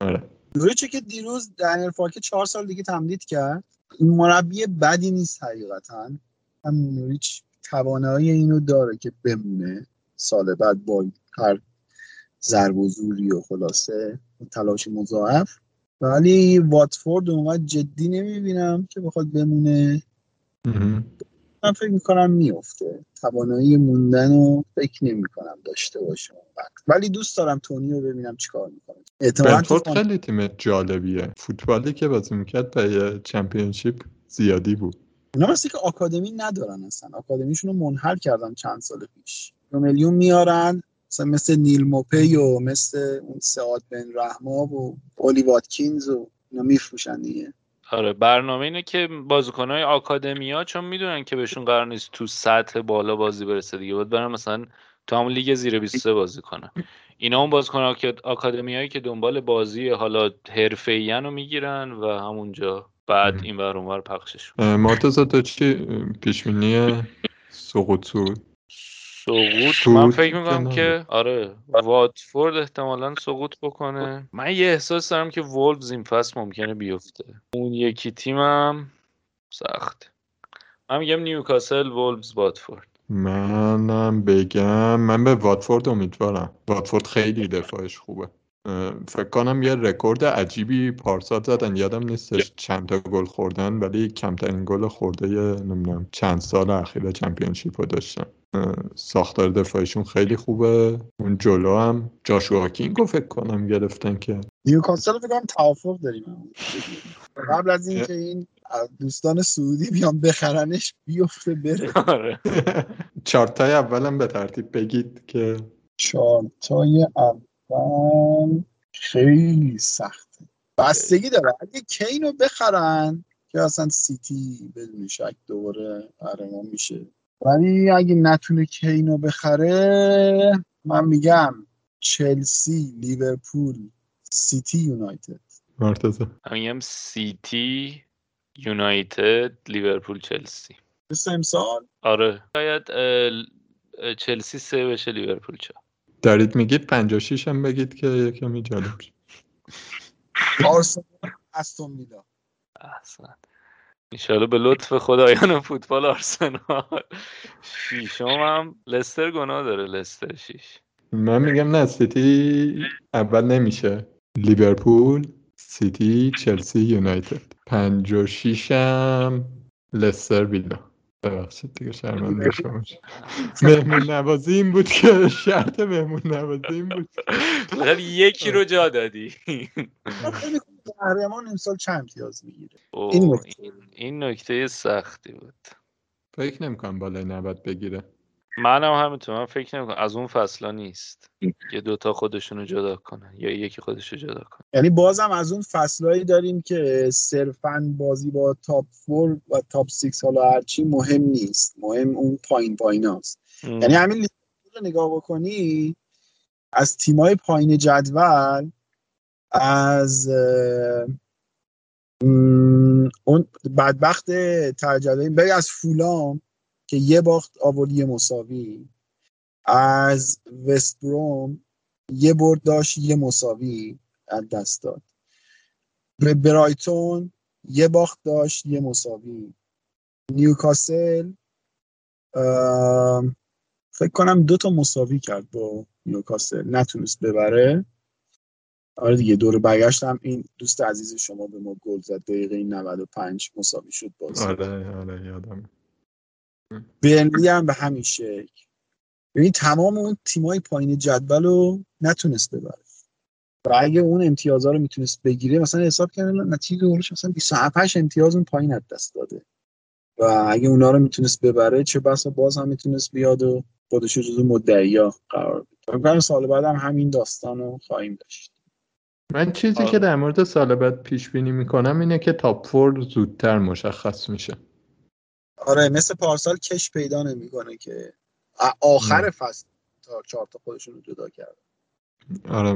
آره. نوریچه که دیروز دنیل فاکه چهار سال دیگه تمدید کرد مربی بدی نیست حقیقتا. هم نوریچ توانایی اینو داره که بمونه سال بعد با هر ضرب و زوری و خلاصه تلاش مضاعف. ولی واتفورد اونقدر جدی نمی‌بینم که بخواد بمونه. من فکر می‌کنم میفته توانایی موندن رو فکر نمی‌کنم داشته باشه ولی دوست دارم تونی رو ببینم چیکار می‌کنه. برنفورد خیلی تیم جالبیه. فوتبالی که بازی می‌کرد به چمپیونشیپ زیادی بود. اونا مثل که آکادمی ندارن اصلا. آکادمیشون رو منحل کردن چند سال پیش. دو میلیون میارن مثلا مثل نیل موپی و مثل اون سعاد بن رحما و اولی واتکینز و اینا میفروشن دیگه. آره برنامه اینه که بازیکنهای آکادمیا چون می‌دونن که بهشون قرار نیست تو سطح بالا بازی برسه دیگه باید برن مثلا تو همون لیگ زیر 23 بازی کنن. اینا اون بازیکن آکادمیایی که دنبال بازی حالا حرفه‌ای رو می‌گیرن و همونجا بعد این ور اونور پخشش مرتضی تو چی؟ پیش بینی سقوط سود؟ سقوط من فکر می‌کنم که آره واتفورد احتمالا سقوط بکنه. من یه احساس دارم که وولفز این فصل ممکنه بیفته. اون یکی تیمم سخت. من میگم نیوکاسل وولفز واتفورد. منم بگم من به واتفورد امیدوارم. واتفورد خیلی دفاعش خوبه. فکر کنم یه رکورد عجیبی پارسال زدن. یادم نیستش چند تا گل خوردن ولی کمترین گل خورده نمی‌دونم چند سال اخیر Championship رو داشتن. ساختار دفاعشون خیلی خوبه. اون جلو هم جاشوا کینگ رو فکر کنم گرفتن که. نیوکاسل فکر کنم توافق داریم. قبل از اینکه این دوستان سعودی بیان بخرنش بیفته بره. چارتای اولم به ترتیب بگید که چارتای اول. خیلی سخته. بستگی داره. اگه کینو بخرن که اصلا سیتی بدون شک دوباره قهرمان میشه. ولی اگه نتونه کینو بخره من میگم چلسی لیورپول سیتی یونایتد. مرتضی. من میگم سیتی یونایتد لیورپول چلسی. مثل امسال؟ آره. شاید چلسی سه بشه لیورپول چهار دارید میگید 56 هم بگید که یکمی جالب شه. آرسنال استون ویلا. احسن ایشالا به لطف خدایان فوتبال آرسنال. شیشم هم لستر گناه داره لستر شیش من میگم نه سیتی اول نمیشه. لیورپول سیتی چلسی یونایتد. 56 هم لستر ویلا. ببخشید دیگه شرمنده شما. مهمون نوازی این بود که شرط مهمون نوازی این بود. فقط یکی رو جا دادی. می‌کنم قهرمان امسال چند امتیاز می‌گیره؟ این نکته. سختی بود. فکر نمی‌کنم بالای 90 بگیره. منم همینطور من فکر نمی‌کنم از اون فصلا نیست. یه دوتا خودشونو جدا کنن یا یکی خودشو جدا کنه یعنی بازم از اون فصلهایی داریم که صرفا بازی با top four و top six حالا هرچی مهم نیست. مهم اون پایین پایین هاست. یعنی همین رو نگاه بکنی از تیمای پایین جدول از اون بدبخت ترجله بری از فولام. که یه باخت آورد یه مساوی. از وست بروم یه برد داشت یه مساوی از دست داد. به برایتون یه باخت داشت یه مساوی. نیوکاسل فکر کنم دو تا مساوی کرد با نیوکاسل. نتونست ببره. آره دیگه دور برگشتم. این دوست عزیز شما به ما گل زد. دقیقه 95 مساوی شد بازی آره آره یادم. برنلی هم به همین شکل. ببین تمام اون تیمای پایین جدول رو نتونست ببره. و اگه اون امتیازها رو می‌تونست بگیره مثلا حساب کردن نتیجه اولش مثلا 27 امتیاز اون پایین از دست داده. و اگه اونا رو می‌تونست ببره چه بسا باز هم می‌تونست بیاد و خودش رو جزو مدعیا قرار بده. سال بعد هم همین داستان رو خواهیم داشت. من چیزی آره. که در مورد سال بعد پیش بینی می‌کنم اینه که تاپ فور زودتر مشخص میشه. آره مثل پارسال کش پیدا نمی‌کنه که. آخر فصل تا چهار تا خودشون رو جدا کرد. آره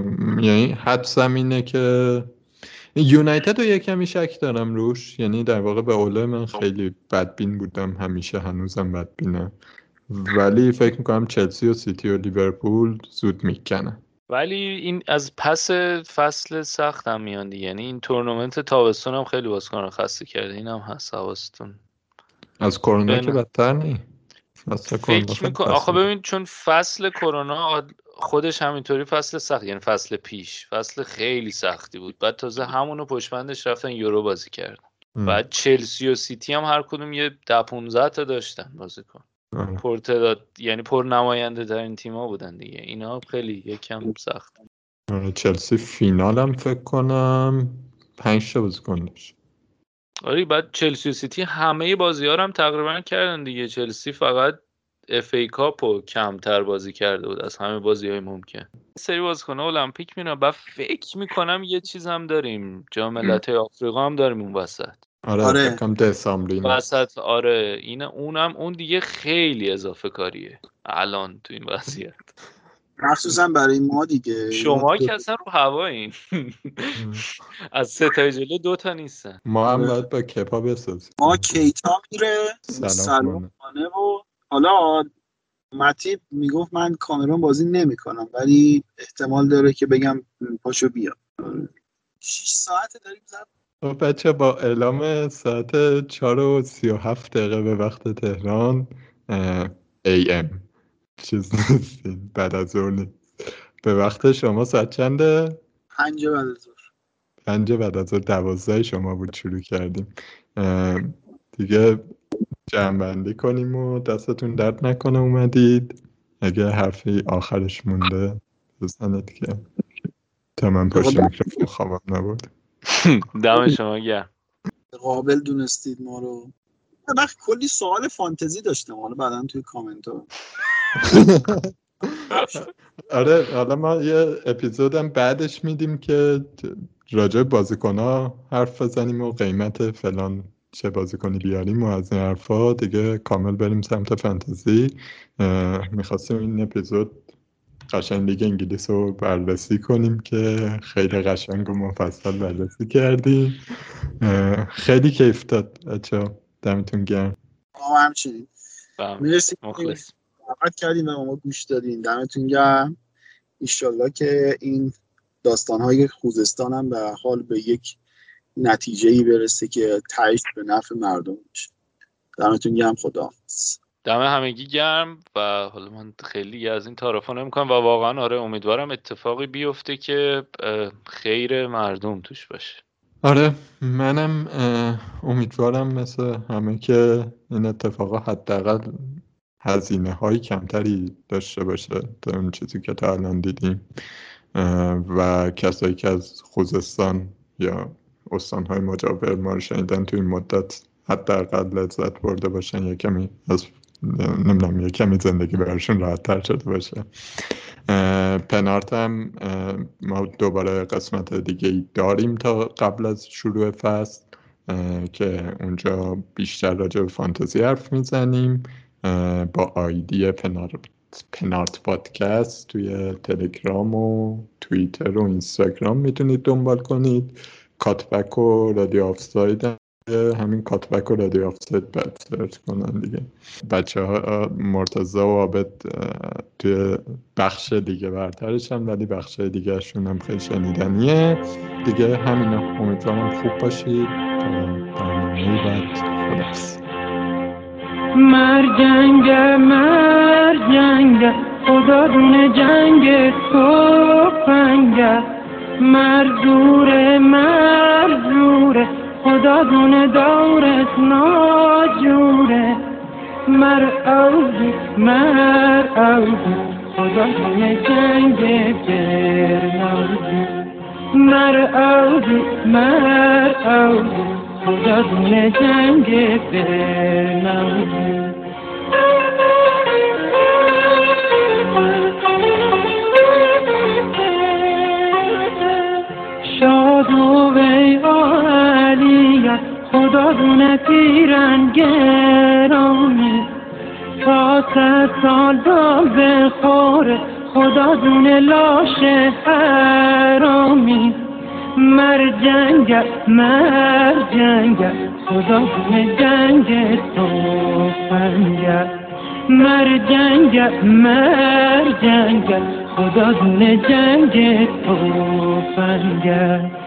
یعنی حدسم اینه که یونایتد رو یه کمی شک دارم روش. یعنی در واقع به اوله من خیلی بدبین بودم. همیشه هنوزم بدبینم ولی فکر می‌کنم چلسی و سیتی و لیورپول زود می‌کنن ولی این از پس فصل سخت هم میان دیگه. یعنی این تورنمنت تابستون هم خیلی بازیکن رو خسته کرده. این هم هست حواستون. از کرونا که. بدتر نی. فصل کرونا فکر فصل آخه. ببین چون فصل کرونا خودش همینطوری فصل سخت یعنی فصل پیش. فصل خیلی سختی بود. بعد تازه همونو پشت بندش رفتن یورو بازی کردن. ام. بعد چلسی و سیتی هم هر کدوم یه ده 15 تا داشتن بازیکن. آره. پرتعداد یعنی پر نماینده ترین تیما بودن دیگه. اینا خیلی یکم سخت. آره، چلسی فینالم فکر کنم پنج تا بازیکن داشت. آره بعد چلسی و سیتی همه بازی ها رو هم تقریبا کردن دیگه. چلسی فقط FA Cup رو کمتر بازی کرده بود از همه بازی های ممکن. یه سری بازیکن المپیک میرن بعد فکر می‌کنم یه چیز هم داریم. جام ملت‌های آفریقا هم داریم اون وسط. آره آره. دسامبرین وسط آره. این اونم اون دیگه خیلی اضافه کاریه. الان تو این وضعیت. مخصوصا برای ما دیگه. شما ما که اصلا رو هوایین از سه تا جلو دو تا نیستن. ما هم آره. باید با کپا بسازیم. ما کیتا میره سلام. کنه و حالا متیب می‌گفت من کامرون بازی نمی‌کنم ولی احتمال داره که بگم پاشو بیا 6 ساعت داریم زب خب بچه با اعلام ساعت 4 و 37 دقیقه به وقت تهران AM چیز نیستین بعد از ظهر نیست. به وقت شما ساعت چنده؟ پنج بعد از ظهر. پنج بعد از ظهر. دوازده شما بود شروع کردیم. دیگه جمعبندی کنیم و دستتون درد نکنه اومدید. اگه حرفی آخرش مونده بزنید که تا من پشت میکروفون خوابم نبود. دم شما گرم. قابل دونستید ما رو. من وقت کلی سوال فانتزی داشتم. حالا بعدا توی کامنت ها آره حالا ما یه اپیزودم بعدش میدیم که راجع به بازیکنها حرف بزنیم و قیمت فلان چه بازیکنی بیاریم و از این حرفا دیگه کامل بریم سمت فانتزی. می‌خواستیم این اپیزود قشنگ لیگ انگلیس رو بررسی کنیم که خیلی قشنگ و مفصل بررسی کردیم. خیلی کیف داد بچه دمتون گرم. ما همچنین. مرسی. مخلص. دعوت کردین و ما گوش دادین. دمتون گرم. ایشالله که این داستانهای خوزستان هم به حال به یک نتیجه ای برسه که تایید به نفع مردم میشه. دمتون گرم. خدا دم همگی گرم و حالا من خیلی از این تعارفا نمی‌کنم و واقعا آره امیدوارم اتفاقی بیفته که خیر مردم توش باشه. آره منم امیدوارم مثل همه که این اتفاقا حداقل هزینه های کمتری داشته باشه تا اون چیزی که تا الان دیدیم. و کسایی که از خوزستان یا استانهای مجاور ما رو شنیدن تو این مدت حداقل لذت برده باشن یا کمی از نمی‌دونم یه کمی زندگی براشون راحت تر شده باشه. پنارت هم ما دوباره قسمت دیگه ای داریم تا قبل از شروع فصل که اونجا بیشتر راجع به فانتزی حرف می‌زنیم. با آیدی پنارت پنارت پادکست توی تلگرام و توییتر و اینستاگرام می‌تونید دنبال کنید. کاتبک و رادیو آفساید همین کاتبک و رادیو آفساید بعد سرچ کنن دیگه. بچه ها مرتزا و عابد توی بخش دیگه برترشن ولی بخش دیگه شون هم خیلی شنیدنیه. دیگه همین امیدوارم خوب باشید. تا برنامه بعد خداحافظ. مرجنگ مرجنگ خدا دونه جنگ تو پنگه مردور مردور خدا دونه دورت ناجوره مر اوزی مر اوزی خدا دونه جنگ فرنوزی مر اوزی مر اوزی دونه جنگ فرنوزی شاد و وی علیت خدا دونه پیرن گرامی تا صد سال با بخوره خدا دونه لاش حرامی مر جنگ مر جنگ خدا جنگ تو فنگ. مر جنگ مر جنگ خدا جنگ تو فنگ.